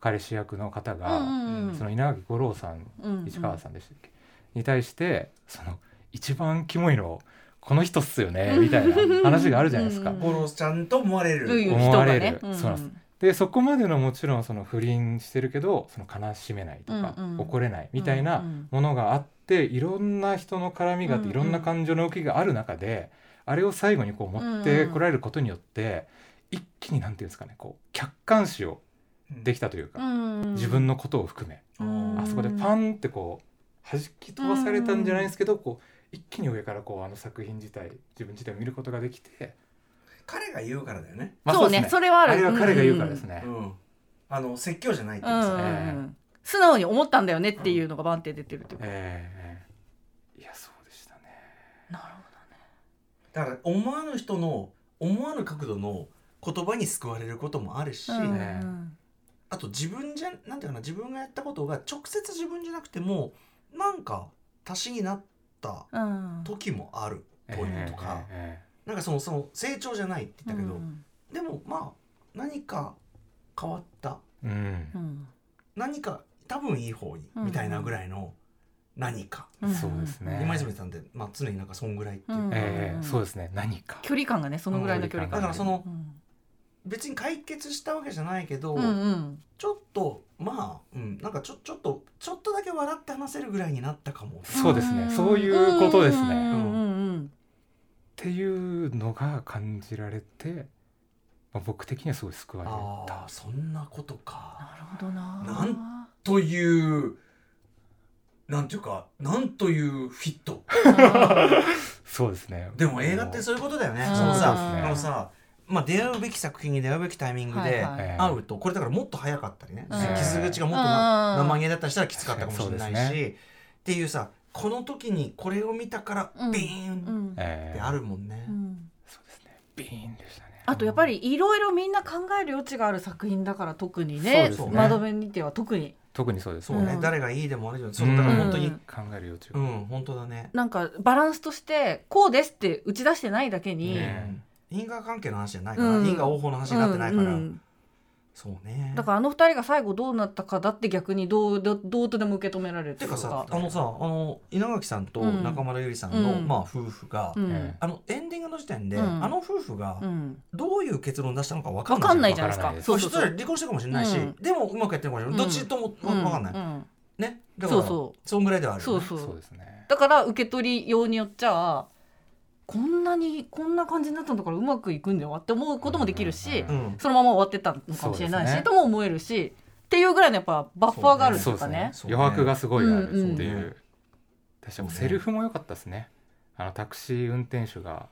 彼氏役の方が、
うん
その稲垣吾郎さん
うん
市川さんでしたっけ、に対してその一番キモいのこの人っすよねみたいな話があるじゃないですか。
うん
ゴロちゃんと思われる、
うん
思われる。
人がね
そうなんです。でそこまでのもちろんその不倫してるけどその悲しめないとか、
うんうん。
怒れないみたいな
うんうん。
ものがあっていろんな人の絡みがあって、
うんうん。
いろんな感情の動きがある中であれを最後にこう持ってこられることによって、一気になんていうんですかねこう客観視をできたというか、
うん
自分のことを含め、
うん
あそこでパンってこう弾き飛ばされたんじゃないですけど、こう一気に上からこうあの作品自体自分自体を見ることができて、
彼が言うからだよね、
まあ
そうね
です
それはある。
あれは彼が言うからですね。
うん、あの説教じゃないって
う
いうんさ、
うん。素直に思ったんだよねっていうのがバンって出てるっていうか。
ええいやそうでしたね。
なるほ
だから思わぬ人の思わぬ角度の言葉に救われることもあるし、
どうん
ね
あと自分じゃなんていうかな自分がやったことが直接自分じゃなくてもなんか足しになっった
うん。
時もあるというとか、
え
なんかそのその成長じゃないって言ったけど、
うん。
でもまあ何か変わった。
えうん。
うん。
何か多分いい方に、
うん
みたいなぐらいの何か、
うん。
そうですね。
今泉さんって、まあ、常になんかそんぐらいっていう。か、
うん。
ええそうですね。何か。
距離感がねそのぐらいの距離感
だからその
うん
別に解決したわけじゃないけど、
うんうん。
ちょっとまあ、うん、なんかちょちょっとちょっとだけ笑って話せるぐらいになったかも。
そうですね。そういうことですね。
うん。うんうん
っていうのが感じられて、まあ、僕的にはすごい救われ
あ
た。
あそんなことか。
なるほどな
なんというなんていうかなんというフィット。
そうですね。
でも映画ってそういうことだよね。
うん。
そのさ、あのさ、まあ出会うべき作品に出会うべきタイミングで会うと、これだからもっと早かったりね、
うん。
傷口がもっとな
うん。
生毛だったりしたらきつかったかもしれないし、っていうさ、この時にこれを見たから
うん。
ビーンってあるもんね。
うん。
そうですね。ビーンでしたね。
あとやっぱりいろいろみんな考える余地がある作品だから特にね。窓辺にては特に
特にそうです。
そうね、
うん。
誰がいいでもあるよ。そうだから本当に、
うん
考える余地が、
うん、本当だね。
なんかバランスとしてこうですって打ち出してないだけに、
ね。
因果関係の話じゃないから、
うん。
因果応報の話になってないから、
うんうん
そうね。
だからあの二人が最後どうなったかだって逆にどうどどうとでも受け止められる
ていうか。さ
か
あのさあの稲垣さんと
うん。
中村ゆりさんの、
うん。
まあ、夫婦が、
うん。
え
あのエンディングの時点で、
うん。
あの夫婦が
うん、
どういう結論出したのか分かん
分
ない
か。んないじゃないですか。そうそうそう。
離婚してるかもしれないし、
うん。
でもうまくやってるかもしれない、どっちとも分かんない、
うん。
ね？だから
そうそう。
そんぐらいではあるよね、
そうそう。
そうですね。
だから受け取りようによっちゃこんなにこんな感じになったんだからうまくいくんだよって思うこともできるし、
うん。
うん。
そのまま終わってたのかもしれないし、
ね。
とも思えるしっていうぐらいのやっぱバッファーがあるっていうかね。
そうね。
余白がすごいある。っていう、
うん
うん。
私はもうセリフも良かったですね。あのタクシー運転手が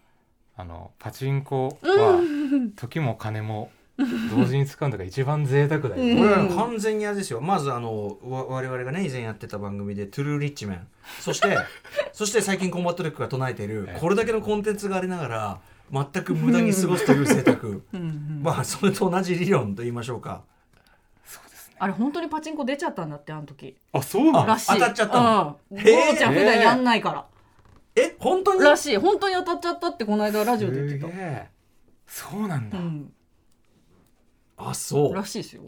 あのパチンコは時も金も 同時に使うんだから一番贅沢だよ、
うん。
これは完全にあれですよまずあのわ我々がね以前やってた番組で「トゥルーリッチメン」そして そして最近コンバットレックが唱えている
ええ。
これだけのコンテンツがありながら全く無駄に過ごすという贅沢。まあそれと同じ理論と言いましょうか。
そうですね。
あれ本当にパチンコ出ちゃったんだってあの時。
あそうな
あ
らしい。
当たっちゃったの？
ゴロちゃん普段やんないから、
え本当に？
らしい。本当に当たっちゃったってこの間ラジオで言って
すげえそうなんだ、
た、うん、
あそう。
らしいですよ。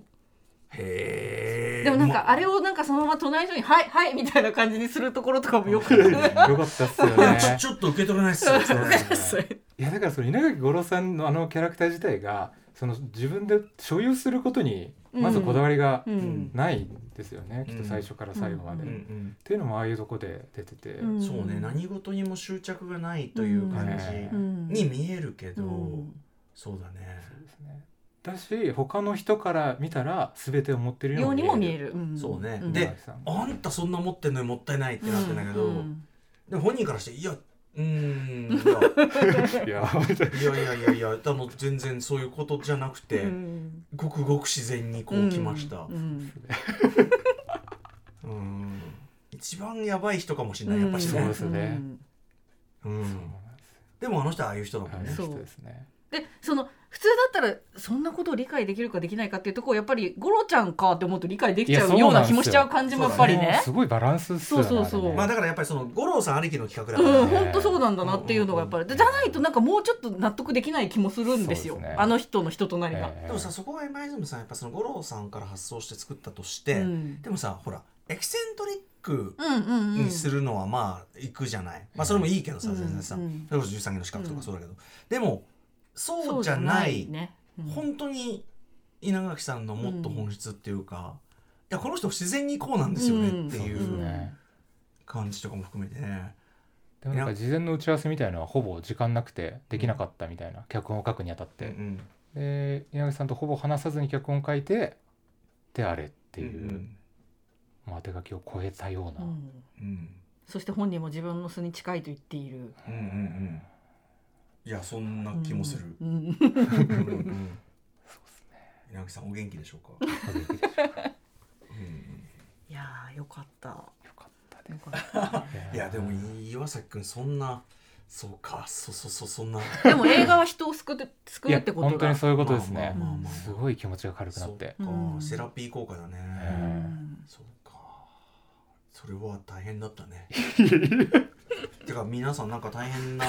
へえ。
でもなんかあれをなんかそのまま隣の人に「はい はい」みたいな感じにするところとかもよく
よかったっすよね。
ちょちょっと受け取れないっすよ。
そうですね。いやだからその稲垣吾郎さんのあのキャラクター自体がその自分で所有することにまずこだわりが
うん。
ないんですよね、きっと最初から最後まで、
う
うんん
っていうのもああいうとこで出てて、
うん。
そうね何事にも執着がないという感
うん。
じに見えるけど、
うん。
そうだね
だし他の人から見たら全てを持ってるよ
よう
うに
にも見える、ん。
そうね。
ん。
であんたそんな持ってんのにもったいないってなってんだけど、
うん
でも本人からしていや うーんいや。
いや
いやいやいや全然そういうことじゃなくて、
うん。
ごくごく自然にこう来ました。
う、ん
うん。一番やばい人かもしれない。やっぱしね。
そうで、すね。
うん。
です
でもあの人はああいう人だもんね、
そう
人ですね。
でその普通だったらそんなことを理解できるかできないかっていうところやっぱりゴロちゃんかって思うと理解できちゃ
うう
よ。うな気もしちゃう感じもやっぱり
もう
ね。
すごいバランスっすよね
そうそうそう。
あれね
まあだからやっぱりその五郎さんありきの企画だから、
うん本当そうなんだなっていうのがやっぱり。
うん
じゃないとなんかもうちょっと納得できない気もするんですよ。
ね。
あの人の人となりが。
ええ。
でもさそこが今泉さんやっぱその五郎さんから発想して作ったとして、
うん。
でもさほらエキセントリック
うんうんうん。
にするのはまあ行くじゃない、まあそれもいいけどさ
うん
全然さ、
うん。
それこそ13期の資格とかそうだけど、でもそうじゃない。
ね。うん。
本当に稲垣さんのもっと本質っていうか、いやこの人自然にこうなんですよねってい
そう
感じとかも含めてね。
でもなんか事前の打ち合わせみたいなのはほぼ時間なくてできなかったみたいな脚本を書くにあたって、
うん
で稲垣さんとほぼ話さずに脚本書いてであれっていう、
うん
まあ当て書きを超えたような、
うん。
うん。
そして本人も自分の素に近いと言っている。
うんうんうんいやそんな気もする。
うん。
うん。うん稲垣さんお元気でしょうか？
いやーよかった。
よかった
いやでも岩崎君そんなそうか。そそそそんな。
でも映画は人を救って救
いうや
ってことだ
本当に。そういうことですね、すごい気持ちが軽くな
そ
って
セラピー効果だね、そうか。それは大変だったね。てか皆さんなんか大変な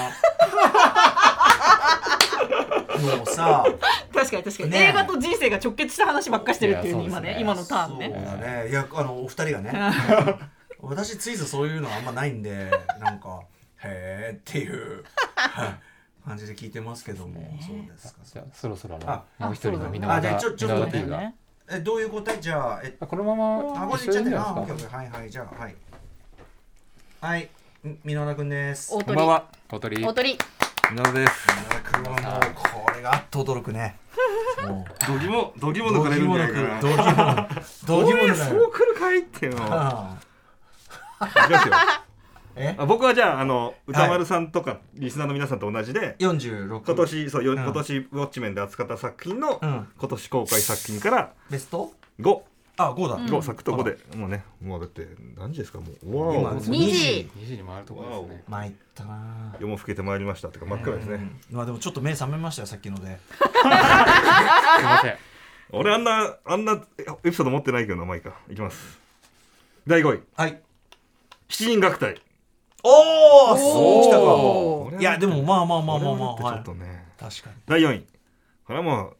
もうさ
確かに確かに、
ねえ。
映画と人生が直結した話ばっかしてるっていうね。今
ね
ね今のターン
そう
ね
だね。いやあのお二人がね。私ついぞそういうのはあんまないんでなんかへえっていうはい 感じで聞いてますけども。そうですか。
じゃあそろそろあ
あ
のもう一人の箕
あじゃあちょちょっと待って
箕輪田 T が
えどういう答えじゃあえ
あこのまま
あこれ
一緒
言っちゃっはいはいじゃあはい。はい。み箕輪田くんです。
こんばんは。
小鳥。
大鳥
皆野です。
箕輪田くんはもうこれがあっと驚くね。もう
どぎもどぎも抜かれるんじゃないかな。
どぎも抜かれる。
そう来るかいっていうのを
あ。
いきますよ。
え？
あ僕はじゃああの歌丸さんとかリスナーの皆さんと同じで、
46
今年そうよ、
ん
今年ウォッチメンで扱った作品の、
うん。
今年公開作品から
ベスト
？5、
あ5だ。
5作と5で、もうねもうだって何時ですか？もうわ
今
お
2時。
2時。に回るところですね。
参ったな。
夜も更けてまいりましたってか真っ暗ですね、
うん。まあでもちょっと目覚めましたよさっきので。す
いません。
俺あんなあんなエピソード持ってないけどなまあいいかいきます。第5位。
はい。
七人楽隊。
おおそうきた
お
かいやでもまあまあまあまあまあ
ちょっ
はい。
とね、
確かに。
第4位。これはもう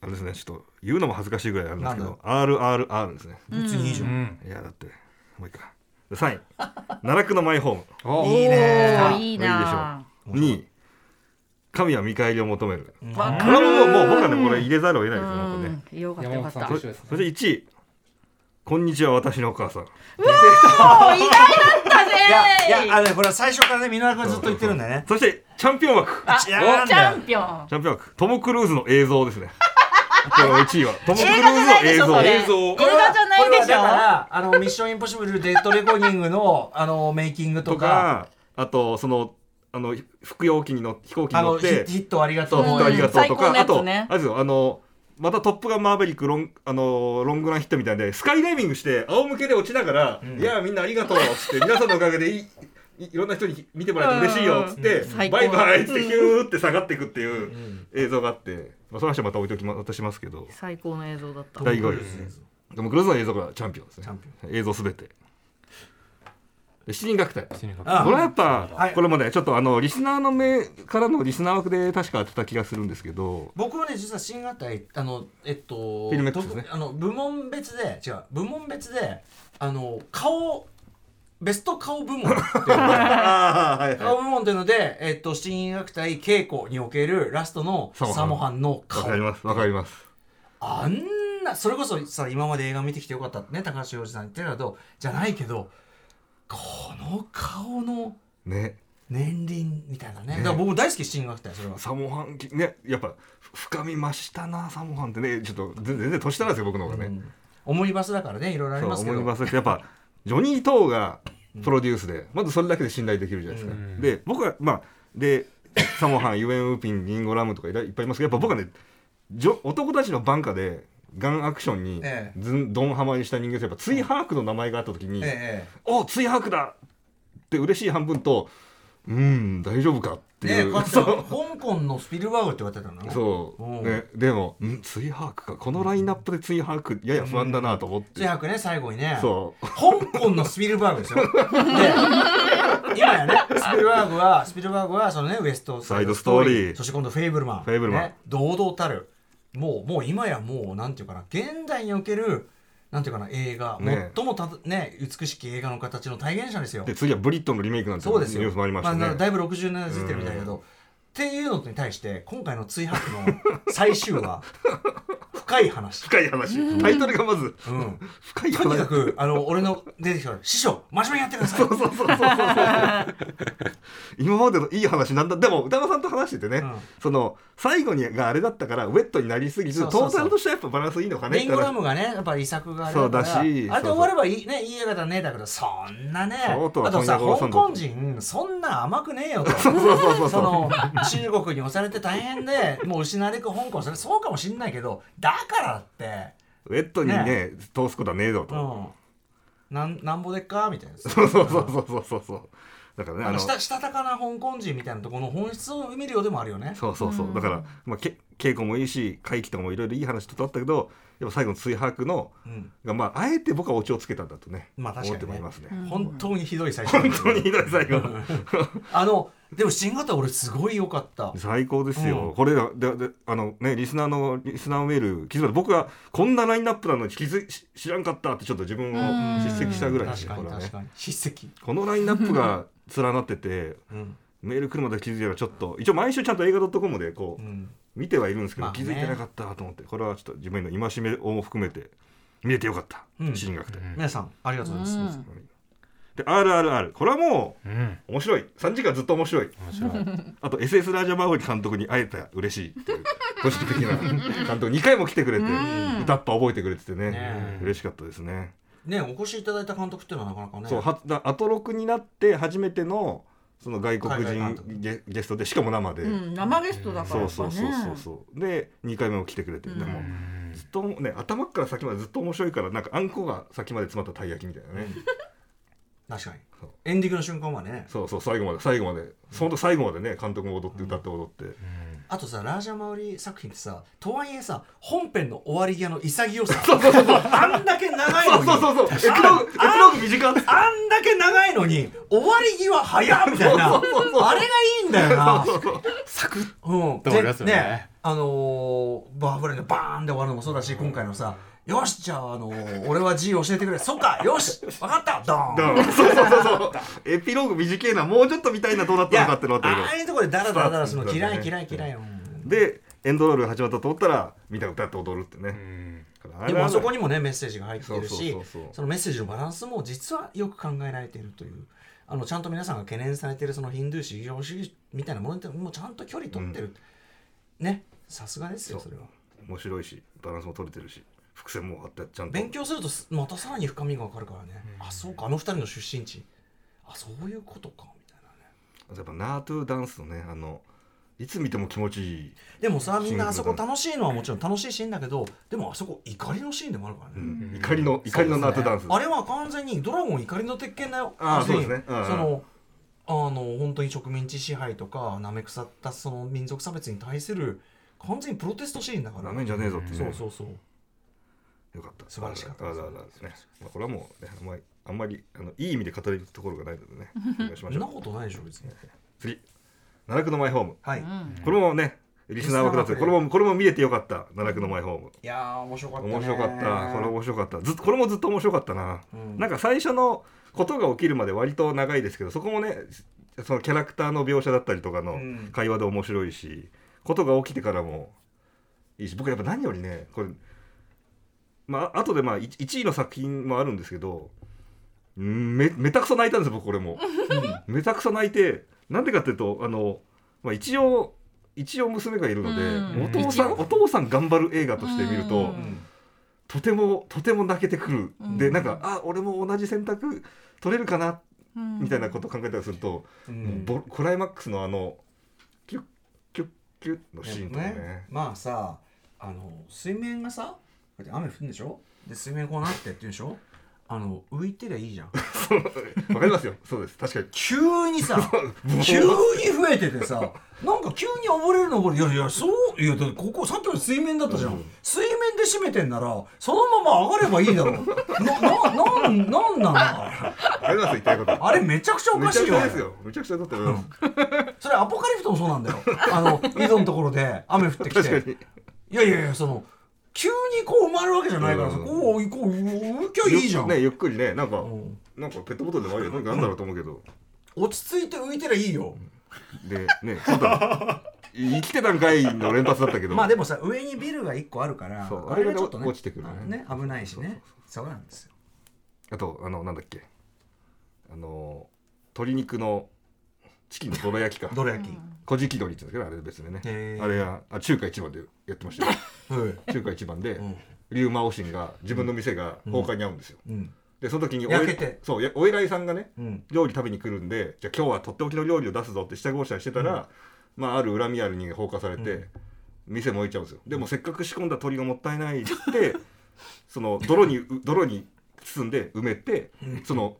あれですねちょっと言うのも恥ずかしいぐらいあるんですけど RRR ですね。
別にいいじゃ
うん。ん
いやだってもういいか。で3位奈落のマイホーム。
お
いいね
いいな
2位神は見返りを求める。
わ
これはもうもう僕はねこれ入れざるを得ないですよ本当ね。
うんよかったよかった。
それで1位。こんにちは私のお母さん。
お意外だったぜ
いやいやあのねこれは最初からね箕輪君ずっと言ってるんだよね。
そしてチャンピオン枠。
チャンピオン。
チャンピオン枠。トム・クルーズの映像ですねこれ1位は。トム・クルーズの
映画じゃないで
映像。
しょそれ。
映像。
映画じゃないでしょ。
これはだからあのミッションインポッシブルデッドレコーディングのあのメイキングと
と
か
かあとそのあの服用機に乗飛行機に
あ
乗って
のヒヒットありがと
そうう、ヒットありがとうと
最高の
か、あと、
やつね。
あれですよ、あの、またトップガンマーベリックロン、あの、ロングランヒットみたいで、スカイダイビングして、仰向けで落ちながら、
ん。
いや、みんなありがとうっつって、皆さんのおかげでいい、いいろんな人に見てもらえて嬉しいよっつって、
うん。
バイバイっつってヒューって下がっていくっていう
うん。
映像があって、まあ、その話はまた置いときま、渡しますけど、
最高の映像だった。
第5位です。でもクルーズの映像がチャンピオンですね。
チャンピ
映像すべて。で七人楽隊。これはやっぱ、
はい。
これもねちょっとあのリスナーの目からのリスナー枠で確か当てた気がするんですけど。
僕はね実は新型あのえっと
フィルメックスですね。
どあの部門別で違う部門別であの顔ベスト顔部門っていうのが。
ああはい
顔部門っていうので、えっと、七人楽隊稽古におけるラストの
サモハン
の
わ
顔
かります。わかります。
あんなそれこそさ今まで映画見てきてよかったってね高橋洋二さん言ってるけどじゃないけどこの顔の
ね。
年輪みたいなね。
ね。
だから僕大好き七人楽隊それは。
サモハンねやっぱ深み増したなサモハンってね。ちょっと全全然年下なんですよ僕の方がね、
うん。オムニバスだからねいろいろありますけど。
思いますやっぱジョニー・トーがプロデュースで、まずそれだけで信頼できるじゃないですか、
うん。
で僕はまあでサモハン ユエン・ウーピンリンゴ・ラムとかいっぱいいますけどやっぱ僕はね男たちのバンカでガンアクションに
ええ。
ずんドンハマりした人間とやっぱツイハークの名前があった時に、
え
おツイハークだって嬉しい半分とうーん大丈夫かっ
ね香港のスピルバーグって言われてたの
そう、
うん。
ね、でもん？ツイハークか。このラインナップでツイハークやや不安だなと思って、
ツイハクね最後にね。
そう。
香港のスピルバーグですよ で今やねスピルバーグはスピルバーグはそのねウエストサイドストーリー。
サイドストーリー。
そして今度フェイブルマン。
フェイブルマン。
ね、堂々たる。もうもう今やもうなんていうかな。現代におけるなんていうかな映画、
ね
最もたね美しき映画の形の体現者ですよ。
で次はブリットンのリメイクなんて
そうですよ。
ニュースもありましたね、
あだいぶ60年代ついてるみたいだけど、っていうのに対して今回の追白の最終話 深い話、
深い話。タイトルがまず
うん、
深い話。
とにかくあの俺の出てきた師匠真面目にやってください。
そうそうそうそうそう。今までのいい話なんだ。でも歌川さんと話しててね、
うん。
その最後にがあれだったからウェットになりすぎずトータルとしてはやっぱバランスいいのかね
リンゴラムがねやっぱり遺作があれだから
そうだし
あれで終わればいいねいい映画だねだけどそんなねあとさ香港人そんな甘くねえよと。
そうそうそうそう。
その中国に押されて大変で もう失われく香港それそうかもしんないけどだからって。
ウェットにね
ね。
通すことはねえぞと、
うん。なんなんぼでっか？みたいな。
そうそうそうそうそうそう。そうだからね
あのしたしたたかな香港人みたいなところの本質を見るようでもあるよね。
そうそうそう。だから、まあ、け稽古もいいし会期とかもいろいろいい話とあったけどやっぱ最後の追白の
うん。
がまああえて僕はオチをつけたんだとね、
まあ確かにね。
思ってもいますね、
本当にひどい最初
本当にひどい最後。
あのでも新型俺すごい良かった。
最高ですよ、
うん。
これだでであのねリスナーのリスナーメール気づいた。僕がこんなラインナップなのに気づ知らんかったってちょっと自分を叱責したぐらいですこれはね。
叱責。
このラインナップが連なってて
うん。
メール来るまで気づいたらちょっと一応毎週ちゃんと映画 .com でこう、
うん。
見てはいるんですけど、
まあね。
気づいてなかったと思ってこれはちょっと自分の戒めを含めて見れてよかった、
うん。
心理学で、
皆さんありがとうございます、
で RRR これはも
うん。
う面白い。3時間ずっと面白い。
面白い。
あと SS ラージャマウリ監督に会えたら嬉しいっていう。個人的な監督。2回も来てくれて歌っぱ覚えてくれててね。
ね。
嬉しかったですね。
ねお越しいただいた監督っていうのはなかなかね。
そうはだアトロクになって初めてのその外国人
督。
ゲゲストでしかも生で、
うん、生ゲストだから
そうそうそうそうそう。で2回目も来てくれて、でもずっとね頭から先までずっと面白いからなんかあんこが先まで詰まったたい焼きみたいなね、
確かに。
そう。
エンディングの瞬間までね。
そうそう最後まで最後まで。本当最後までね監督も踊って歌って踊って、
あとさラージャマウリ作品ってさとはいえさ本編の終わり際の潔さ。あんだけ長いのに。
そうそうそうエピローグエピローグ短っ
あんだけ長いのに終わり際早っみたいな。あれがいいんだよな。
サクッ。
うん、
と終わりますよね。
あのーバーフレンでバーンで終わるのもそうだし今回のさよしじゃあ、あのー俺は G 教えてくれ。そっかよし分かった。ドーン。
うんそうそうそうそう。エピローグ短いなもうちょっと見たいなどうなったのかってのあったけど。
ああいうところでダラダラダラするの嫌い嫌い嫌いよ
でエンドロール始まったと思ったら見た歌って踊るってね、
でもあそこ
に
にもねメッセージが入ってるし
そ
のメッセージのバランスも実はよく考えられているという。あのちゃんと皆さんが懸念されているそのヒンドゥー宗教主義みたいなものってもうちゃんと距離取ってる、ね。さすがですよそれは。
面白いしバランスも取れてるし伏線もあってちゃんと。
勉強するとすまたさらに深みが分かるからね、あそうかあの二人の出身地。あそういうことかみたいなね。
やっぱナートゥダンスのねあのいつ見ても気持ちいい、
でもさみんなあそこ楽しいのはもちろん楽しいシーンだけどでもあそこ怒りのシーンでもあるからね、
うん。怒りの怒りのナートゥダンス。
あれは完全にドラゴン怒りの鉄拳だよ。
あそうですね。うん。うん
そのあの本当に植民地支配とかなめ腐ったその民族差別に対する完全にプロテストシーンだから。
なめんじゃねえぞってね
そうそうそう
よかった。
素晴らしかった。
ですね、まあ、これはもう、ね、あんまりあんまりあのいい意味で語れるところがないのでねお願いしまし
そんなことないでしょ別に。
次。奈落のマイホーム。
はい、い
これもねリスナー枠だってこれもこれも見れてよかった。奈落のマイホーム。
やー面白かったね。
面白かった。これ面白かった。ずっとこれもずっと面白かったな、
うん。
なんか最初のことが起きるまで割と長いですけどそこもねそのキャラクターの描写だったりとかの
うん。
会話で面白いし、ことが起きてからもいいし僕やっぱ何よりねこれまあ後でまあ1位の作品もあるんですけどうんめめたくそ泣いたんですよ僕これも、めたくそ泣いてなんでかっていうとあの、まあ、一応一応娘がいるので、
うん。
お父さんお父さん頑張る映画として見ると、
うん
とてもとても泣けてくる、
うん。
でなんかあ俺も同じ選択取れるかな
うん。
みたいなことを考えたりすると、
うん。
ボクライマックスのあのキュッキュッキュッのシーンとかね。
でもまあさあの水面がさこうやって雨降るんでしょ？で水面こうなってって言うんでしょ？あの浮いてりゃいいじゃん。
わかりますよ。そうです。確かに。
急にさ急に増えててさなんか急に溺れるの溺れ。るいやいやそういやだってここさっきまで水面だったじゃん、水面で締めてんならそのまま上がればいいだろ。うなななんなんなの
わかります言いたいこと。
あれめちゃくちゃおかしいよ。
めちゃくちゃだって思います
それアポカリプトもそうなんだよ。あの井戸のところで雨降ってきて。いやいやいやその急にこう埋まるわけじゃないからさ、
うん。
こうこう浮きゃいいじゃん、
ねゆっくりねなんか、
うん。
なんかペットボトルでもあるよ。なんかなんだろうと思うけど。
落ち着いて浮いてりゃいいよ、
でねちょっと生きてたんかいの連発だったけど。
まあでもさ上にビルが1個あるからあれがちょっとね
落ちてくるね。
あね危ないしね。そうなんですよ。
あとあのなんだっけ。あの鶏肉のチキンのどら焼きか。
どら焼き、
小じき鶏って言うんですけどあれ別にね。あれはあ中華一番でやってました 中華一番で
うん。
龍馬オシンが自分の店が崩壊に遭うんですよ、
うん。
でその時におそうやお偉いさんがね
うん。
料理食べに来るんでじゃあ今日はとっておきの料理を出すぞって下ごしらえしてたら、まあある恨みある人間が放火されて、
うん。
店燃えちゃうんですよ。でもせっかく仕込んだ鶏がもったいないって その泥にう泥に包んで埋めて、その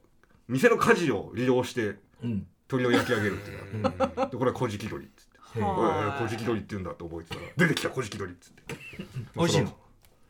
店の火事を利用して
うん
鳥を焼き上げるっていうのでこれは古事記鳥っつって「
は
おいおい古事記鳥って言うんだ」って覚えてたら出てきた古事記鳥っつって。
美味しいの？
そ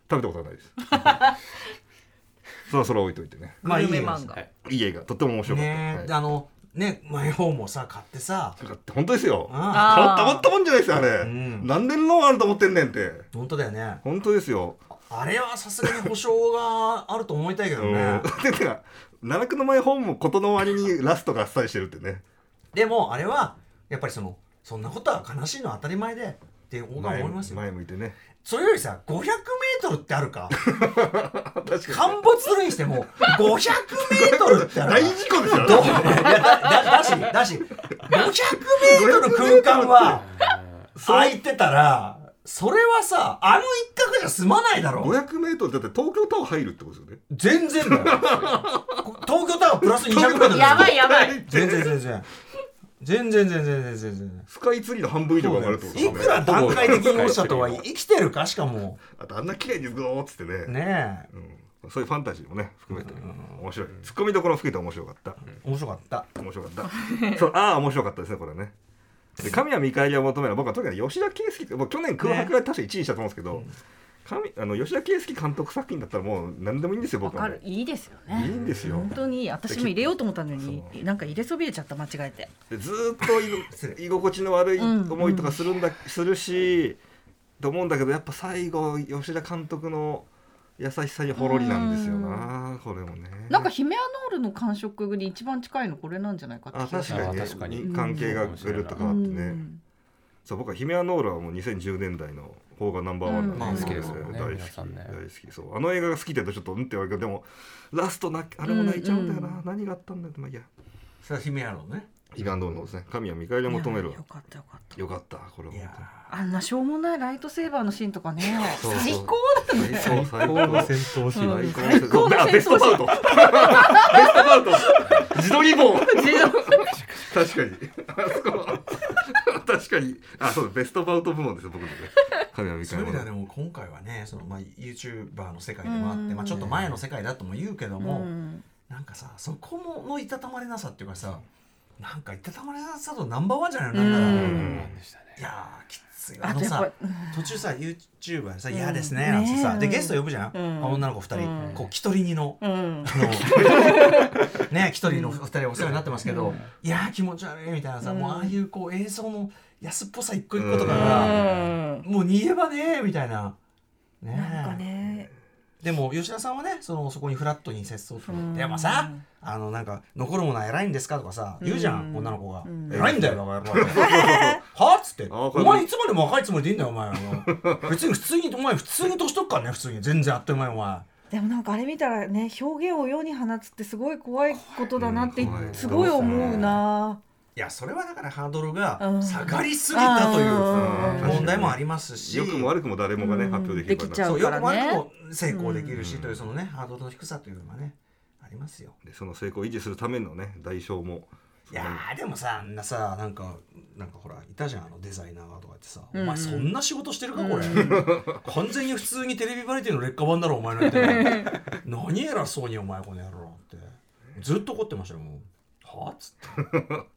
食べたことはないです。そろそろ置いといてね。
まあいいよ。
グルメ漫画。
はい。
いい映画とっても面白かった、
ね
はい。
であのねマイホームをさ買ってさ。
だって本当ですよ。
あ
たたまったもんじゃないですよあれ、
ん。
何年のあると思ってんねんって。
本当だよね。
本当ですよ、
あれはさすがに保証があると思いたいけど
うん、
ね
でてか奈落の前本も事の割にラストがあっさりしてるってね。
でもあれはやっぱりそのそんなことは悲しいのは当たり前でって僕は思いますよ。
前向いてね。
それよりさ500メートルってあるか。陥没するにしても500メートルってある
大事故ですよ
どう？いやだだだしだし500メートル空間は空いてたらそれはさあの一角じゃ済まないだろ。
500メートルだって東京タワー入るってことですよね。
全然だよ。東京タワープラス200メートル
やばいやばい。
全然全然。全然全然全然全然
スカイツリーの半分以上が上がるってことね。
いくら段階的に落ちたとはいえ生きてるか？しかも。
あとあんな綺麗にグローっつってね。
ね
うん、そういうファンタジーもね含めて。面白い。ツッコミどころ含めて面白かった。
え面白かった。
面白かった。そうああ面白かったですねこれね。で神谷見返りを求める僕はとにかく吉田圭佑もう去年空白が確か1位にしたと思うんですけど、神あの吉田圭佑監督作品だったらもう何でもいいんですよ
わ
僕は
いいですよ
い
ね。
いんですよ。
本当に。いい私も入れようと思ったのになんか入れそびれちゃった間違えて。
でずーっと居 居心地の悪い思いとかするんだ、するしと思うんだけどやっぱ最後吉田監督の優しさにほろりなんですよなこれもね。
なんかヒメアノールの感触に一番近いのこれなんじゃないかって
あ確かに,、
あ確かに。
に関係がぐるっと変わってね、
うん。
そう僕はヒメアノールはもう2010年代の邦画ナンバーワンなんで、
うん。
好きですよね。
大好き、
ね。
大好き。そう。あの映画が好きって言うとちょっとうんって言われるけどでもラストなあれも泣いちゃうんだよな、
うん。
何があったんだよまあいいや。
それは姫野郎ね。
ヒメアノールのですね。神は見返りを求める
よかったよかった。
よかったこれはい
や
あんなしょうもないライトセーバーのシーンとかね。
そうそう。
最高だね。
最高最高
戦闘シーン。
最高。
高の
あベストバウト。ベストバウト。自撮り棒確かに。あそこ確かに。あそうベストバウト部門ですよ僕のね。神は見
そういでも今回はねその、まあ、YouTuber の世界でもあって、
うん。
まあ、ちょっと前の世界だとも言うけども、
うん。
なんかさそこのいたたまれなさっていうかさなんかいたたまれなさとナンバーワンじゃないのなんなら、
うん。
なん。でしたね
いやーきついあの
あとやっぱ
さ途中さ YouTuber でさ「
うん。
嫌ですね」
ね
なんてさ、
うん
でゲスト呼ぶじゃん、女の子2人、
うん。
こう一人二の。
うん。
あの。ね一人の二人お世話になってますけど、いやー気持ち悪いみたいなさ、
うん。
もうああいうこう映像の安っぽさ一個一個とか
う
が、
ん
もう逃げ場ねーみたいな。ねえ
なんかね
でも吉田さんはねそのそこにフラットに接そうとでもさあのなんか残るものは偉いんですかとかさ言うじゃん、
うん
女の子が、
うん。
偉いんだよバカ野郎は？っつって。
あこれ
お前いつまでも若いつもりでいいんだよお前。別に普通にお前普通に年取っからね普通に。全然あっという間にお前。
でもなんかあれ見たらね表現を世に放つってすごい怖いことだなってすごい思うない
やそれはだからハードルが
うん。
下がりすぎたという
うん。
問題もありますし。
良くも悪くも誰もがね
うん
発表できる
できちゃ
そううよくも悪くも成功できるし
うん。
というそのねハードルの低さというのはねありますよ。
でその成功を維持するためのね代償も。
いやーでもさあんなさなんかなんかほらいたじゃんあのデザイナーがとかってさ、
うん
お前そんな仕事してるかこれ、完全に普通にテレビバラエティの劣化版だろお前のやって 何偉そうにお前この野郎って。ずっと怒ってましたよもう。は？あっつって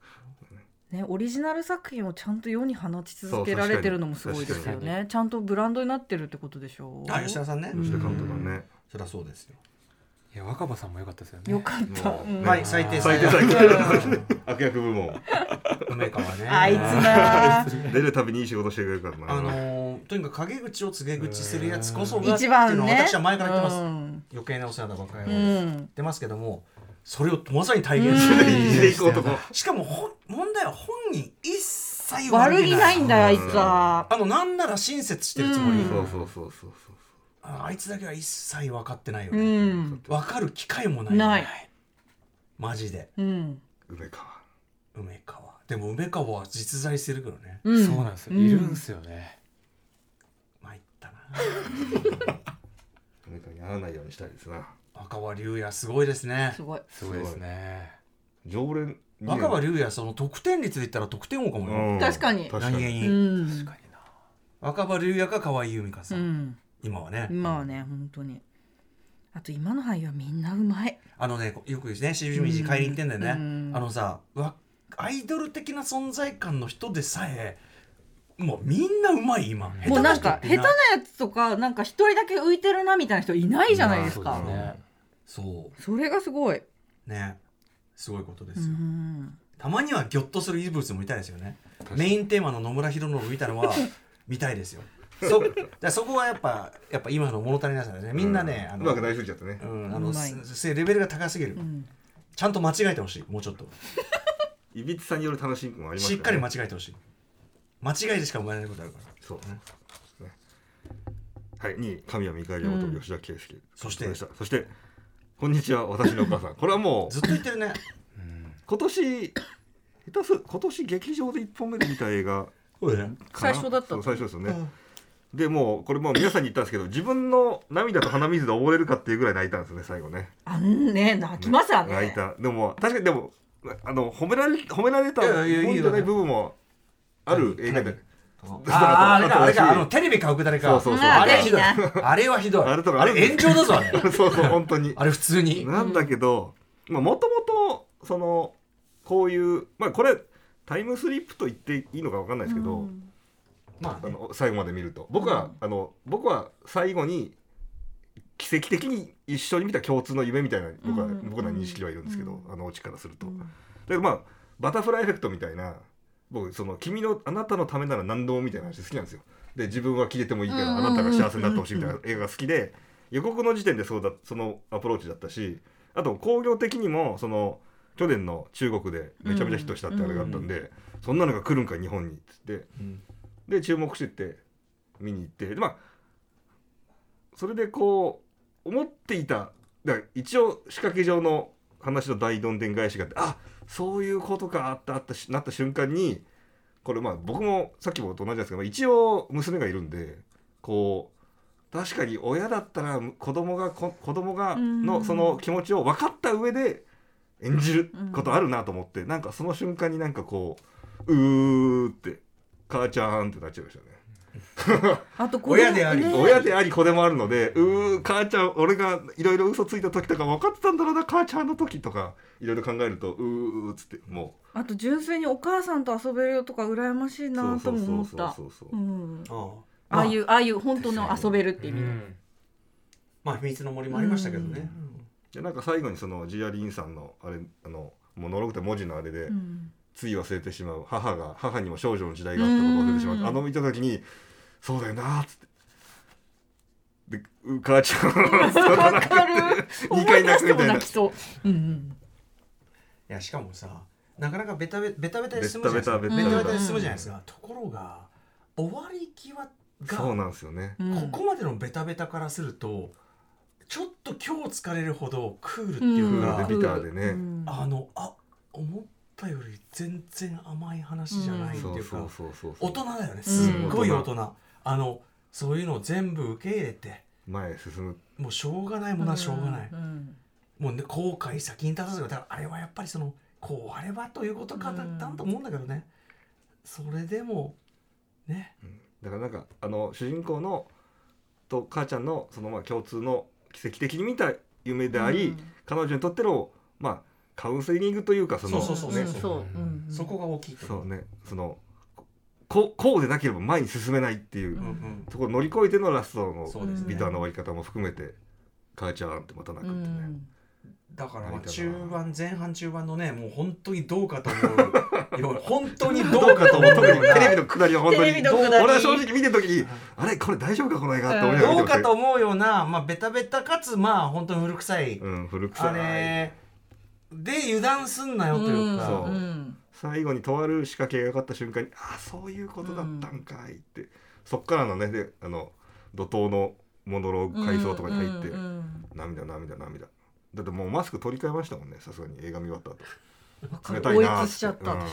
ねオリジナル作品をちゃんと世に放ち続けられてるのもすごいですよ
確
ねちゃんとブランドになってるってことでしょう。
あ吉田さんね、
吉田監督はね。
そりゃそうですよ
いや若葉さんも良かったですよね。
よかった、
はい最低
最低最低悪役部門。
梅川ね。
あいつな
出るたびにいい仕事してくれるからな。
あのーとにかく陰口を告げ口するやつこそが
一番
っていうの
ね
は私は前から言ってます、
うん。
余計なお世話だばっかり
う
言
ん。
ってますけどもそれをまさに体現してる
でいこうとこ
しかもほ問題は本人一切
悪気ないんだよあいつは。
あのなんなら親切してるつもり、
うん。
そうそうそうそうそう。
ああいつだけは一切分かってないよ
う
ね、
ん。
分かる機会もない
ない。
マジで。
うん。
梅川。
梅川。でも梅川は実在してるけどね。
うん。
そうなんですよ、
うん。
いるんすよね。
参ったな。
梅川に会わないようにしたいですな
若葉龍也すごいですね。
すごい。
すごい。ですね。
常連
若葉龍也その得点率で言ったら得点王かもよ、
うん。
確かに。
何気に、
うん。
確かにな。
若葉龍也か河合由美香さ、
うん。ん
今はね、
今はね本当に。あと今の俳優はみんなうまい。
あのねよくねしじみじ買いに行ってんだよね、
うん。
あのさわアイドル的な存在感の人でさえもうみんなうまい今。
もうなんか下手な
下手な
やつとかなんか一人だけ浮いてるなみたいな人いないじゃないですか、
まあそう。
そ
それがすごい、
うね。すごいことです
う
よ、
ん、
たまにはギョッとする異物もいたいですよね。メインテーマの野村弘信見たのは 見たいですよ。そだそこはやっぱやっぱ今の物足りなさだねみんなね、あの
うまくなりすぎちゃったね。
うん、あのレベルが高すぎる、
ん。
ちゃんと間違えてほしい。もうちょっと。
いびつさによる楽しみもあります
しっかり間
違
違えてほしい。間違いでしか生まれないことあるから。
そうね。ね。はい2位神谷見返り元吉田圭佑
そして。
そしてこんにちは私のお母さん。これはもう
ずっと言ってるね。
今年下手す今年劇場で1本目で見た映画。
そうだね。
最初だった
そう最初ですよね、でもうこれもう皆さんに言ったんですけど自分の涙と鼻水で溺れるかっていうぐらい泣いたんですね最後ね。
あんね。泣きますよね。
泣いた。でも確かにでもあの褒められ褒められた
いやいやいいよ
本じゃない部分もある映画で
あああれかあれかあの
あ
テレビ買うくだりか。
そうそうそう。
あれはひどい
あ
あれはひどい。
あれとか
あれ炎上だぞあれ。
そうそう本当に。
あれ普通に。
なんだけどもともとそのこういうまあこれタイムスリップと言っていいのかわかんないですけど、
まあね。
あの最後まで見ると。僕は、あの僕は最後に奇跡的に一緒に見た共通の夢みたいな僕は、
うん。
僕ら認識はいるんですけど、あのオチからすると。
ん。
でまあバタフライエフェクトみたいな僕その君のあなたのためなら何でもみたいな話好きなんですよ。で自分は消えてもいいから、
うん
あなたが幸せになってほしいみたいな映画が好きで予告の時点でそうだそのアプローチだったしあと興行的にもその去年の中国でめちゃめちゃヒットしたってあれがあったんで、そんなのが来るんか日本にっつって。
うん
で注目してって見に行ってでまあそれでこう思っていただから一応仕掛け上の話の大どんでん返しがあってあそういうことかってあったしなった瞬間にこれまあ僕もさっきもと同じなんですけどまあ一応娘がいるんでこう確かに親だったら子供がこ子供がのその気持ちを分かった上で演じることあるなと思って、なんかその瞬間になんかこううーって母ちゃんってなっちゃいましたね。
あと
親であり。
ね
親であり子でもあるのでうー母ちゃん俺がいろいろ嘘ついた時とか分かってたんだろうな母ちゃんの時とかいろいろ考えるとうーっつっても
あと純粋にお母さんと遊べるよとか羨ましいうなとも思った。
そうそうそうそう
う。ん。
あ
あ。あいうああいう本当の遊べるって意味。で
うん。
まあ秘密の森もありましたけどね。
でなんか最後にそのジアリンさんのあれあのもうのろくて文字のあれで、
うん。
つい忘れてしまう母が母にも少女の時代があったことを忘れてしまう
うん
あの見た時にそうだよなーっつって。でう母ちゃん。
わかる。
二
思い出しても
回泣くみたいな。
泣きそう。うんうん
いやしかもさなかなかベタベベタベタで済むじゃないですか。
ベ
ベタ
タベタ。
ベタで済むじゃないですか。ところが終わり際が
そうなんですよね。
うん
ここまでのベタベタからするとちょっと今日疲れるほどクールっていうか、
うん。でビターでね。
うん
あのあ思ったより全然甘い話じゃないって
そ
いううか、
そうそうそう
大人だよね。すっごい大人、あのそういうのを全部受け入れて
前へ進む。
もうしょうがないものはしょうがない、
うん
もうね後悔先に立たずだからあれはやっぱりそのこうあればということかだったと思うんだけどね、それでもね。
だからなんかあの主人公のと母ちゃんのそのまあ共通の奇跡的に見た夢であり、彼女にとってのまあカウンセリングというかその
そうそうそう
う。んそうう。ん
そこが大きい
そうね。そのここうでなければ前に進めないっていう、
うんうん。
そこを乗り越えてのラストのビターな終わり方も含めて母ちゃんってまた泣くってね、
だから中盤前半中盤のねもう本当にどうかと思う 本当にどうかと思う
特に テレビのくだりは本当に俺は正直見てる時にあれこれ大丈夫かこの映画って思いながら
どうかと思うような、まあ、ベタベタかつまあ本当に古臭い、
うん古臭
あ
い
れで油断すんなよというか、
そう。
うん
最後にとある仕掛けがかかった瞬間にああそういうことだったんかいって、そっからのねであの怒涛のモノローグ回想とかに入って、
うんうん。
涙涙涙だってもうマスク取り替えましたもんねさすがに映画見終わった後。
る
冷たいな
しちゃった
うん冷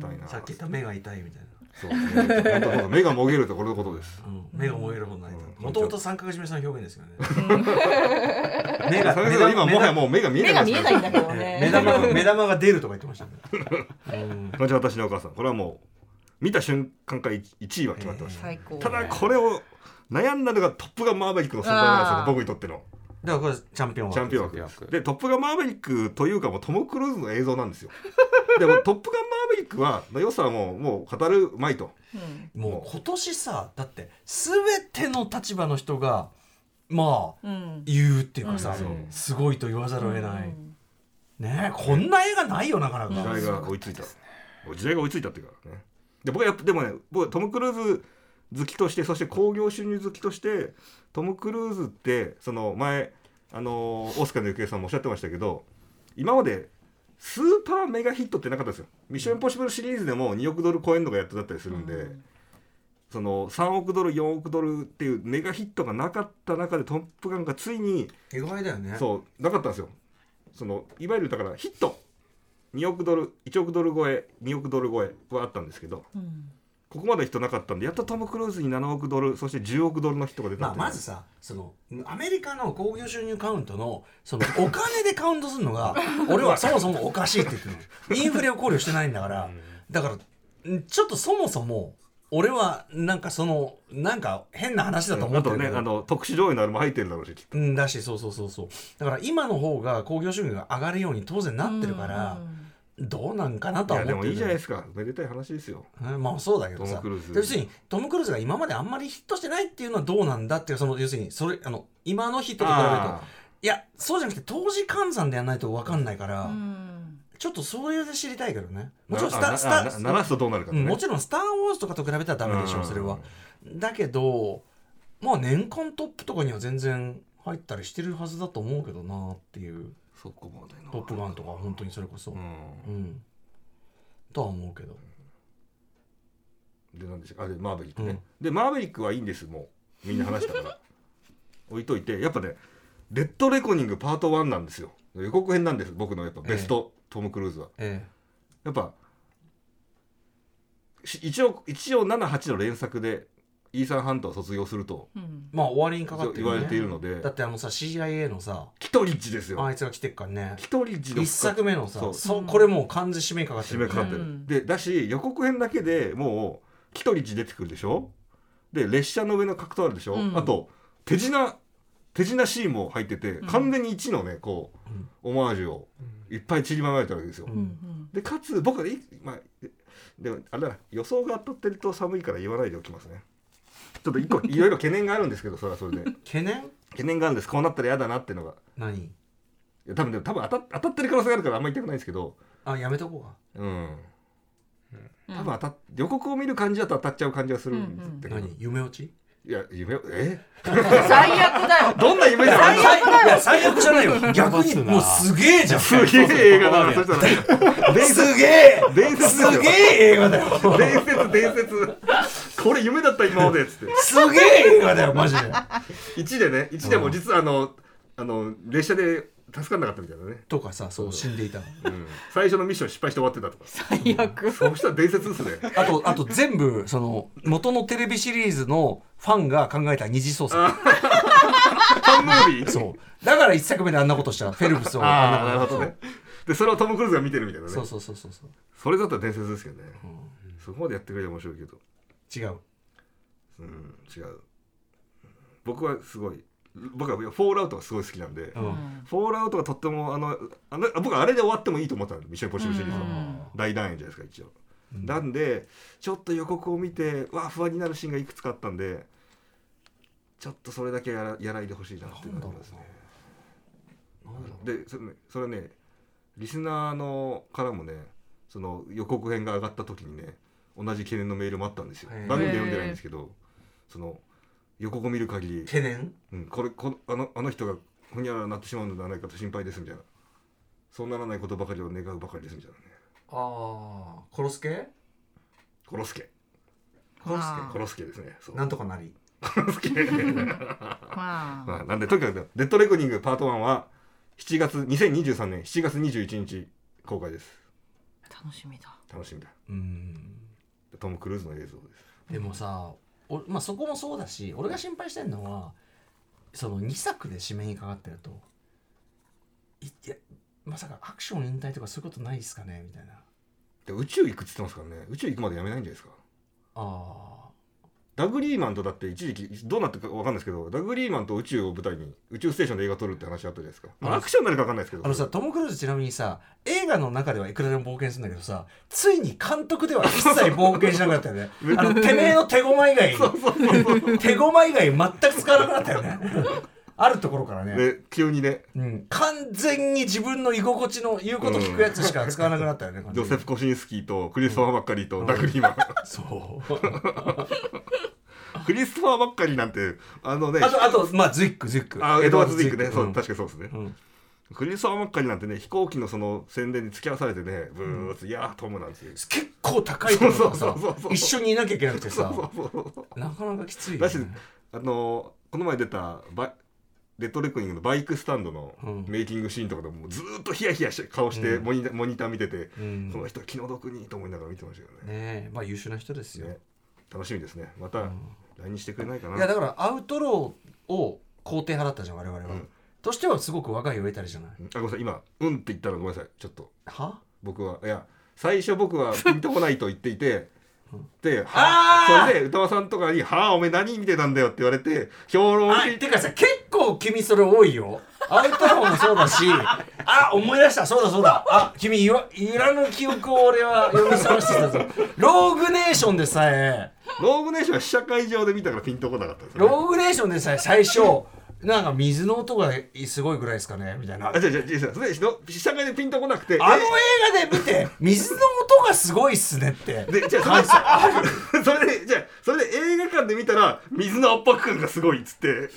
たいなー
さっき言った目が痛いみたいな、
そう本当目がもげるってこれのことです。
うん、目が燃えるほどない。
うん。
もともと三角締めさんの表現ですよね。目が
それが今もはやもう目が見え
目
ない
が見えないんだけど
目
ね
玉が目玉が出るとか言ってましたね、うん。
私のお母さん。これはもう見た瞬間から1位は決まってました、
最高。
ただこれを悩んだのがトップガンマーヴェリックの存在なんですよ僕にとっての
だからこれチャンピオン
チャンピオン
チャンピオン枠。
枠ですで「トップガンマーヴェリック」というかもうトム・クルーズの映像なんですよ。でも「トップガンマーヴェリックは」の良さはもうもう語るまいと。
もう今年さだって全ての立場の人がまあ
うん。
言うっていうかさ、
うん。
すごいと言わざるを得ない、ねえこんな映画ないよなかなか、
時代が追いついた、時代が追いついたっていうかね。で僕はやっぱでもね僕はトム・クルーズ好きとしてそして興行収入好きとしてトム・クルーズってその前あのオスカルの行方さんもおっしゃってましたけど今までスーパーメガヒットってなかったんですよ「ミッション・インポッシブル」シリーズでも2億ドル超えんのがやっとだったりするんで、その3億ドル4億ドルっていうメガヒットがなかった中で「トップガン」がついに
意外だよね。
そうなかったんですよ。そのいわゆるだからヒット。2億ドル1億ドル超え2億ドル超えはあったんですけどここまで人なかったんでやっとトム・クルーズに7億ドルそして10億ドルの人が出た
まあ、まずさそのアメリカの興行収入カウントのその お金でカウントするのが 俺はそもそもおかしいって言ってるの。インフレを考慮してないんだから。だからんちょっとそもそも俺はなんかそのなんか変な話だと思
あ
ってるけど、
とねあの特殊上映のあれも入ってるだろうしきっと。
うんだしそうそうそうそう。だから今の方が興行収入が上がるように当然なってるから、どうなんかなと
い
は思ってる。
やでもいいじゃないですか。めでたい話ですよ。
うんまあそうだけどさ。
トムクルーズ。
要するにトム・クルーズが今まであんまりヒットしてないっていうのはどうなんだっていうその要するにそれあの今のヒットと比べると。
あ
いやそうじゃなくて当時換算でやらないと分かんないから、
うん。
ちょっとそういうで知りたいけどね。も
ー
ちろんスタスタ
あな鳴らすとどうなるかね。
うんもちろん「スター・ウォーズ」とかと比べたらダメでしょ
うん
それは。だけどまあ年間トップとかには全然入ったりしてるはずだと思うけどなっていう
そこまで「な
トップガン」とか本当にそれこそ。
うん。
うん。とは思うけど。
でなんでしょうあれマーヴェリックね、でマーヴェリックはいいんですもう。みんな話したから。置いといてやっぱねレッドレコニングパート1なんですよ。予告編なんです僕のやっぱベスト、トム・クルーズは。
え
やっぱし一応一応78の連作でイーサン・ハントは卒業すると
うん。
えまあ終わりにかかってるよね。
言われているので。
だってあのさ CIA のさ
キトリッジですよ。
あいつが来てっからね。
キトリッジの
一作目のさ
そう。
これもう完全締めかかってる。
締めかかってる、
うん。
でだし予告編だけでもうキトリッジ出てくるでしょ？で列車の上の格闘あるでしょ、
うん。
あと手品手品シーンも入ってて、完全に1のねこう、オマージュをいっぱい散りばめられたわけですよ、
うん
うん。
でかつ僕はいまあでもあれだな予想が当たってると寒いから言わないでおきますねちょっと一個いろいろ懸念があるんですけどそれはそれで。
懸念？
懸念があるんです。こうなったら嫌だなっていうのが。
何？
いや多分でも多分当た当たってる可能性があるからあんまり言いたくないですけど。
あやめとこうか。
うん。多分当たっ予告を見る感じだと当たっちゃう感じがするん
うんうん。
だけど、
何？夢落ち？
いや夢をえ？
最悪だよ。
どんな夢じゃない
最悪いや最悪じゃないよ。逆に。もうすげえじゃん。
すげえ映画だ
す
説
げえ。
伝説。ですよ
すげえ映画だよ。
伝説伝説。これ夢だった今までっつって。
すげえ映画だよマジで。
1でね1でも実はあのあの列車で助かんなかったみたいなね、
とかさそう死んでいた
うん、最初のミッション失敗して終わってたとか。
最悪
そう。したら伝説ですね
あとあと全部その元のテレビシリーズのファンが考えた二次創作。
ファンムービー？
そう。だから一作目であんなことした。フェルプスを。
ああ
なこと
なるほどね。でそれをトム・クルーズが見てるみたいなね。
そうそうそうそうそう。
それだったら伝説ですけどね、そこまでやってくれれば面白いけど。
違う。
うん違う。僕はすごい僕はフォールアウトがすごい好きなんで、
うん。
フォールアウトがとってもあのあの僕はあれで終わってもいいと思ったのミッション・インポッシブルシリーズの
うん。
大団円じゃないですか一応、なんでちょっと予告を見てわあ不安になるシーンがいくつかあったんでちょっとそれだけやらやらないでほしいなっていうのがありますね。でそれねそれねリスナーのからもねその予告編が上がった時にね同じ懸念のメールもあったんですよ。番組で読んでないんですけどその予告を見る限り。
懸念？
うん、これこのあのあの人がほにゃららなってしまうのではないかと心配ですみたいな。そうならないことばかりを願うばかりですみたいなね。
ああ殺す系
殺すけ
殺す
あ
殺すけですね。そう。
系なんとかなり。
殺すけ
まあ。
まあなんでとにかく「レッドレコニングパート1」は7月2023年7月21日公開です。
楽しみだ。
楽しみだ。
うん。
トム・クルーズの映像です。
でもさおまあそこもそうだし俺が心配してるのはその2作で締めにかかってるといいやまさかアクション引退とかそういうことないですかね？みたいな。
で宇宙行くっつってますからね。宇宙行くまでやめないんじゃないですか？
あ
ダグリーマンとだって一時期どうなってるかわかんないですけどダグリーマンと宇宙を舞台に宇宙ステーションで映画撮るって話あったじゃないですか、まあ、アクションになるかわかんないですけど。
あのさトム・クルーズちなみにさ映画の中ではいくらでも冒険するんだけどさついに監督では一切冒険しなくなったよね。あのてめえの手駒以外手駒以外全く使わなくなったよね。あるところからね。
で急にね。
うん、完全に自分の居心地の言うこと聞くやつしか使わなくなったよね、完全に。
ジョセフ・コシンスキーとクリストファー・マッカリーとダグ・リーマン、
そう
クリストファー・マッカリーなんてあのね
あとあとまあズウィックズウィック
あエドワード・ズウィックね、そう
うん。
確かにそうですね、
うん。
クリストファー・マッカリーなんてね飛行機のその宣伝に付き合わされてねブーッと「いやートム」なんて
結構高いところがさ
そうそうそうそう。
一緒にいなきゃいけなくてさ。
そうそうそう
なかなかきついよ、
だし
ね、
あのこの前出たデッドレコニングのバイクスタントの
うん。
メイキングシーンとかでもずーっとヒヤヒヤして顔して
うん。
モニターモニター見てて、
うん。
この人は気の毒にと思いながら見てましたけどね。
ねえ。まあ優秀な人ですよ、
ね。楽しみですね。また来日してくれないかな、
いやだからアウトローを肯定派だったじゃん我々は、
うん。
としてはすごく若いを得たりじゃない？
うん。あごめんなさい。今「うん」って言ったらごめんなさい。ちょっと
は？
僕はいや最初僕はピンとこないと言っていて で、は？それで歌間さんとかに「はあおめえ何見てたんだよ」って言われて評論
あてかさ結構君それ多いよアウトローもそうだしあ思い出したそうだそうだ。あ君いわいらぬ記憶を俺は読み覚ましてたぞ。ローグネーションでさえ。
ローグネーションは試写会場で見たからピンとこなかったんですよ、ね、
ローグネーションでさえ最初なんか水の音がすごいぐらいですかねみたいな。あ
あ、じゃじゃじゃそれで試写会でピンとこなくて
の映画で見て水の音がすごいっすねって。
でじゃあそれでじゃあそれで映画館で見たら水の圧迫感がすごいっつって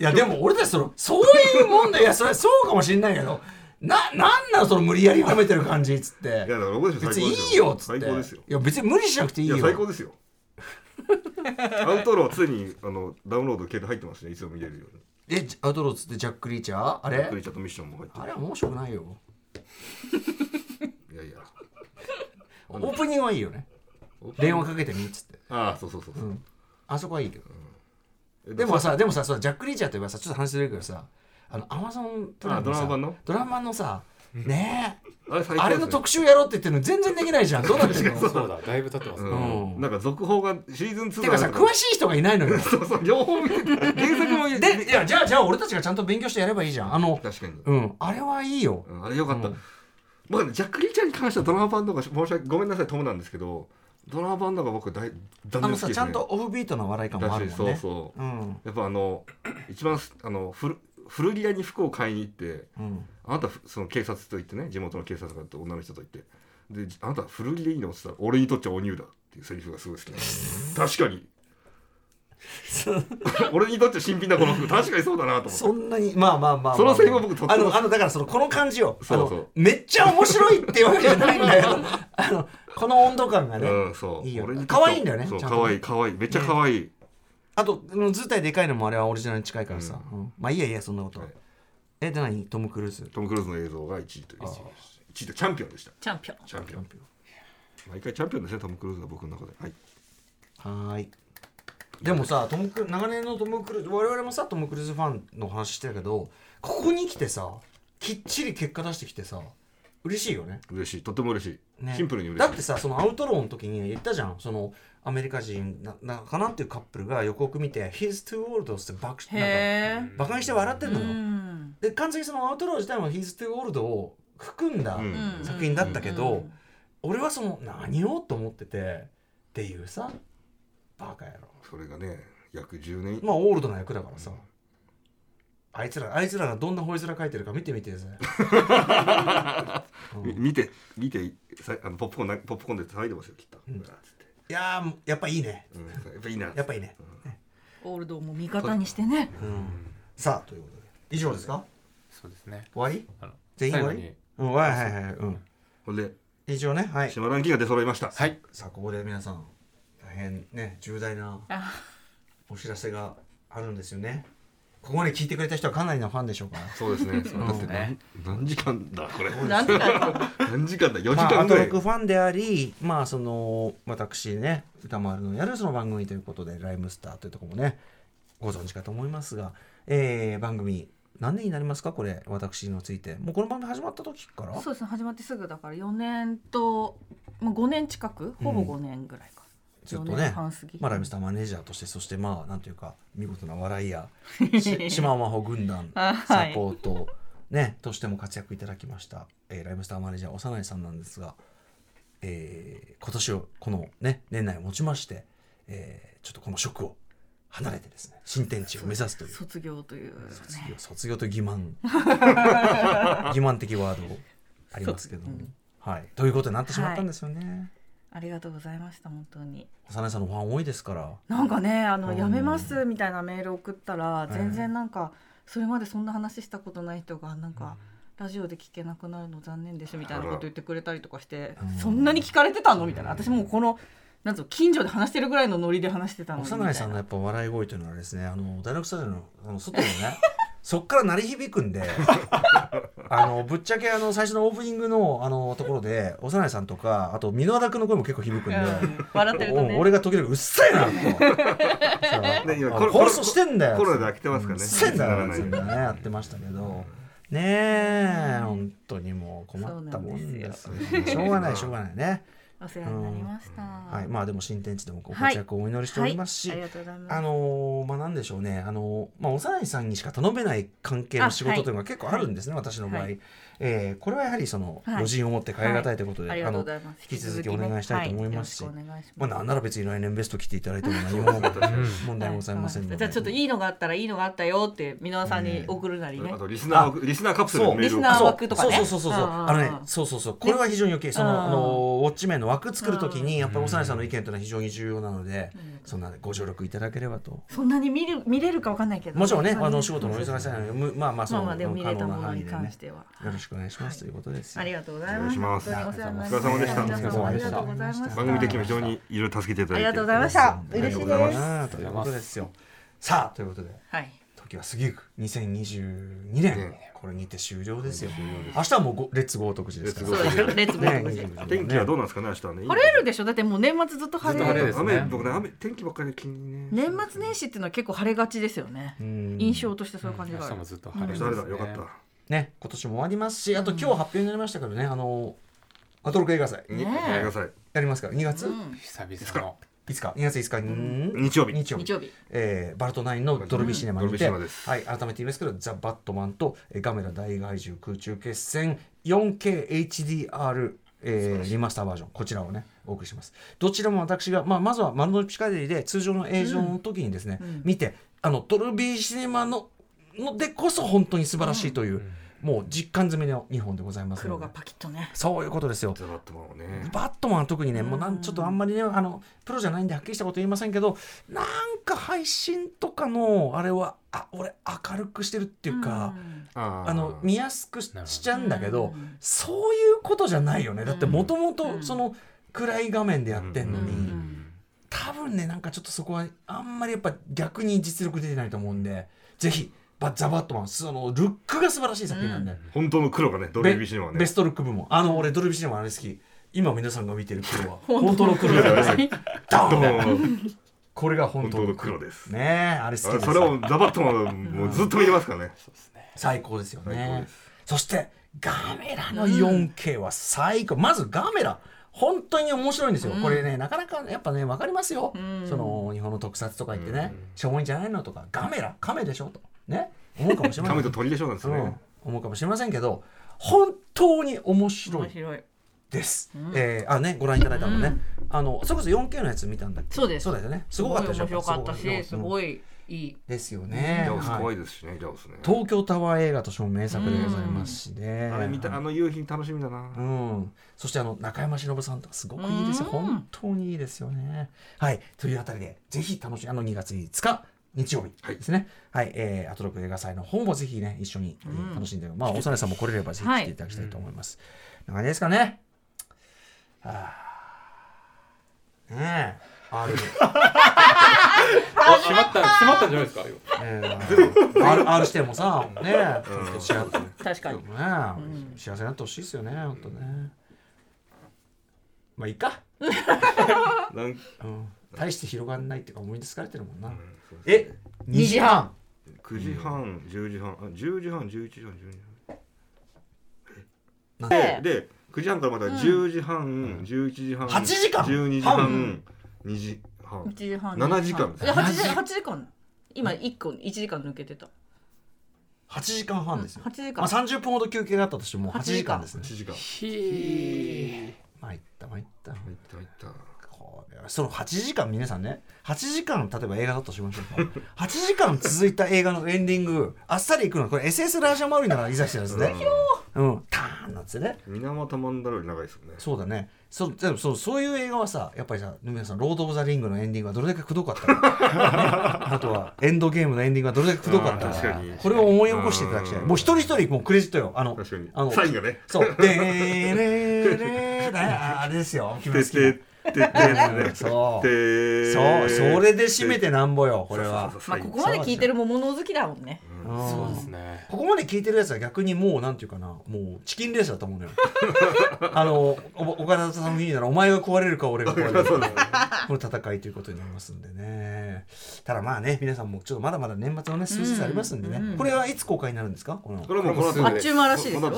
いやでも俺たちそのそういうもんだいやそれそうかもしんないけど。ななんなのその無理やり褒めてる感じっつって。
いやだから
別にいいよっつって。
最高ですよ。
いや別に無理しなくていい
い
よ
や最高ですよ。アウトロー常にあのダウンロード携帯入ってますね。いつでも見れるように。
えアウトローっつってジャック・リーチャー？あれ？
クリーチャーとミッションも入ってる。
あれは面白くないよ。
いやいや。
オープニングはいいよね。電話かけてみっつって。
ああそうそうそうそう、
ん。あそこはいいけど。
え
でもさでもさそうジャック・リーチャーといえばさちょっと話ずれるけどさあのアマゾンプライム
あドラマ版の？
ドラマ版のさねえ。
あれ
の特集やろうって言ってるの全然できないじゃん。どうなってるの？
そうだだいぶ経ってますね、
うん。
うん
なんか続報がシーズン2
てかさ詳しい人がいないのよ。
そうそう両方見て原作も見
でいやじゃあじゃあ俺たちがちゃんと勉強してやればいいじゃん。あの
確かに、
うん。あれはいいよ。
うんあれよかった、
うん。
僕はねジャック・リーチャーに関してはドラマ版の方が申し訳ごめんなさいトムなんですけどドラマ版の方が僕大断然好きで。す、ね、
ちゃんとオフビートの笑い感もあるもんね。
そうそう。
うん。
やっぱあの一番すあのフル古着屋に服を買いに行って
うん。
あなたふその警察と言ってね地元の警察官と女の人と言ってであなたは古着でいいのって言ったら俺にとっちゃおニューだっていうセリフがすごい好き確かに 俺にとっちゃ新品だこの服確かにそうだなと思って
そんなにまあまあまあまあ。
そのセリフ僕とっても
あのあのだからそのこの感じよ
そうそう。
めっちゃ面白いっていうわけじゃないんだけど。あのこの温度感がね、
うんそう。
いいよ可愛いんだよね
可愛い可愛い。めっちゃ可愛い、
あとあの図体でかいのもあれはオリジナルに近いからさ、うん。まあいいやいいやそんなことは、
はい。
えで何？トム・クルーズ？
トム・クルーズの映像が1位という。1位でチャンピオンでした。
チャンピオン。
チャンピオン。毎回チャンピオンですねトム・クルーズが僕の中で。はい。
はーいでもさトムク長年のトム・クルーズ我々もさトム・クルーズファンの話してたけどここに来てさきっちり結果出してきてさ嬉しいよね。
嬉しい。とても嬉しい、
ね。
シンプルに嬉しい。
だってさそのアウトローの時に言ったじゃん。そのアメリカ人ななかなっていうカップルが予告見て「His two worlds」って爆なんか
へえ
バカにして笑ってんのよ、
うん。
で完全にそのアウトロー自体も「His two worlds」を含んだ
うん。
作品だったけど、
うん。
俺はその何をと思っててっていうさバカ野郎
それがね約10年
まあオールドな役だからさ、あいつらあいつらがどんな吠え面書いてるか見てみてぜ
み見て見てさあのポップコーンなポップコーンで叩いてますよきっと、うわーっ
いやーやっぱいいね。
うん、やっぱいいな。
やっぱいいね、
オールドも味方にしてね。
う。ん、さあということで。以上ですか？
そうですね。
終わり？全員終わり？うんはいはいはい。うん。
ほんで
以上ねはい。
島ランキングが出揃いました。
はい。
さあここで皆さん大変ね重大な
あ。
お知らせがあるんですよね。ここまで聞いてくれた人はかなりのファンでしょうから。
そうですね。そうだって
うん
何何時間だこれ。
なんでだ
何時間だ？4時
まあ、ア
間ぐらい、
トロクファンであり、まあ、その私ね歌丸のやるその番組ということでライムスターというところもねご存知かと思いますが、えー番組何年になりますか？これ私のついて。もうこの番組始まった時から？
そうですね。始まってすぐだから4年と、まあ、5年近く？ほぼ5年ぐらいか、
ずっと
4
ねまあ、ライムスターマネージャーとしてそしてまあなんていうか見事な笑いやし 島真帆軍団サポート、ねとしても活躍いただきました、えーライムスターマネージャー幼いさんなんですが、えー今年をこのね年内をもちまして、えーちょっとこの職を離れてですね新天地を目指すという。
卒業という、ね、
卒業卒業と欺瞞。欺瞞的ワードありますけども、はい。ということになってしまったんですよね、
ありがとうございました本当に。
幼いさんのファン多いですから。
なんかねあの、
うん。
やめますみたいなメール送ったら
ええ。
全然なんか、それまでそんな話したことない人がなんか、ラジオで聞けなくなるの残念ですみたいなこと言ってくれたりとかして、
うん。
そんなに聞かれてたのみたいな。私もうこのなんぞ近所で話してるぐらいのノリで話してたのにみたいな。
幼いさんのやっぱ笑い声というのはですねあの大学スタジオのあの外にね そっから鳴り響くんで あのぶっちゃけあの最初のオープニングのあのところで幼いさんとかあと箕輪田君の声も結構響くんで、
うん。笑ってるとね。
お俺が時々うっせえなと。放送してんだよ
コロナで飽きてますからね。
うっせえんだよってねやってましたけどねえ本当にもう困ったもんですよ。しょうがないしょうがないね
お世話になりました、
はい。まあでも新天地でもご活躍をお祈りしておりますし、
はい、ありがとうございます。
あのーまあなんでしょうね、あのーまあ、幼いさんにしか頼めない関係の仕事というのが結構あるんですね、私の場合、
はい
えーこれはやはりその、
はい。
余人を持って変え難いということで、
あ
の引き続きお願いしたいと思いますし
は
まあ、なんなら別に来年ベスト来ていただいても何も 問題ございませんので、
じゃあちょっといいのがあったらいいのがあったよって箕輪さんに送るなりね、
あとリスナーリスナーカプセルのメールを
リスナー
そう
枠とかね。
そうそうそうそう
うんう。んうん
あのねそうそうそう。これは非常に余計その
うん。
あのウォッチメンの枠作るときにやっぱり幼いさんの意見というのは非常に重要なので、そんなご助力いただければと。
そんなに見る見れるかわかんないけど。
もちろんね、あの仕事のお忙しさなのまあまあ、その、
まあまあでも見れたものに関しては、
よろしくお願いしますということですよ。
ありがとうござい
お願
ます
いします。
本当にお
疲れ様でした。
皆さんもありがとうございました。
番組的にも非常にいろいろ助けていただいて。
ありがとうございました。
ありがとうございます。ということですよ。さあ、ということで、
はい
時は過ぎゆく2022年、
ね
これにて終了ですよ。明日はもうごレッツゴー特需ですから。
レッツゴー
そうです。よレッツゴー
ね
特需
天気はどうなんですかね明日はね。
晴れるでしょ。だってもう年末ずっと晴
れ
れ
ですね。
雨僕ね雨天気ばっかりで気にね。
年末年始っていうのは結構晴れがちですよね。
うん。
印象としてそういう感じ
明
がある。
日もずっと晴れ
だ。よかった。
ね、今年も終わりますし、あと今日発表になりましたけどね、あの、アトロク映画祭、
に
ねえ。
ごめんなさい。
やりますから、2月？
うん。
久々の
いつか、2月5日に、
日曜日。
日曜日。
日曜日。
えーバルトナインのドルビーシネマにて、
ドルビーシネマです。
はい、改めて言いますけど、ザ・バットマンとえーガメラ大怪獣空中決戦 4KHDR、えーリマスターバージョン、こちらをね、お送りします。どちらも私が、まあ、まずは丸の内ピカデリで通常の映像の時にですね、見て、あのドルビーシネマののでこそ本当に素晴らしいという、もう実感済みの2本でございます
黒がパキッとね。
そういうことですよ。
ザバットマンをね。
バットマンは特にね、もうなんちょっとあんまりねあのプロじゃないんではっきりしたこと言いませんけどなんか配信とかのあれはあ俺明るくしてるっていうか、
あー。
あの見やすくしちゃうんだけど、
うん。
そういうことじゃないよね。だって
うん。
もとも
うん。
とその暗い画面でやってんのに、
うん。
多分ねなんかちょっとそこはあんまりやっぱ逆に実力出てないと思うんでぜひバザ・バットマンそのルックが素晴らしい作品なんで。
本当の黒がねドルビーシネマはね。
ベストルック部門。あの俺ドルビーシネマあれ好き。今皆さんが見てる黒は。本当の黒だよね。ダ
どう
ーン
も
これが本当の
黒です。
ねえあれ好きです。
あそれをザバットマンはもうずっと見れますからね。
最高ですよね。そしてガメラの 4K は最高、まずガメラ。本当に面白いんですよ、これねなかなかやっぱね分かりますよ、
ん。
その日本の特撮とか言ってね、しょぼいんじゃないのとか。ガメラ。カメでしょとね思うかもしれません。
鳥でしょうなんです
うん。
ね
思うかもしれませんけど本当に面白い。
面白い。
です。えーあねご覧いただいたのね、あのそれこそ 4K のやつ見たんだっけ？
そうです。
そうだよね。すごかったでしょ？
面白かったしす
い。
ごいいい。
ですよ
ジ
ね。
ャオス可
はい
ですしねジャオスね。
東京タワー映画としても名作でございますしね。
あれ見たあの夕日楽しみだな。
うん、そしてあの中山忍さんとかすごくいいですよ、
うん。
本当にいいですよね。はい、というあたりで、ぜひ楽しみ、あの2月5日、日曜日ですね。はい、えー、アトロク映画祭の方もぜひね、一緒に、えー楽しんで、まあ、おさねさんも来れればぜひ来ていただきたいと思います。な感じですかね。はあ、ねえ。R
あ閉まった閉まったんじゃないですか今。
えー R, R してもさ、ねえ、
確かに。
ねえ幸せになってほしいですよね、本当ね。まあいいか。
なん
うん、大して広がんないっていうか思い出疲れてるもんな、え2時半。
9時半10時半あ10時半11時半12時半。で？で9時半からまた10時半11時半
8時間。
12時半
半。
2時半。
1時半。
7時間。
いや8時8時？間。今1個1時間抜けてた。
8時間半ですよ、
8時間。
まあ、30分ほど休憩があったとしても8
8
時間ですね。
1時間。
参った参った。
入った入った
その8時間皆さんね。8時間例えば映画だとしましょうか8時間続いた映画のエンディングあっさりいくの。はこれ SS ラージャマウリならいざしてるんですね。うん。ターンなんつってね。
水俣マンダロより長いですよね。
そうだね。そでもそうそういう映画はさやっぱりさ皆さん「ロード・オブ・ザ・リング」のエンディングはどれだけくどかったか、ね あとはエンドゲームのエンディングはどれだけくどかった
か。に。
これを思い起こしていただきたい。
うん。
もう一人一人もうクレジットよ。あのあの
サインがね。
そう「でーれーれーだよあれですよ。君の好きな
てててて
そう。
て
そうそれで締めてなんぼよこれは。
まあここまで聞いてる桃の好きだもんね。
うん
そうですね。
ここまで聞いてるやつは逆にもうなんていうかなもうチキンレースだと思うのよあのお岡田さんの言うならお前が壊れるか俺が壊れるか。この戦いということになりますんでね。ただまあね皆さんもちょっとまだまだ年末のね数日ありますんでね、
うん
これはいつ公開になるんですか？この
これはもうこの後
あっちゅう間らしいですよ。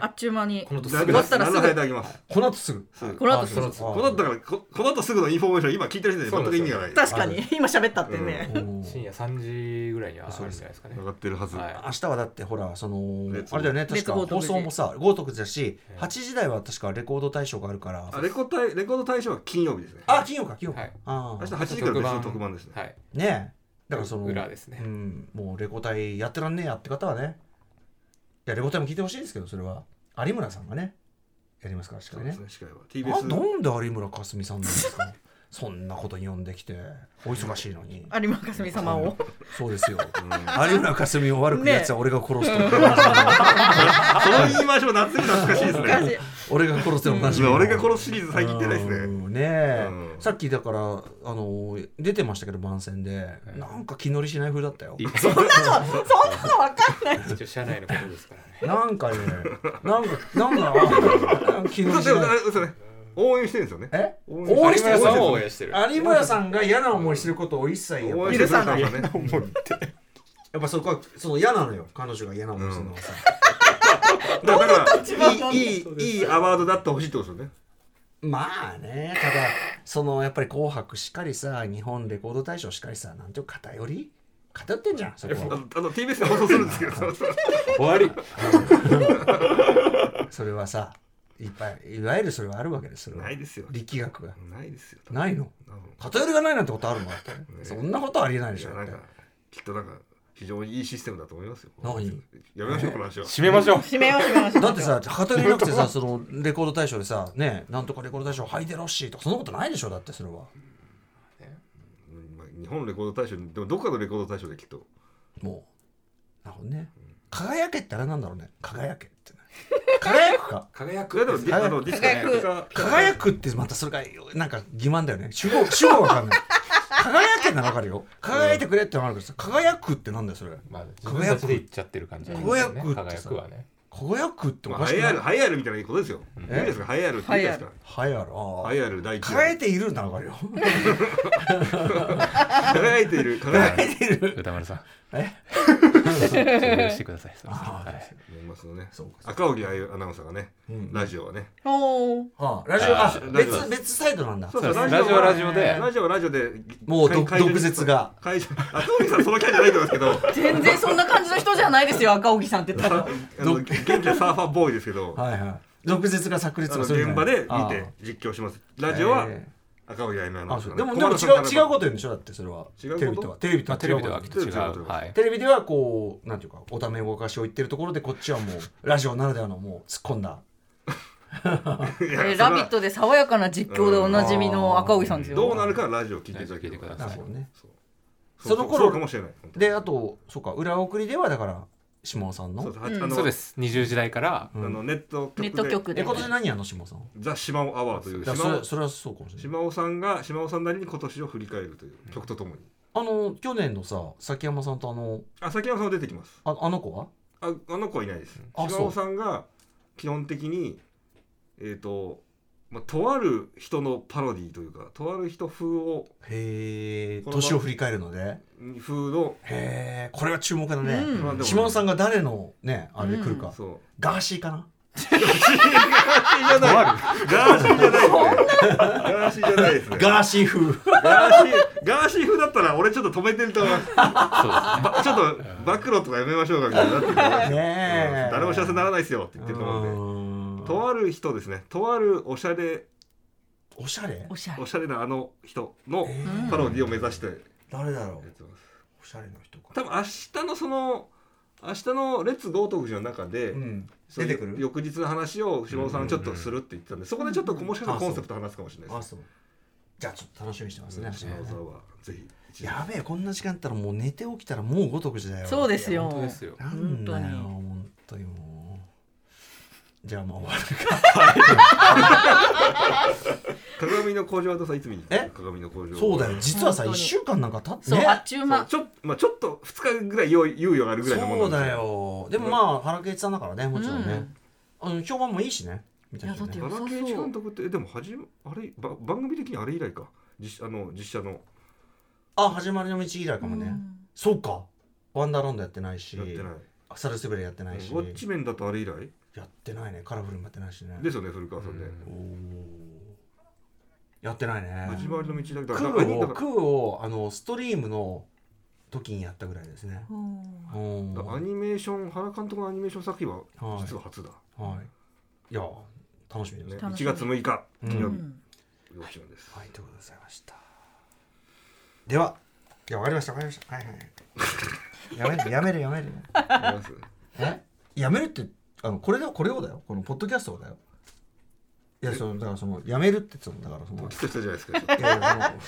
あっちゅう間に。
この後
だいぶ
終わったらすぐ。
7いただきます
この後すぐ。
この後すぐ
この後だからここの後すぐのインフォメーション今聞いてる人に全く意味がない。
確かに。今喋ったってね。
うん。
深夜3時ぐらいにはあるんじゃないですかね
ってるはず。
はい。
明日はだってほらそのあれだよね確か。放送もさ紅白だし8時台は確かレコード大賞があるから。
あレコ大レコード大賞は金曜日ですね。
あ金曜か金曜か、
はい。
あ
明日
あ
8時から別の特番ですね。
はい。
ねえ。だからその
裏ですね。
うん、もうレコ大やってらんねえやって方はね。いやレコ大も聞いてほしいですけどそれは。有村さんがねやりますからしか
そう
りね
ですね司会は。
あ
TBS
なんで有村架純さんなんですかそんなことに呼んできてお忙しいのに。
有馬かすみ様を。
そうですよ。有村架純を悪く言うやつは俺が殺すと、
その言い回しも夏に懐かしいですね。
俺が殺すと同じ。
俺が殺すシリーズ最近言ってないですね。
うん。ねえ、
うん
さっきだからあの出てましたけど番宣で、なんか気乗りしない風だったよ。
そんなのそんなの分かんない。
一応社内のことですからね。
なんかねなんか なんか気乗りし
嘘
ない
応援してるんですよね。
え？
応援
してる。
有村さんを応援してる。
有村さんが嫌な思いしてることを一切やっぱり
応援してる。
許さない
からね
やっぱそこはその嫌なのよ。彼女が嫌な思いするのはさ、
だからいいいいいいアワードだってほしいってことですよね。
まあね。ただそのやっぱり「紅白」しっかりさ日本レコード大賞しっかりさなんていうか偏り？偏ってんじゃんそこ
あのあの TBS で放送するんですけど。
終わり。
それはさいっぱいいわゆるそれはあるわけですそれは。
ないですよ。
力学が。
ないですよ。
ないの？偏りがないなんてことあるの？だって、そんなことありえないでしょ
なんかきっとなんか非常にいいシステムだと思いますよ。
何？
やめましょうこの話は。
締めましょう
締めよう。締めましょう。
だってさ偏りなくてさそのレコード大賞でさねなんとかレコード大賞ハイデロッシーとかそんなことないでしょだってそれは。
日本レコード大賞にでもどこかのレコード大賞できっと。
もう。なるほどね。輝けってあれなんだろうね。輝け。ってね輝くか？
輝
いやでもディあのディスカ
輝く。
が
輝くってまたそれがなんか欺瞞だよね。主語主語わかんない。輝けならわかるよ。輝いてくれってのはあるけどさ輝くってなんだよそれ。
まあ自分たちで言っちゃってる感じ。ね
輝くってさ。
輝くはね。
輝くってお
まあ
かしくない
栄えある栄えあるみたいなことですよ。いい
え
ですか？栄えあるって言うんですか？
はやるああ。
栄えある第一
輝いているならわかるよ。
輝いている。輝いている。
輝いている。
歌丸さん
え？
許してください。すいませんはい。
年末のね。
そうか。
赤荻あゆアナウンサーがね
うん。
ラジオはね。
おー。
ああラジオあ
あ
別別サイドなんだ。
そう
ラジオはラジオで。
ラジオはラジオで。
もう毒舌が。
会場赤荻さんそのキャラじゃないと思いますけど。
全然そんな感じの人じゃないですよ赤荻さんって言ったら。
あの元気なサーファーボーイですけど。
はいはい。毒舌が炸裂するんだ
現場で見
ああ
て実況します。ラジオは
え
赤荻あゆアナウンサーがね。
あそう。でもでも違う違うこと言うんでしょ？だってそれは。
違うこと？
テレビとは。テレビとは
まあテレビでは
違うこ
きっと違
違う違う
うはい。
とテレビではこうなんていうかおためごかしを言ってるところでこっちはもうラジオならではのもう突っ込んだ。
えラビットで爽やかな実況でおなじみの赤荻さんですよ。
どうなるかはラジオ聞いていただけ
てくださ
ね
そ
の頃
そうかもしれない。
であとそうか裏送りではだから下尾さんの？
そう
うん。
あの
そうです。20時代から
あのネット
ネット局で。
え今年何やんの下尾さん？
ザ・島尾アワーという。
いやそ
島尾
れそれはそうかもしれない。
島尾さんが島尾さんなりに今年を振り返るという曲とともに。
あの去年のさ崎山さんとあの
あ崎山さんは出てきます。
ああの子は？
ああの子はいないです。
あ
島尾さんが基本的にえっ、と、まあ、とある人のパロディというかとある人風を
へえ年を振り返るので？
風の、
へえこれは注目だね、
うん。
島尾さんが誰のねあれで来るか、
そ
ガーシーかな？
ガーシーじゃない。ガーシーじゃないですね。ガーシーじゃないですね。
ガーシー風。
ガーシーガーシー風だったら俺ちょっと止めてると思いますばちょっと暴露とかやめましょうかみたいになって誰も幸せにならないですよって言ってると思うんでとある人ですね。とあるおしゃれ。
おしゃれ？
おしゃれ。
おしゃれなあの人の
え
ー。
パロディを目指してや
誰だろう？おしゃれな人か。
多分明日のその明日の「レッツゴートークジの中で、
うん。出てくる？
翌日の話を下尾さんちょっとするって言ってたんで、そこでちょっともしかしたらコンセプト話すかもしれないです、
あそう。じゃあちょっと楽しみにしてますね。
下尾さんはぜひ
やべえこんな時間だったらもう寝て起きたらもうごとくじだよ
そうですよ。
本当ですよ。
なんだよ
本当に
本当にもうじゃあもう終わる
鏡の工場とさいつ見に行った
え
鏡の？工場
そうだよ。実はさ1
本当に。
週間なんか経って
そう、
ね
あっちゅう。間
ちょ,、まあ、ちょっと2日ぐらい猶猶予があるぐらいのも
そうだよ。でもまあ原敬一さんだからねもちろんね。
うん。
あの評判もいいしね。
いやだって
人ね
原敬一監督ってえでもはじめあれ？ば番組的にあれ以来か？実あの実写の。
あ始まりの道以来かもね。
うん。
そうか。ワンダーランドやってないし。
やってない。
サルスベルやってないし。
ウォッチメンだとあれ以来？
やってないね。カラフルもやってないしね。
ですよね古川さんね、
おー。やってないね。
始まりの道だ
ク
からだから
ーをクーをあのストリームの時にやったぐらいですね。
アニメーション原監督のアニメーション作品は
はい。
実は初だ、
はい。いや楽しみです
ね、
ね
楽しみ
1月6日金曜日、
うん。
幼稚園です、
はいということでございました。ではいやわかりました。わかりました。はいはいやめるやめるやめる。やめる ってあのこれだよこれをだよ。このポッドキャストをだよ。いやそのだからそのやめるって言ってたのだからその
来た人じゃないですか
いやいやその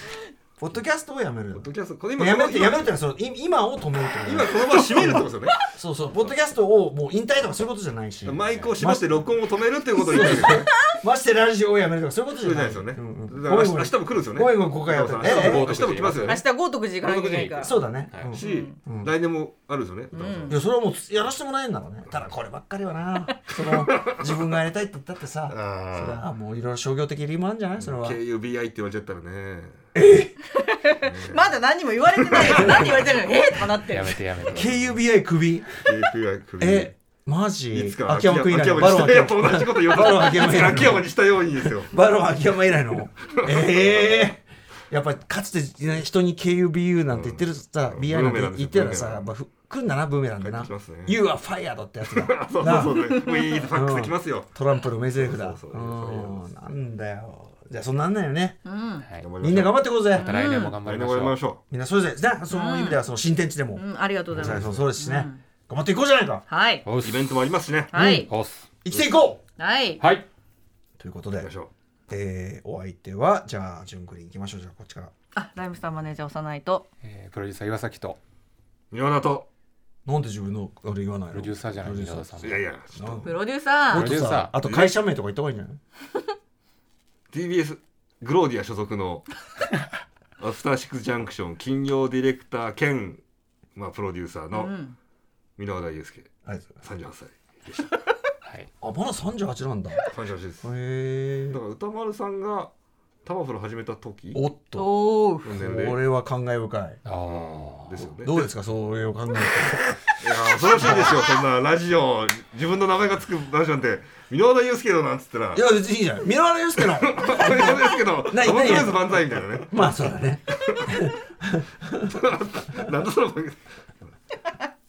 ポッドキャストをやめる
ポッドキャストこれ今
やめるって
今
やめるってのはそのい今を止めるってこと
今この場を閉めるってことですよね。
そうそうポッドキャストをもう引退とかそういうことじゃないし。
マイクを閉まって録音を止めるっていうことを言ってるんですよ
ましてラジオをやめるとかそういうことじゃない。
ですよね、
うんうん。
だから明日も来るんですよね。
ごめんごめん誤解あった
明日も
ええ。
明日も来ますよね。
明日豪徳寺行かなきゃいけないか。ら
そうだね、
はい
うん。
し、
うん。
来年もあるんですよね、
うん。
いやそれはもうやらせてもらえんだろうね。ただこればっかりはな。その自分がやりたいって言ったってさ。それ
あ
はもういろいろ商業的理由もあるんじゃない？それは。
KUBI って言われちゃったらね。
まだ何も言われてない。よ何言われてるの？えーとかなってる。
やめてやめて。
KUBI クビ
KUBI 首。
えマジ？
いつか
秋山君以来
秋
のバロン
山。にしたやっ
秋山
ぱ同じこと言う
バロン 秋山
にしたようにですよ。
バロン秋山以来の。ええやっぱりかつてね人に KUBU なんて言ってるさ、
うん。
BI なんて言ってたらさ、やっぱふ来んだなブーメランでな。
ね。
You are fired ってやつだ。
そう
な
そうそう。ねウィーズファックスできますよ。
トランプの名台詞だ。なんだよ。じゃあそんなんなん。よねみんな頑張っていこうぜ、
また来年も頑張りましょう。
みんなそれぞれね。その意味ではその新天地でも、
うん。ありがとうございます。
そうですしね、
うん
頑張っていこうじゃないか。
はい。
イベントもありますしね。
はい。
おっす
生きていこう。
はい。
はい。
ということで
行きましょ
えーお相手はじゃあ順繰りいきましょう。じゃあこっちから。
あライムスターマネージャー幼いと。
えープロデューサー岩崎と。
う宮田と。
なんで自分のあれ言わないの？
プロデューサーじゃない
プロデュ
皆田さん。も
いやいやちょっと。
なん
プロデューサ
もっ
ー
プロデューサー。
あと会社名とか言った方がいいんじゃない
？TBS グローディア所属の アフターシックスジャンクション金曜ディレクター兼、まあ、プロデューサー
う
の
ん
箕輪田祐介
ありがとうござい。ます
38歳でした。
はい。
あまだ38なんだ。へ
38です。
え。
だから歌丸さんがタマフル始めた時。
おっと。
おお
の年齢。
これは感慨深い。
あ
ですよね。
どうですか？それを考えて
いや恐ろしいですよ。そんなラジオ自分の名前がつくラジオなんて箕輪田祐介だなんつったら。
いや別にいいじゃん。箕輪祐介の。
箕輪田祐介のトム・ク
何
ルーズ万歳みたいなね。
まあそうだね。
なんだその番組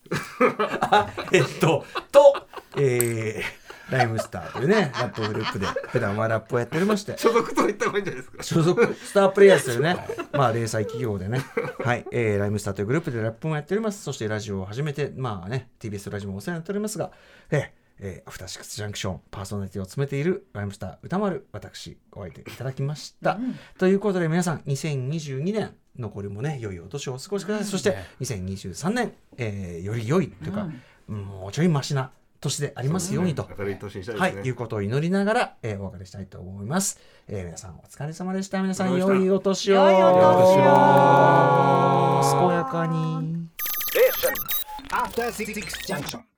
えっととえー、ライムスターというねラップグループで普段はラップをやっておりまして。
所属と言った方がいいんじゃないですか？
所属スタープレイヤーズというね、まあ、零細企業でね、はい、えーライムスターというグループでラップもやっております。そしてラジオを始めて、まあね、TBS ラジオもお世話になっておりますが、えーえーアフターシックスジャンクション、パーソナリティを務めているライムスター歌丸、私、お相手いただきました。ということで皆さん、2022年、残りもね、良いお年をお過ごしください。そして、2023年、えーより良いというか、もうちょいマシな年でありますようにと。
明るい年にしたい
はい、
ですね、
いうことを祈りながら、えーお別れしたいと思います。えー皆さんお疲れ様でした。皆さん良いお年を。
良いお
年
健やかに。
After Six Junction.